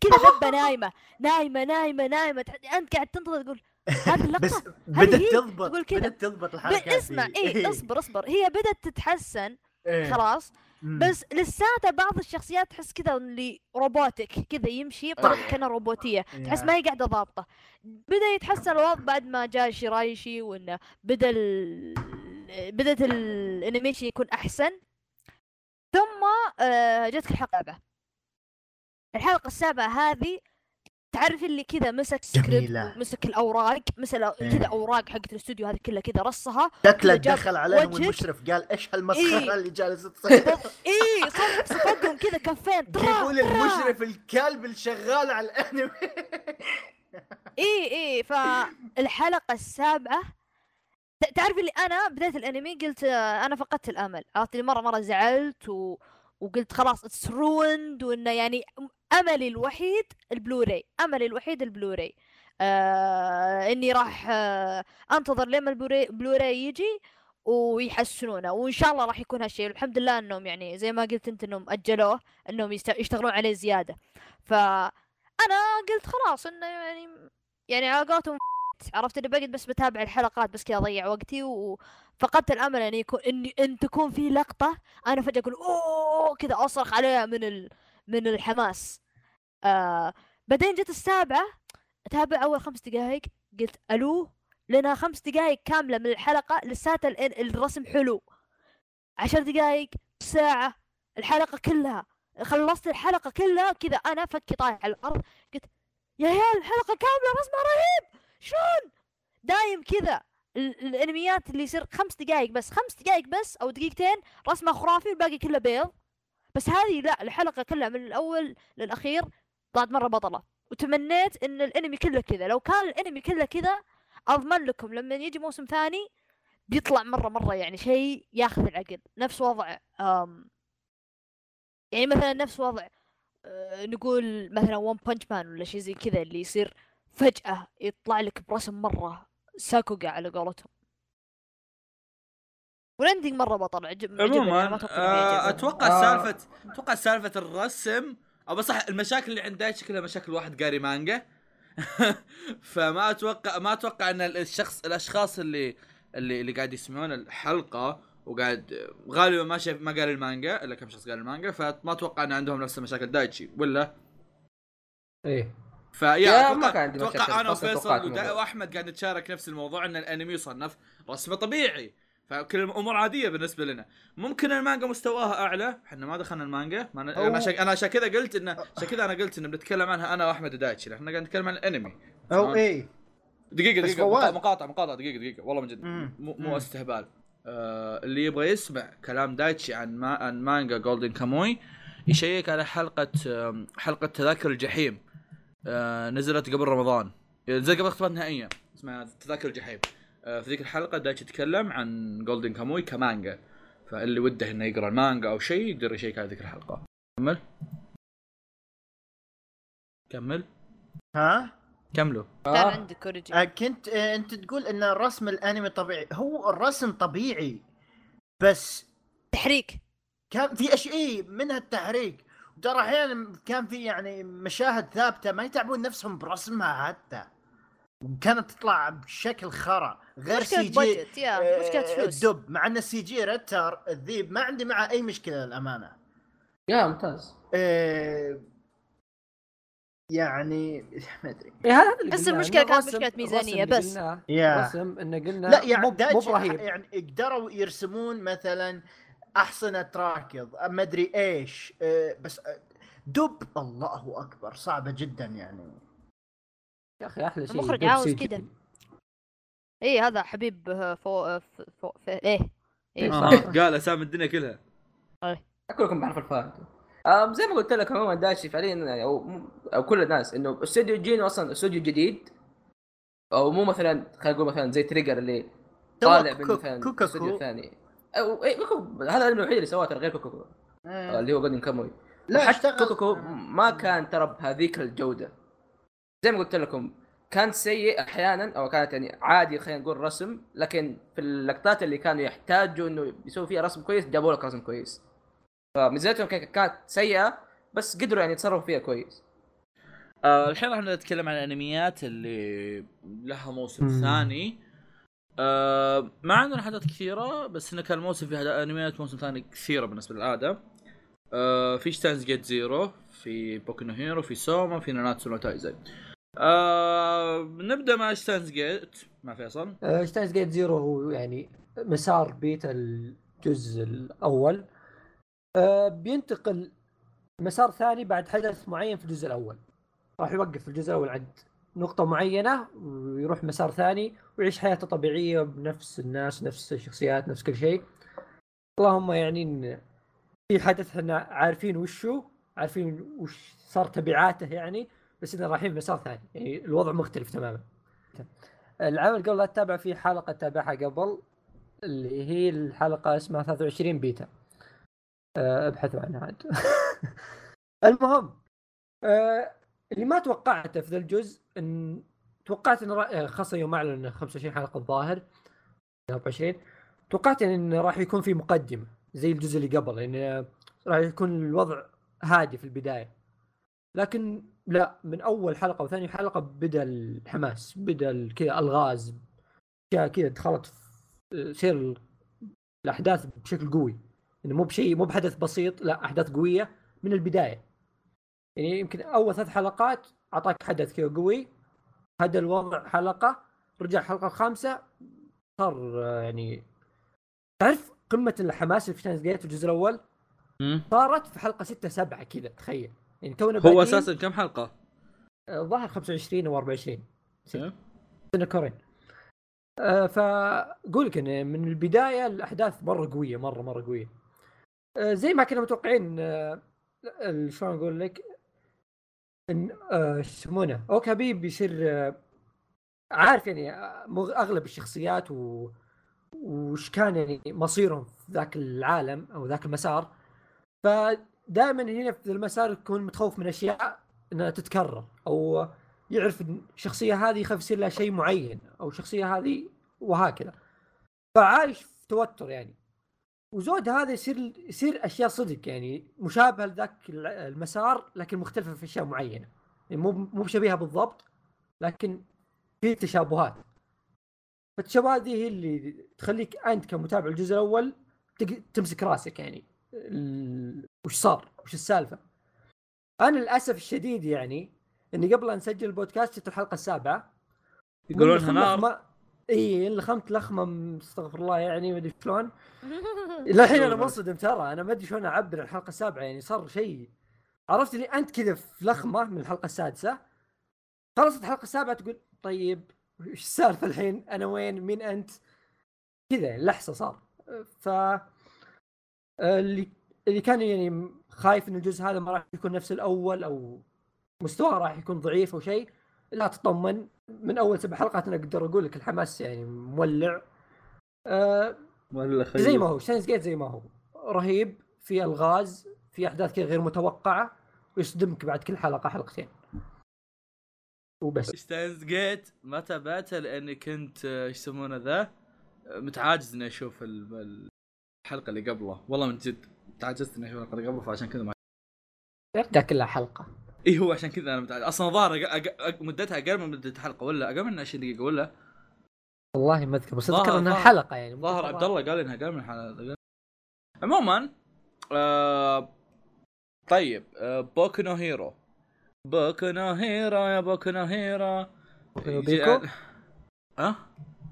كذا دبه نايمة نايمة نايمة نايمة أنت قاعد تنتظر تقول هذه بس اللقطة بدأت هي تضبط. بدأت تضبط الحركات اسمع. إيه اصبر اصبر هي بدأت تتحسن إيه. خلاص. بس لساته بعض الشخصيات تحس كذا اللي روبوتك كذا يمشي بطريقه كانها روبوتية. تحس. ما هي قاعدة ضابطة. بدأ يتحسن الوضع بعد ما جاء شيرايشي وإنه بدأ ال... بدأت ال animation يكون أحسن. ثم آه، جتك الحلقة السابعة. الحلقة السابعة هذه تعرف اللي كذا مسك سكريبت. مسك الأوراق مثلا إيه. كذا أوراق حقت الاستوديو هذه كلها كذا رصها شكله دخل عليهم. المشرف قال إيش هالمسخرة إيه. اللي جالسه تصير اي صار صفقهم كذا كفين يقول. المشرف الكلب الشغال على الأنمي اي اي فالحلقة السابعة تعرف اللي أنا بداية الأنمي قلت آه، أنا فقدت الأمل عرفت اللي مرة مرة زعلت و... وقلت خلاص it's ruined وإنه يعني أملي الوحيد البلوراي أملي الوحيد البلوراي آه إني راح آه أنتظر لما ال Blu-ray Blu-ray يجي ويحسنونه وإن شاء الله راح يكون هالشيء الحمد لله إنهم يعني زي ما قلت أنت إنهم أجلوه إنهم. يشتغلون عليه زيادة فانا قلت خلاص إنه يعني يعني على قولتهم عرفت إني بقعد بس بتابع الحلقات بس كذا اضيع وقتي وفقدت الأمل ان يكون ان إن تكون في لقطة أنا فجأة أقول أوه كذا أصرخ عليها من ال... من الحماس. آه بعدين جت السابعة أتابع أول خمس دقائق قلت ألو لأنها خمس دقائق كاملة من الحلقة لساتها ال- الرسم حلو. عشر دقائق ساعة الحلقة كلها. خلصت الحلقة كلها كذا أنا فكي طايح على الأرض قلت يا عيال الحلقة كاملة رسمها رهيب! شلون؟ دايم كذا ال- الأنميات اللي يصير خمس دقائق بس خمس دقائق بس أو دقيقتين رسمه خرافي والباقي كله بيض. بس هذه لا الحلقة كلها من الأول للأخير طلعت مرة بطلة. وتمنيت إن الأنمي كله كذا. لو كان الأنمي كله كذا أضمن لكم لما يجي موسم ثاني بيطلع مرة مرة يعني شيء ياخذ العقل. نفس وضع أم يعني مثلا نفس وضع أه نقول مثلا ون بانش مان ولا شيء زي كذا اللي يصير فجأة يطلع لك برسم مرة ساكوغا على قولتهم. وال ending مرة بطل عجب عموما آه،. أتوقع آه. سالفه أتوقع سالفة الرسم أو بس صح المشاكل اللي عند دايتشي كلها مشاكل واحد قاري مانجا فما أتوقع ما أتوقع إن الشخص الأشخاص اللي اللي اللي قاعد يسمعون الحلقة وقاعد غالبا ما شاف ما قال المانجا إلا كم شخص قال المانجا فما أتوقع إن عندهم نفس مشاكل دايتشي ولا إيه فيا يا ما أتوقع كان عندي مشاكل، أتوقع أنا وفيصل. وأحمد قاعد نتشارك نفس الموضوع إن الأنمي يصنف رسمه طبيعي فكل الأمور عادية بالنسبة لنا. ممكن المانجا مستواها أعلى. إحنا ما دخلنا المانجا. ما أنا- أنا عشان أنا عشان كذا قلت انه عشان كذا أنا قلت انه بنتكلم عنها أنا وأحمد دايتشي. إحنا قاعد نتكلم عن الأنمي. أو إيه. دقيقة دقيقة. مقاطعه مقاطعه دقيقة دقيقة. والله من جد. مو. مو استهبال. آه اللي يبغى يسمع كلام دايتشي عن ما عن مانجا جولدن كاموي يشيك على حلقة حلقة تذاكر الجحيم. آه نزلت قبل رمضان. نزلت قبل اختبارات نهائيه اسمها تذاكر الجحيم. في ذيك الحلقة دايتشي يتكلم عن جولدن كاموي كمانجا فاللي وده إنه يقرأ المانجا أو شيء يقدر يشيك على ذيك الحلقة. كمل. كمل. ها؟ كملوا. كان آه. عندك اوريجين آه، كنت آه، أنت تقول إن الرسم الأنمي طبيعي. هو الرسم طبيعي بس تحريك. كان في أشياء إيه، منها التحريك. ترى أحيانا كان في يعني مشاهد ثابتة ما يتعبون نفسهم برسمها حتى. كانت تطلع بشكل خرا. غير سي جي يا مشكلة فلوس. الدب مع إن السي جي رتر الذيب ما عندي معه أي مشكلة للأمانة. يا ممتاز. آه، يعني ما أدري. إيه بس إنه كانت الرسم- مشكلة ميزانية الرسم اللي بس. الرسم إنه قلنا لا يعني مو برهيب يعني قدروا يرسمون مثلا احصنه راكض ما أدري إيش آه، بس آه، دب الله أكبر صعبة جدا يعني. يا أخي أحلى شيء المخرج عاوز. جي. اي هذا حبيب آه، فو آه، فو ف- إيه إيه آه قال أسامي الدنيا كلها. كلكم بحرف الفاء زي ما قلت لك عموما داشي فعليا يعني أو أو كل الناس إنه استوديو جينو أصلا استوديو جديد أو مو مثلا خلينا نقول مثلا زي تريجر اللي طالع من مثلا. استوديو ثاني أو إيه كوكو هذا الوحيد اللي سواه ترى غير كوكو آه، اللي هو جولدن كاموي لا حتى اشتغل. كوكوكو آه. ما كان ترى بهذيك الجودة. زي ما قلت لكم كان سيء أحيانا أو كانت يعني عادي خلينا نقول رسم لكن في اللقطات اللي كانوا يحتاجوا إنه يسوي فيها رسم كويس جابوا لك رسم كويس. فميزانيتهم كان- كانت سيئة بس قدروا يعني يتصرفوا فيها كويس. آه الحين راح نتكلم عن الأنميات اللي لها موسم. ثاني. آه ما عندنا حاجات كثيرة بس إنه كان الموسم فيه أنميات موسم ثاني كثيرة بالنسبة للعادة. آه في ستانز جيت زيرو في بوكينو هيرو في سوما في ناناتسو نو تايزاي آه نبدأ مع ستانز جيت مع فيصل. آه، ستاينز جيت زيرو هو يعني مسار بيت الجزء الأول. آه، بينتقل مسار ثاني بعد حدث معين في الجزء الأول. راح يوقف في الجزء الأول عند نقطة معينة ويروح مسار ثاني ويعيش حياته طبيعية بنفس الناس نفس الشخصيات نفس كل شيء. اللهم يعني في حدث إحنا عارفين وشو عارفين وش صار تبعاته يعني. بس اننا رايحين مسار ثاني. يعني الوضع مختلف تماما. العمل قبل لا تتابع في حلقة تابعها قبل اللي هي الحلقة اسمها 23 بيتا. أه، ابحثوا عنها عاد. المهم أه، اللي ما توقعته في ذا الجزء إن توقعت إن را- خاصة يوم أعلن 25 حلقة الظاهر 24 توقعت إن راح يكون في مقدمة زي الجزء اللي قبل لأن راح يكون الوضع هادي في البداية. لكن لا من أول حلقة وثاني حلقة بدأ الحماس بدأ كذا الغاز أشياء كذا دخلت في سير الأحداث بشكل قوي. انه مو بشيء مو بحدث بسيط لا أحداث قوية من البداية. يعني يمكن أول ثلاث حلقات أعطاك حدث كذا قوي هذا الوضع حلقة رجع الحلقة الخامسه صار آه، يعني تعرف قمة الحماس اللي في شاينز جيت في الجزء الأول. صارت في حلقة 6 7 كذا تخيل. يعني تونا هو أساسا كم حلقة؟ آه، الظاهر 25 أو 24 إيه؟ سنه كورين. آه، فأقول لك إن من البداية الأحداث مرة قوية مرة مرة قوية. آه، زي ما كنا متوقعين آه، شلون أقول لك؟ إن آه، يسمونه؟ اوكابي بيصير آه، عارف يعني آه، أغلب الشخصيات و وش كان يعني مصيرهم في ذاك العالم أو ذاك المسار. فدائما هنا في المسار يكون متخوف من أشياء إنها تتكرر أو يعرف الشخصية هذه يخاف يصير لها شيء معين أو الشخصية هذه وهكذا. فعايش في توتر يعني. وزود هذا يصير يصير أشياء صدق يعني مشابهه لذاك المسار لكن مختلفة في أشياء معينة. يعني مو مو بشبيهة بالضبط لكن في تشابهات. فالتشابهات هي اللي تخليك أنت كمتابع الجزء الأول تمسك راسك يعني. ال- وش صار؟ وش السالفة؟ أنا للأسف الشديد يعني إني قبل أن نسجل البودكاست شفت الحلقة السابعة. يقولونها نار إي لخمت لخمة استغفر الله يعني ما أدري شلون. للحين أنا منصدم ترى أنا ما أدري شلون أعبر الحلقة السابعة يعني صار شيء. عرفت لي أنت كذا في لخمة من الحلقة السادسة. خلصت الحلقة السابعة تقول طيب إيش السالفة الحين؟ أنا وين؟ مين أنت؟ كذا لحظة صار. ف اللي اللي كان يعني خايف إن الجزء هذا ما راح يكون نفس الأول أو مستواه راح يكون ضعيف أو شيء لا تطمن. من أول سبع حلقات أنا أقدر أقول لك الحماس يعني مولع. آه خير. زي ما هو شاينز جيت زي ما هو. رهيب في ألغاز في أحداث كذا غير متوقعة ويصدمك بعد كل حلقة حلقتين. وبس. ستاينز جيت ما تابعته لأني كنت آه، إيش يسمونه ذا؟ آه، متعاجز إني أشوف ال- الحلقة اللي قبله. والله من جد تعجزت إني أشوف الحلقة اللي قبله فعشان كذا ما يرجع كلها حلقة. إي هو عشان كذا أنا متعجز. أصلا ظاهر أق... أق... أق... مدتها أقل من مدة الحلقة ولا أقل من 20 دقيقة ولا؟ والله ما أذكر بس أذكر إنها حلقة يعني. ظاهر عبد الله قال إنها أقل من الحلقة عموما آه... طيب آه... بوكو نو هيرو. بوكو نو هيرو يا بوكو نو هيرو. بوكو نو بيكو؟ ها؟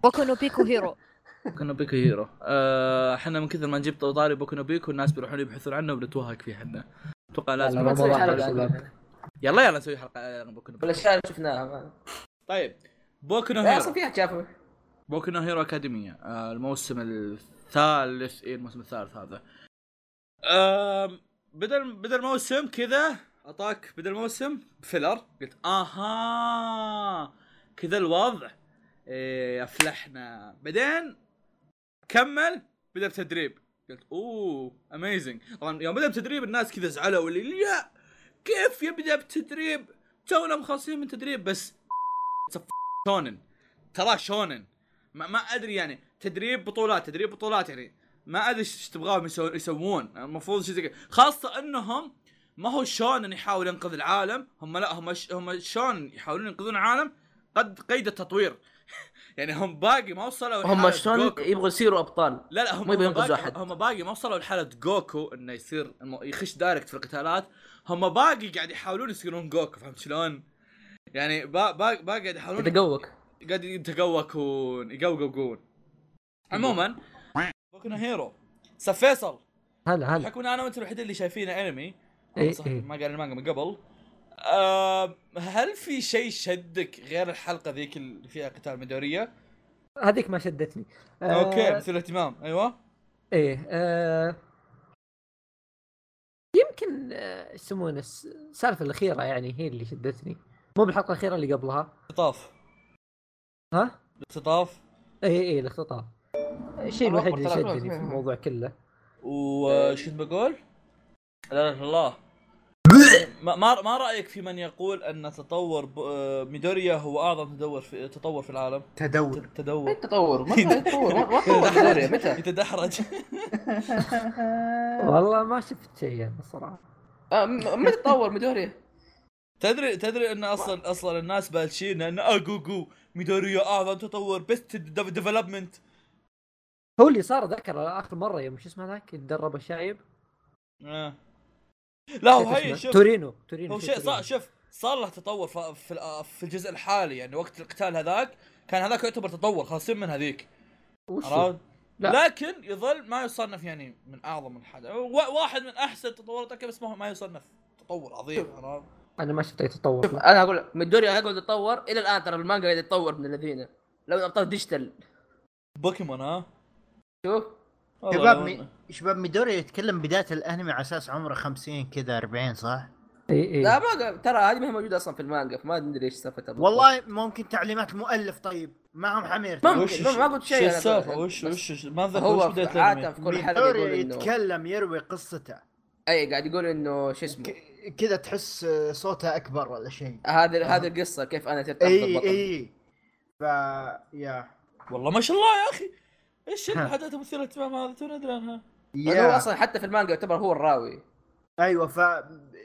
بوكو نو بيكو هيرو. بوكو بيكو هيرو. آه، إحنا من كثر ما نجيب طاري بوكو بيكو الناس بيروحون يبحثون عنه وبنتوهق فيه إحنا أتوقع لازم. يلا يلا نسوي حلقة بوكو نو بيكو والاشياء اللي شفناها طيب بوكو نو لا أصلا هيرو فيها شافه بوكو نو هيرو أكاديمية. آه، الموسم الثالث إيه الموسم الثالث هذا. آم، بدا بدا الموسم كذا أعطاك بدا الموسم filler. قلت آها كذا الوضع. إيه أفلحنا. بعدين كمل بدأ بتدريب. قلت oh amazing طبعا يوم بدأ بتدريب الناس كذا زعلوا اللي لا كيف يبدا بتدريب؟ تونا مخلصين من تدريب. بس شونن ترى شونن ما, ما أدري يعني تدريب بطولات تدريب بطولات يعني ما أدري إيش تبغاهم يسو- يسوون. المفروض شيء زي كذا. خاصة إنهم ما هو شونن يحاول ينقذ العالم. هم لا هم ش... هم شونن يحاولون ينقذون العالم قد قيد التطوير. يعني هم باقي ما وصلوا هم شلون. يبغوا يصيروا أبطال؟ لا لا هم ما يبغوا هم ينقذوا باقي أحد. هم باقي ما وصلوا لحالة جوكو إنه يصير يخش دايركت في القتالات. هم باقي قاعد يحاولون يصيرون جوكو فهمت شلون؟ يعني با- باقي باقي قاعد يحاولون يتقوك قاعد يتقوكون يقوقون عموما بوكو هيرو. سف فيصل هلا هلا. ان أنا وأنت الوحيدين اللي شايفين انمي إيه، صح إيه. ما قال المانجا من قبل. آه هل في شيء شدك غير الحلقة ذيك اللي فيها قتال ميدوريا؟ هذيك ما شدتني. آه، أوكي مثل الاهتمام أيوه. إيه آه يمكن آه، يسمونه الس- السالفة الأخيرة يعني هي اللي شدتني. مو بالحلقة الأخيرة اللي قبلها. اختطاف ها؟ اختطاف اي اي الاختطاف. الشيء الوحيد اللي شدني في. الموضوع كله. وش بقول؟ لا لا الله. ما ما رأيك في من يقول أن تطور ب- آه، ميدوريا هو أعظم تطور في تطور في العالم؟ تدور. تدور. التطور ما في تطور. ما تطور ميدوريا متى؟ يتدحرج. والله ما شفت شيء أنا الصراحه آه، متى تطور ميدوريا؟ تدري تدري أن أصلا أصلا الناس بالشين أن اجوجو ميدوريا أعظم تطور بيست ديفلوبمنت هو اللي صار ذكر آخر مرة يوم شو اسمه ذاك؟ يتدرب الشايب. آه. لا هو هي. شوف تورينو تورينو هو شيء. صار شوف صار له تطور في في الجزء الحالي يعني وقت القتال هذاك كان هذاك يعتبر تطور خاصين من هذيك؟ عرفت؟ لا. لكن يظل ما يصنف يعني من أعظم الحاجة و- واحد من أحسن التطورات أوكي بس ما يصنف تطور عظيم عرفت؟ أنا ما شفت أي تطور أنا أقول لك ميدوريا يقعد يتطور إلى الآن ترى المانجا قاعد يتطور من الذين لو أبطال ديجيتال بوكيمون ها شوف شباب مي... شباب ميدوري يتكلم بداية الأنمي على أساس عمره 50 كذا 40 صح؟ إي إي. لا ما قا- ترى هذه ما هي موجودة أصلا في المانجا فما ندري إيش سالفتها. والله ممكن تعليمات مؤلف طيب. معهم حمير. ممكن. وش ما- ما قلت شيء شو السالفة. وش وش ما ذكر هو وش بداية في- عاده الأنمي؟ في كل حلقه يقول ميدوري انه يتكلم يروي قصته. أي قاعد يقول إنه شو اسمه؟ ك- كذا تحس صوته أكبر ولا شيء. هذه هذه القصة كيف أنا صرت إي إي. ف يا. والله ما شاء الله يا أخي. إيش ها. الحاجات مثيرة اهتمام هذا؟ تو ندري عنها. يعني هو أصلا حتى في المانجا يعتبر هو الراوي. ايوو ف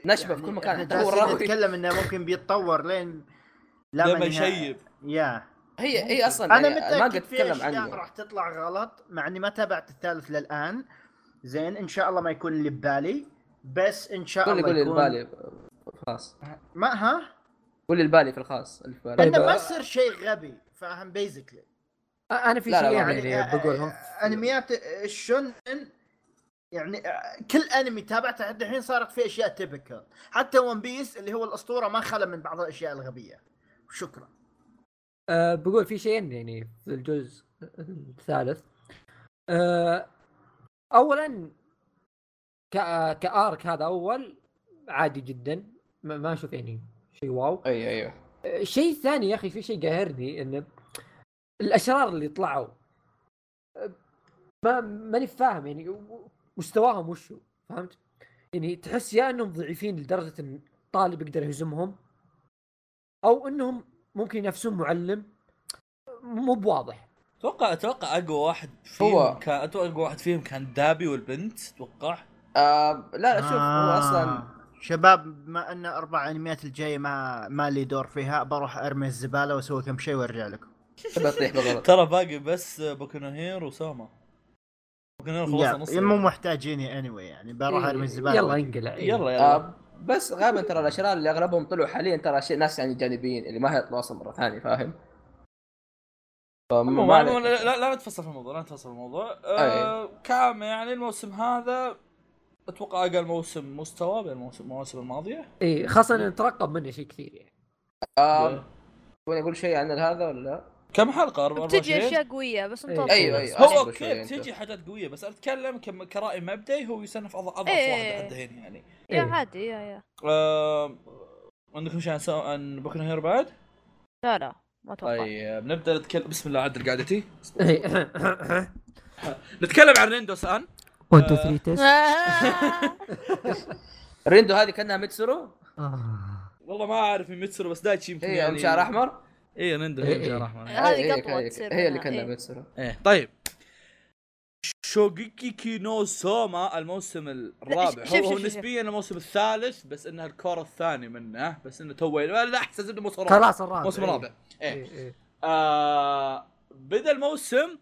نشبه في كل مكان، حتى هو جالسين راوي. نتكلم إنه ممكن بيتطور لين لما ما يشيب. يا هي هي أصلا أنا يعني المانجا متاكد في تتكلم أشياء عنه راح تطلع غلط مع إني ما تابعت الثالث للآن. زين إن شاء الله ما يكون اللي ببالي بس إن شاء الله يكون البالي في الخاص ما ها؟ قول لي البالي في الخاص اللي في بالي. انه ما. يصير شيء غبي فاهم؟ بيزكلي أنا في شيء ما يعني, يعني بقولهم. آه، أنميات الشونن يعني آه، كل أنمي تابعته لحد الحين صارت فيه أشياء تيبكال حتى ون بيس اللي هو الأسطورة ما خلى من بعض الأشياء الغبية. شكرا. أه بقول في شيئين يعني في الجزء الثالث. أه اولا ك- كارك هذا أول عادي جدا. ما ما أشوف يعني شيء واو. أيوه أيوه. الشيء الثاني يا أخي في شيء قاهرني انه الأشرار اللي طلعوا ما ماني فاهم يعني مستواهم وشو فهمت؟ يعني تحس يا إنهم ضعيفين لدرجة إن طالب يقدر يهزمهم أو إنهم ممكن ينافسون معلم مو بواضح أتوقع أتوقع أقوى واحد فيهم هو. كان أتوقع أقوى واحد فيهم كان دابي والبنت أتوقع آه لا لا شوف هو أصلا آه. شباب بما أن أربع أنميات الجاية ما ما لي دور فيها بروح أرمي الزبالة وأسوي كم شيء وأرجع لكم بالغلط. ترى باقي بس بوكو هير وساما بوكو هير خلصنا نص يا مو محتاجيني اني anyway يعني بروح أرمي الزبالة. يلا انقلع. يلا يلا. آه بس غالبا ترى الأشرار اللي أغلبهم طلعوا حاليا ترى شيء ناس يعني جانبيين اللي ما هيطلعوا أصلا مرة ثانية فاهم؟ عليك. لا, لا, لا نتفصل في الموضوع لا نتفصل في الموضوع. آه كام يعني الموسم هذا؟ أتوقع أقل موسم مستوى بين الموسم المواسم الماضية. اي إيه، خاصة ان نترقب منه شيء كثير يعني. آه تبغى أقول شيء عن هذا ولا لا؟ كم حلقة؟ 24 بتجي أشياء قوية بس انت إيه. أيوه أيوه. هو أوكي شوي أنت. تجي حاجات قوية بس أتكلم كم- كرأي مبدئي هو يصنف أضعف إيه. واحد لحد الحين يعني. يا إيه. عادي يا يا. آه، عندكم شيء عن بوكو هير بعد؟ لا لا ما أتوقع طيب نبدأ نتكلم بسم الله عدل قعدتي. نتكلم عن ريندو سان 1 2 3 test ريندو هذه كأنها ميتسورو. والله ما أعرف من ميتسورو بس دايتشي يمكن يعني شعر أحمر. إيه ريندو إيه، هي إيه. هذه هي- قطوة هي- تصير هي اللي إيه. ميتسورو إيه طيب. شوغيكي نو سوما الموسم الرابع. شوف- هو, هو نسبيا الموسم الثالث بس انه الكور الثاني منه بس إنه تو لا أحسن إنه موسم رابع. خلاص الرابع. موسم إيه. رابع إيه. إيه، إيه. آه بدأ الموسم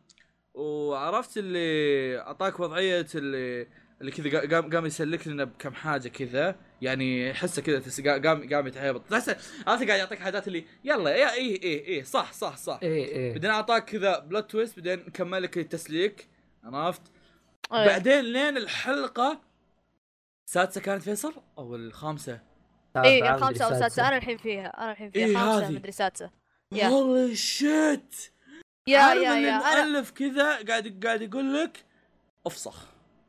وعرفت اللي أعطاك وضعية اللي اللي كذا قا- قام قام يسلك لنا بكم حاجة كذا. يعني حسه كذا تس- قام قام يتهيبط. تحس عرفت قاعد يعطيك حاجات اللي يلا يا إيه إيه إيه صح صح صح. إيه إيه. بعدين أعطاك كذا plot twist بعدين كمل لك التسليك. عرفت؟ إيه. بعدين لين الحلقة السادسه كانت فيصل؟ أو الخامسة؟ اي الخامسه أو السادسه أنا الحين فيها أنا الحين فيها. إيه خامسة. مدري سادسة. يا. holy shit يا يا يا. أنا المؤلف كذا قاعد قاعد يقول لك افصخ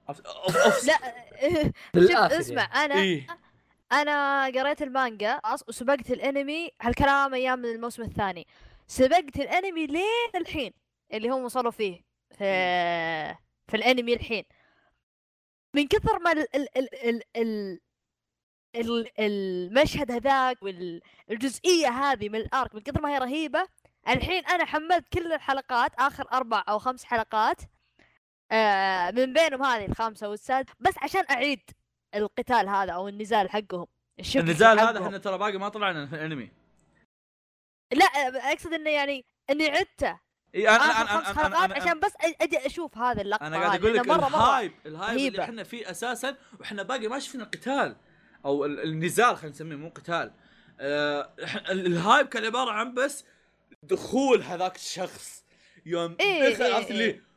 أف- أف- افصخ لا شوف بالآخر اسمع أنا إيه. أنا قريت المانجا خلاص وسبقت الأنمي هالكلام أيام من الموسم الثاني. سبقت الأنمي لين الحين اللي هم وصلوا فيه في في الأنمي الحين. من كثر ما ال ال ال ال ال ال المشهد هذاك والجزئية هذه من الآرك من كثر ما هي رهيبة الحين أنا حملت كل الحلقات آخر أربع أو خمس حلقات آه من بينهم هذه الخامسه والسادسه بس عشان أعيد القتال هذا أو النزال حقهم النزال هذا حقهم. إحنا ترى باقي ما طلعنا في الانمي لا أقصد إنه يعني إني عدته إي أنا أنا أنا حلقات أنا, أنا, عشان بس أجي أشوف هذه اللقطة أنا قاعد أقول لك لأنه مره مرة ال hype ال hype اللي. إحنا فيه أساسا وإحنا باقي ما شفنا قتال أو ال- النزال خلينا نسميه مو قتال آه ال hype كان عبارة عن بس دخول هذاك الشخص يوم إيه، دخل إيه، إيه.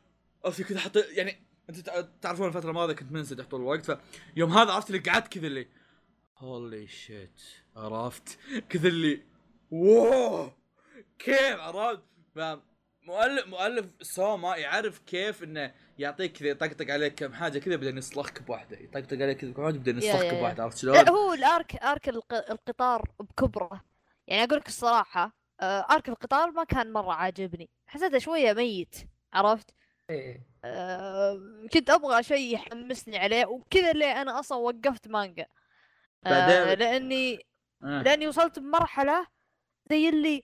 عرفت كذا حط يعني أنت تع- تعرفون الفترة الماضية كنت منسدح طول الوقت فيوم هذا عرفت اللي قعدت كذا اللي holy shit عرفت؟ كذا اللي wow كيف عرفت؟ مؤلف مؤلف سوما يعرف كيف إنه يعطيك كذا يطقطق عليك كم حاجة كذا بعدين يصلخك بواحدة يطقطق عليك كذا كم حاجة بعدين يصلخك. بواحدة عرفت شلون؟ هو ال arc arc الق- القطار بكبره. يعني أقول لك الصراحة آه، أرك القطار ما كان مرة عاجبني. حسيته شوية ميت عرفت؟ إيه. آه، كنت أبغى شيء يحمسني عليه وكذا اللي أنا أصلا وقفت مانجا آه، لاني آه. لأني وصلت بمرحلة زي اللي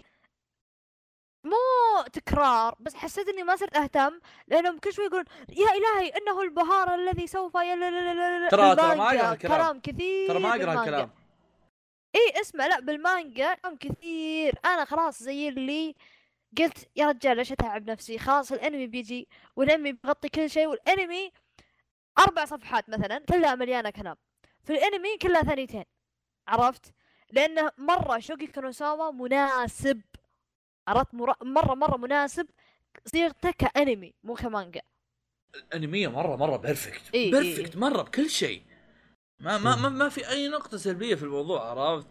مو تكرار بس حسيت إني ما صرت أهتم لأنهم كل شوي يقولون يا إلهي إنه البهار الذي سوف ي... لا لا لا لا لا ترى- ترى ما الكلام. كلام كثير ترى ما أقرأ. الكلام إي اسمع لا بالمانجا كلام كثير أنا خلاص زي اللي قلت يا رجال ليش أتعب نفسي؟ خلاص الأنمي بيجي والأنمي بيغطي كل شيء والأنمي أربع صفحات مثلا كلها مليانة كلام. في الأنمي كلها ثانيتين عرفت؟ لأنه مرة شوكوغيكي نو سوما مناسب عرفت؟ مر- مره مرة مناسب صيغته كأنمي مو كمانجا. الأنمية مره مرة perfect إي، إي، perfect إي. مرة بكل شيء. ما ما ما, ما في أي نقطة سلبية في الموضوع عرفت؟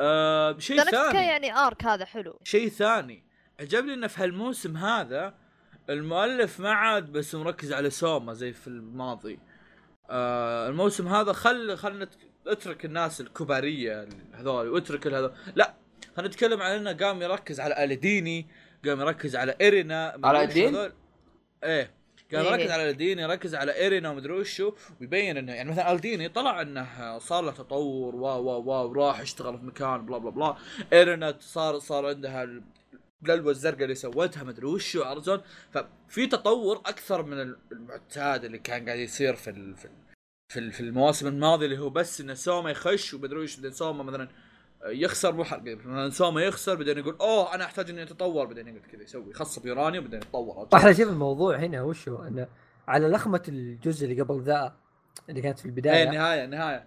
آه شيء ثاني. يعني ارك هذا حلو. شيء ثاني. عجبني إنه في هالموسم هذا المؤلف ما عاد بس مركز على سوما زي في الماضي آه الموسم هذا خل خلنا اترك الناس الكبارية هذول واترك هذول لا خلينا نتكلم عن إنه قام يركز على ألديني قام يركز على ارينا مدري على ألدين؟ إيه قام إيه. يركز على ألديني يركز على ارينا ومدري وشو ويبين إنه يعني مثلا ألديني طلع إنه صار له تطور و و و وراح اشتغل في مكان بلا بلا بلا ايرنا صار صار عندها ال- البلوه الزرقاء اللي سوتها مدري عرفت شلون؟ ففي تطور أكثر من المعتاد اللي كان قاعد يصير في ال في ال في, ال في المواسم الماضية اللي هو بس انه سوما يخش ومدري وش بعدين سوما مثلا يخسر مو حرق مثلا سوما يخسر بعدين يقول أوه أنا أحتاج إني أتطور بعدين يقعد كذا يسوي يخصب يورانيوم بعدين يتطور. واحلى شيء في الموضوع هنا وش هو؟ إنه على لخمة الجزء اللي قبل ذا اللي كانت في إيه البدايه النهاية. النهايه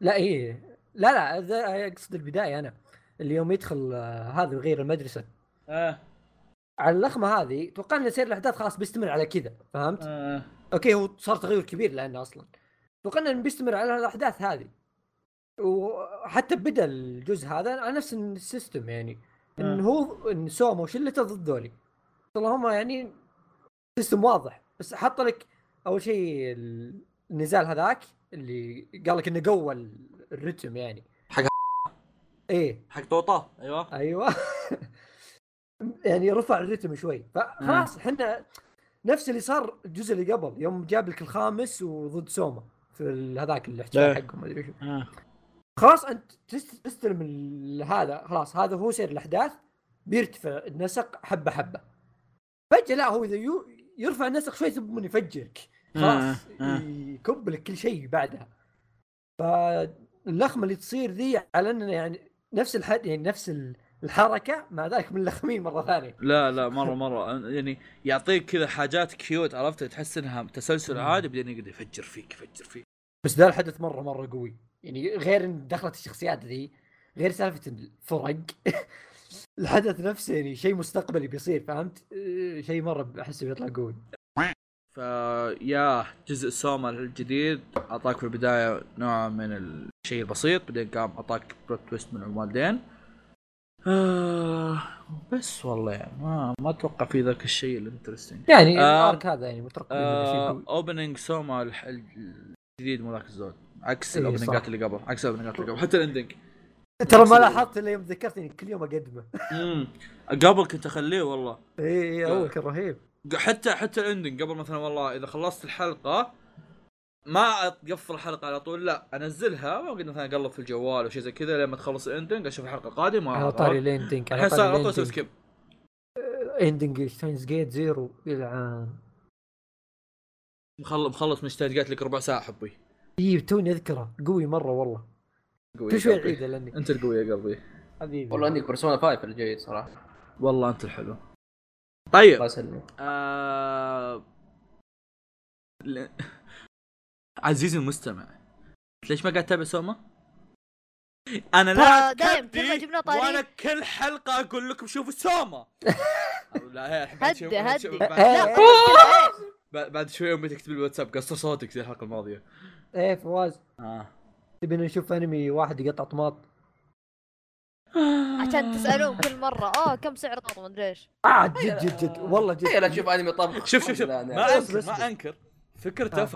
لا إيه. لا لا ذا أقصد البداية أنا. اللي يوم يدخل آه، هذا يغير المدرسة. آه. على اللخمه هذه توقع ان سير الأحداث خلاص بيستمر على كذا فهمت؟ آه. أوكي هو صار تغير كبير لأنه أصلا. توقعنا إنه بيستمر على الأحداث هذه. وحتى بدأ الجزء هذا على نفس ال system يعني. إن آه. هو إن سوما وشلته ضد ذولي؟ هم يعني system واضح. بس حط لك أول شيء النزال هذاك اللي قال لك إنه قوى ال- الرتم يعني. حق إيه. حق طوطه أيوه. أيوه. يعني رفع الرتم شوي. فخلاص إحنا نفس اللي صار الجزء اللي قبل يوم جاب لك الخامس وضد سوما في هذاك الاحتفال إيه. حقهم ما أدري شو. آه. خلاص أنت تست- تستلم هذا خلاص هذا هو سير الأحداث. بيرتفع النسق حبة حبة. فجأة لا هو إذا يرفع النسق شوي ثم يفجرك. خلاص آه، آه. يكب لك كل شيء بعدها. فاللخمه اللي تصير ذي على اننا يعني نفس الحد يعني نفس ال- الحركة مع ذلك من اللخمين مرة ثانية. لا لا مرة مرة. يعني يعطيك كذا حاجات كيوت عرفت؟ تحس إنها تسلسل عادي بعدين يقعد يفجر فيك يفجر فيك. بس ذا الحدث مرة مرة قوي. يعني غير إن دخلت الشخصيات ذي غير سالفة الفرق. الحدث نفسه يعني شيء مستقبلي بيصير فهمت؟ آه، شيء مرة احسه بيطلع قوي. فيا جزء سوما الجديد أعطاك في البداية نوع من الشيء البسيط بعدين قام أعطاك plot twist من الوالدين. آه بس والله يعني ما ما أتوقع في ذاك الشيء ال interesting. يعني آه، ال arc هذا يعني مترقب قوي. opening سوما الجديد مو ذاك الزود. عكس إيه، ال opening ات. اللي قبل عكس ال opening ات اللي قبل حتى ال ending ترى ما لاحظت إلا يوم ذكرتني كل يوم أقدمه. امم قبل كنت أخليه والله. اي اي أول كان رهيب. حتى حتى ال ending قبل مثلا والله إذا خلصت الحلقة ما اقفل الحلقة على طول لا أنزلها واقعد مثلا أقلب في الجوال أو شيء زي كذا لما تخلص ال ending أشوف الحلقة القادمة على طاري ال ending على الحين صار على طول طاري أسوي skip ending Steins Gate Zero يلعن مخلص مخلص من اشتهيت قالت لك ربع ساعة حبي. اي توني أذكره. قوي مرة والله. قوي كل شوي. اعيده لأني. أنت القوي يا قلبي. حبيبي. والله عندك Persona 5 الجيد صراحة. والله أنت الحلو. طيب. الله يسلمك. آه... عزيزي المستمع. ليش ما قاعد تتابع سوما؟ أنا لا دايم كل جبنا وأنا كل حلقة أقول لكم شوفوا سوما لا هي الحين بعد هدي- شوي- بعد. شوي- هدي. بعد- إيه، إيه. إيه. شوي أمي تكتب لي بالواتساب قصر صوتك زي الحلقة الماضية. إيه فواز. آه. تبينا نشوف أنمي واحد يقطع طماط. عشان تسألون كل مرة. آه كم سعر قط ما أدري إيش. آه جد جد جد. والله جد. لا تشوف أنمي طبخ. شوف شوف شوف. ما اصبر، أنكر. ما أنكر. فكرته آه. ف...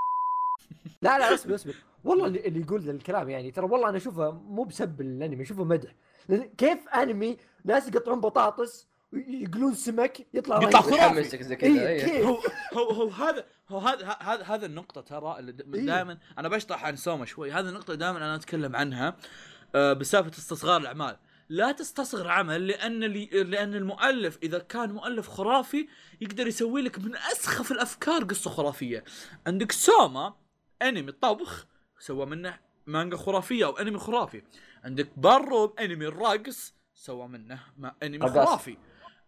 لا لا اصبر اصبر والله اللي, اللي يقول الكلام يعني ترى والله أنا أشوفه مو بسب الأنمي أشوفه مدح لأن كيف أنمي ناس يقطعون بطاطس ويقلون سمك يطلع يطلع. خرافي. يحمسك زي كذا اي إيه. كيف هو هو هو هذا هو هذا هذا هذا النقطة ترى اللي إيه. دائما أنا بشطح عن سوما شوي هذه النقطة دائما أنا أتكلم عنها آه، بسالفة استصغار الأعمال لا تستصغر عمل لأن لي لأن المؤلف إذا كان مؤلف خرافي يقدر يسوي لك من أسخف الأفكار قصة خرافية عندك سوما أنمي طبخ سوى منه مانجا خرافية أو أنمي خرافي عندك برو انمي الرقص سوى منه ما أنمي. خرافي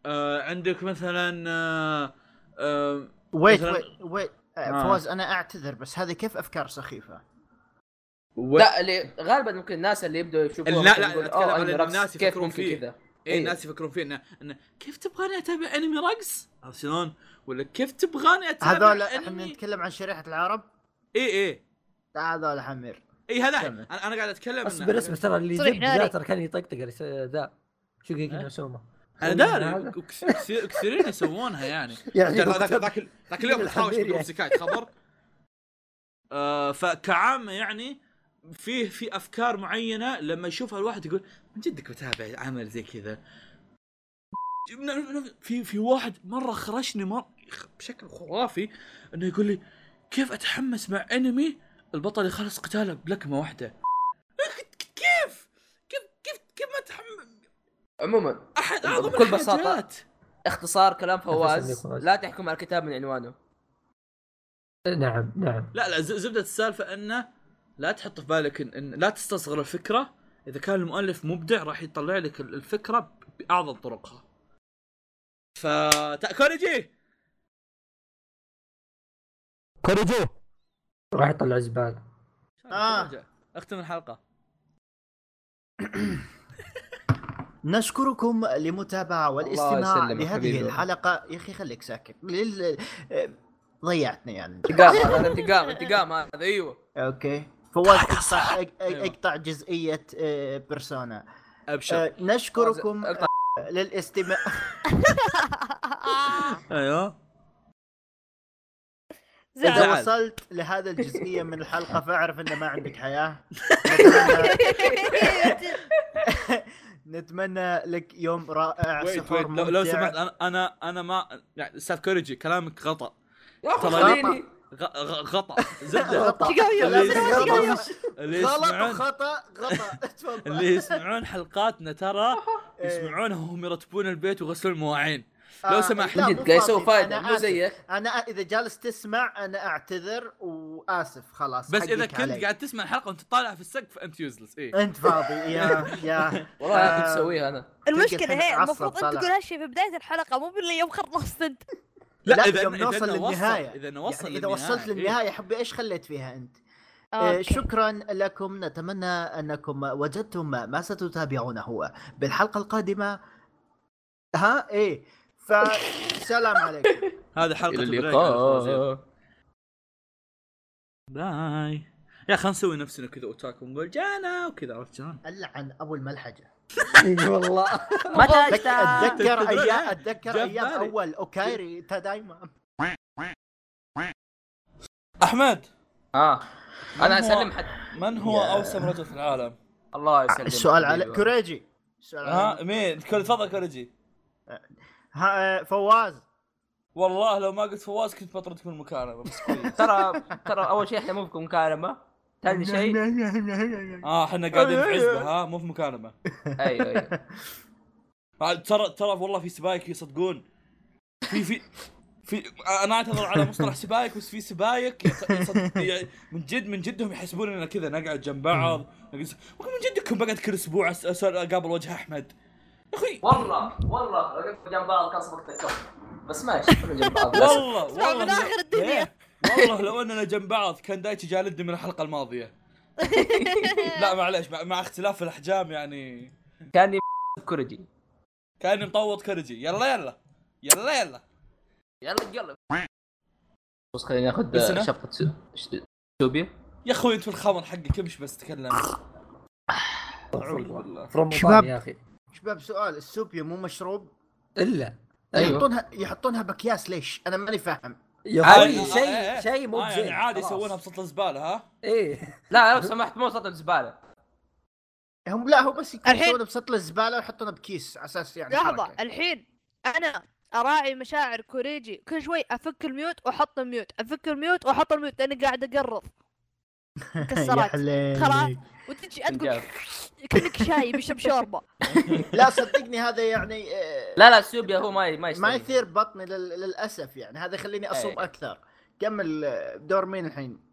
آه عندك مثلا آه آه ويت مثلاً- ويت ويت آه،. فواز أنا أعتذر بس هذه كيف أفكار سخيفة؟ و... لا اللي غالبا ممكن الناس اللي يبدوا يشوفوها لا، مثلاً لا، "أوه، عن إن رقص، الناس يفكرون فيه. كذا اي إيه. الناس يفكرون فيه انه انه كيف تبغاني أتابع أنمي رقص؟ عرفت شلون؟ ولا كيف تبغاني أتابع هذول إحنا نتكلم عن شريحة العرب اي اي هذول حمير اي هذا. أنا أنا قاعد أتكلم أصبر أصبر ترى اللي. ذا ترى كان يطقطق ذا. شو؟ قيقنا سوما أنا داري. كثيرين يسوونها يعني. يعني ذاك ذاك اليوم تحاوش يعني. سكايت خبر؟ آه فكعامة يعني فيه في أفكار معينة لما يشوفها الواحد يقول من جدك بتابع عمل زي كذا؟ في في واحد مرة خرشني مر بشكل خرافي إنه يقول لي كيف أتحمس مع انمي البطل يخلص قتاله بلكمة واحدة. كيف؟ كيف كيف كيف ما تحمس عموما أحد أعظم بكل بساطة. الحاجات. اختصار كلام فواز. لا تحكم على الكتاب من عنوانه. نعم نعم. لا لا زبدة السالفة إنه لا تحط في بالك إن, ان لا تستصغر الفكرة. إذا كان المؤلف مبدع راح يطلع لك ال- الفكرة بأعظم طرقها. ف تا- كوريجي كوريجو. راح يطلع زبالة. آه. تراجع. اختم الحلقة. نشكركم لمتابعة والاستماع يسلمك لهذه حبيبي. الحلقة. يا أخي خليك ساكت. لل... آه، ضيعتني يعني انتقام هذا انتقام انتقام هذا أيوه. أوكي. فواز اقطع اق- اقطع جزئية آه، Persona. أبشر. آه، نشكركم. للاستماع. أيوه. إذا زعل. وصلت لهذا الجزئية من الحلقة فاعرف أن ما عندك حياة. نتمنى, لك يوم رائع wait سفر wait لو, لو ممتع. سمحت أنا أنا أنا ما يعني أستاذ كوريجي كلامك غلط ترى خليني. غ- غ- غطا زبدة. شقاوية، اللي يسمعون غلط تفضل. اللي يسمعون حلقاتنا ترى. يسمعونها وهم يرتبون البيت ويغسلون المواعين. لو آه، سمحت. لا، جد قاعد يسوي. فايدة أنا مو. زيك أنا إذا جالس تسمع أنا أعتذر وآسف خلاص بس إذا كنت علي. قاعد تسمع الحلقة وأنت طالع في السقف أنت يوزلس إيه أنت فاضي يا يا والله أنا كنت آه، اسويها أنا المشكلة الحين هي المفروض أنت. تقول هالشيء في بداية الحلقة مو باللي يوم خلصت انت لا, إذا- يوم إذا نوصل للنهاية إذا إنه وصل يعني اذا للنهاية، وصلت إيه. للنهاية حبي إيش خليت فيها أنت آه، أوكي. شكرا لكم نتمنى أنكم وجدتم ما ستتابعونه بالحلقة القادمة ها إيه فسلام عليكم هذه حلقة إلى. اللقاء bye يا خلينا نسوي نفسنا كذا otaku نقول じゃな وكذا عرفت شلون؟ العن أبو الملحجة إي والله متى أتذكر أيام؟ أتذكر أيام. أول おかえり انت دايما أحمد آه أنا أسلم حد من هو. أوسم رجل في العالم؟ الله يسلم السؤال على حبيبي. كوريجي السؤال ها على مين؟ تفضل كوريجي ها فواز. والله لو ما قلت فواز كنت بطردك من المكالمه بس كويس. ترى ترى أول شيء إحنا مو في مكالمه ثاني شيء آه إحنا قاعدين في عزبه ها مو في مكالمه أيوه أيوه. آه، ترى ترى والله في سبايك يصدقون في في في أنا أعتذر على مصطلح سبايك بس في سبايك من جد من جدهم يحسبون اننا كذا نقعد جنب بعض من جدكم بقعد كل أسبوع أقابل وجه أحمد. أخي. والله والله وقفت جنب بعض كان صبغت الكف بس ماشي جنب بعض والله والله. من آخر الدنيا. والله لو أننا جنب بعض كان دايتشي جالدني من الحلقة الماضية. لا معليش مع, مع اختلاف الأحجام يعني. كاني كوريجي. كاني مطوط كرجي يلا يلا. يلا يلا. يلا يلا. بس بس أنا؟ شفطه سوبيا يا أخوي أنت في الخمر حقك امش بس تكلم. أعوذ بالله. في رمضان شباب. يا أخي. شباب سؤال؟ السوبيا مو مشروب؟ إلا. أيوه. يحطونها يحطونها بأكياس ليش؟ أنا ماني فاهم. يا عادي. أخوي آه، إيه، إيه. شيء شيء مو يعني بزين. عادي خلاص. يسوونها بسط الزباله ها؟ إيه. لا لو سمحت مو سطح زبالة. هم لا هو بس يكونوا بسطل الزباله ويحطونها بكيس على أساس يعني لحظة حركة. الحين أنا أراعي مشاعر كوريجي. كل شوي أفك الميوت وأحط الميوت. أفك الميوت وأحط الميوت لأني قاعد اقرض حليلي. خلاص. وتجي تقول إنجاز. كانك شاي بيشرب شوربة لا صدقني هذا يعني آه، لا لا السوبيا هو ما ما ما يثير بطني لل- للأسف يعني هذا يخليني أصوم إيه. أكثر كمل آه، دور مين الحين؟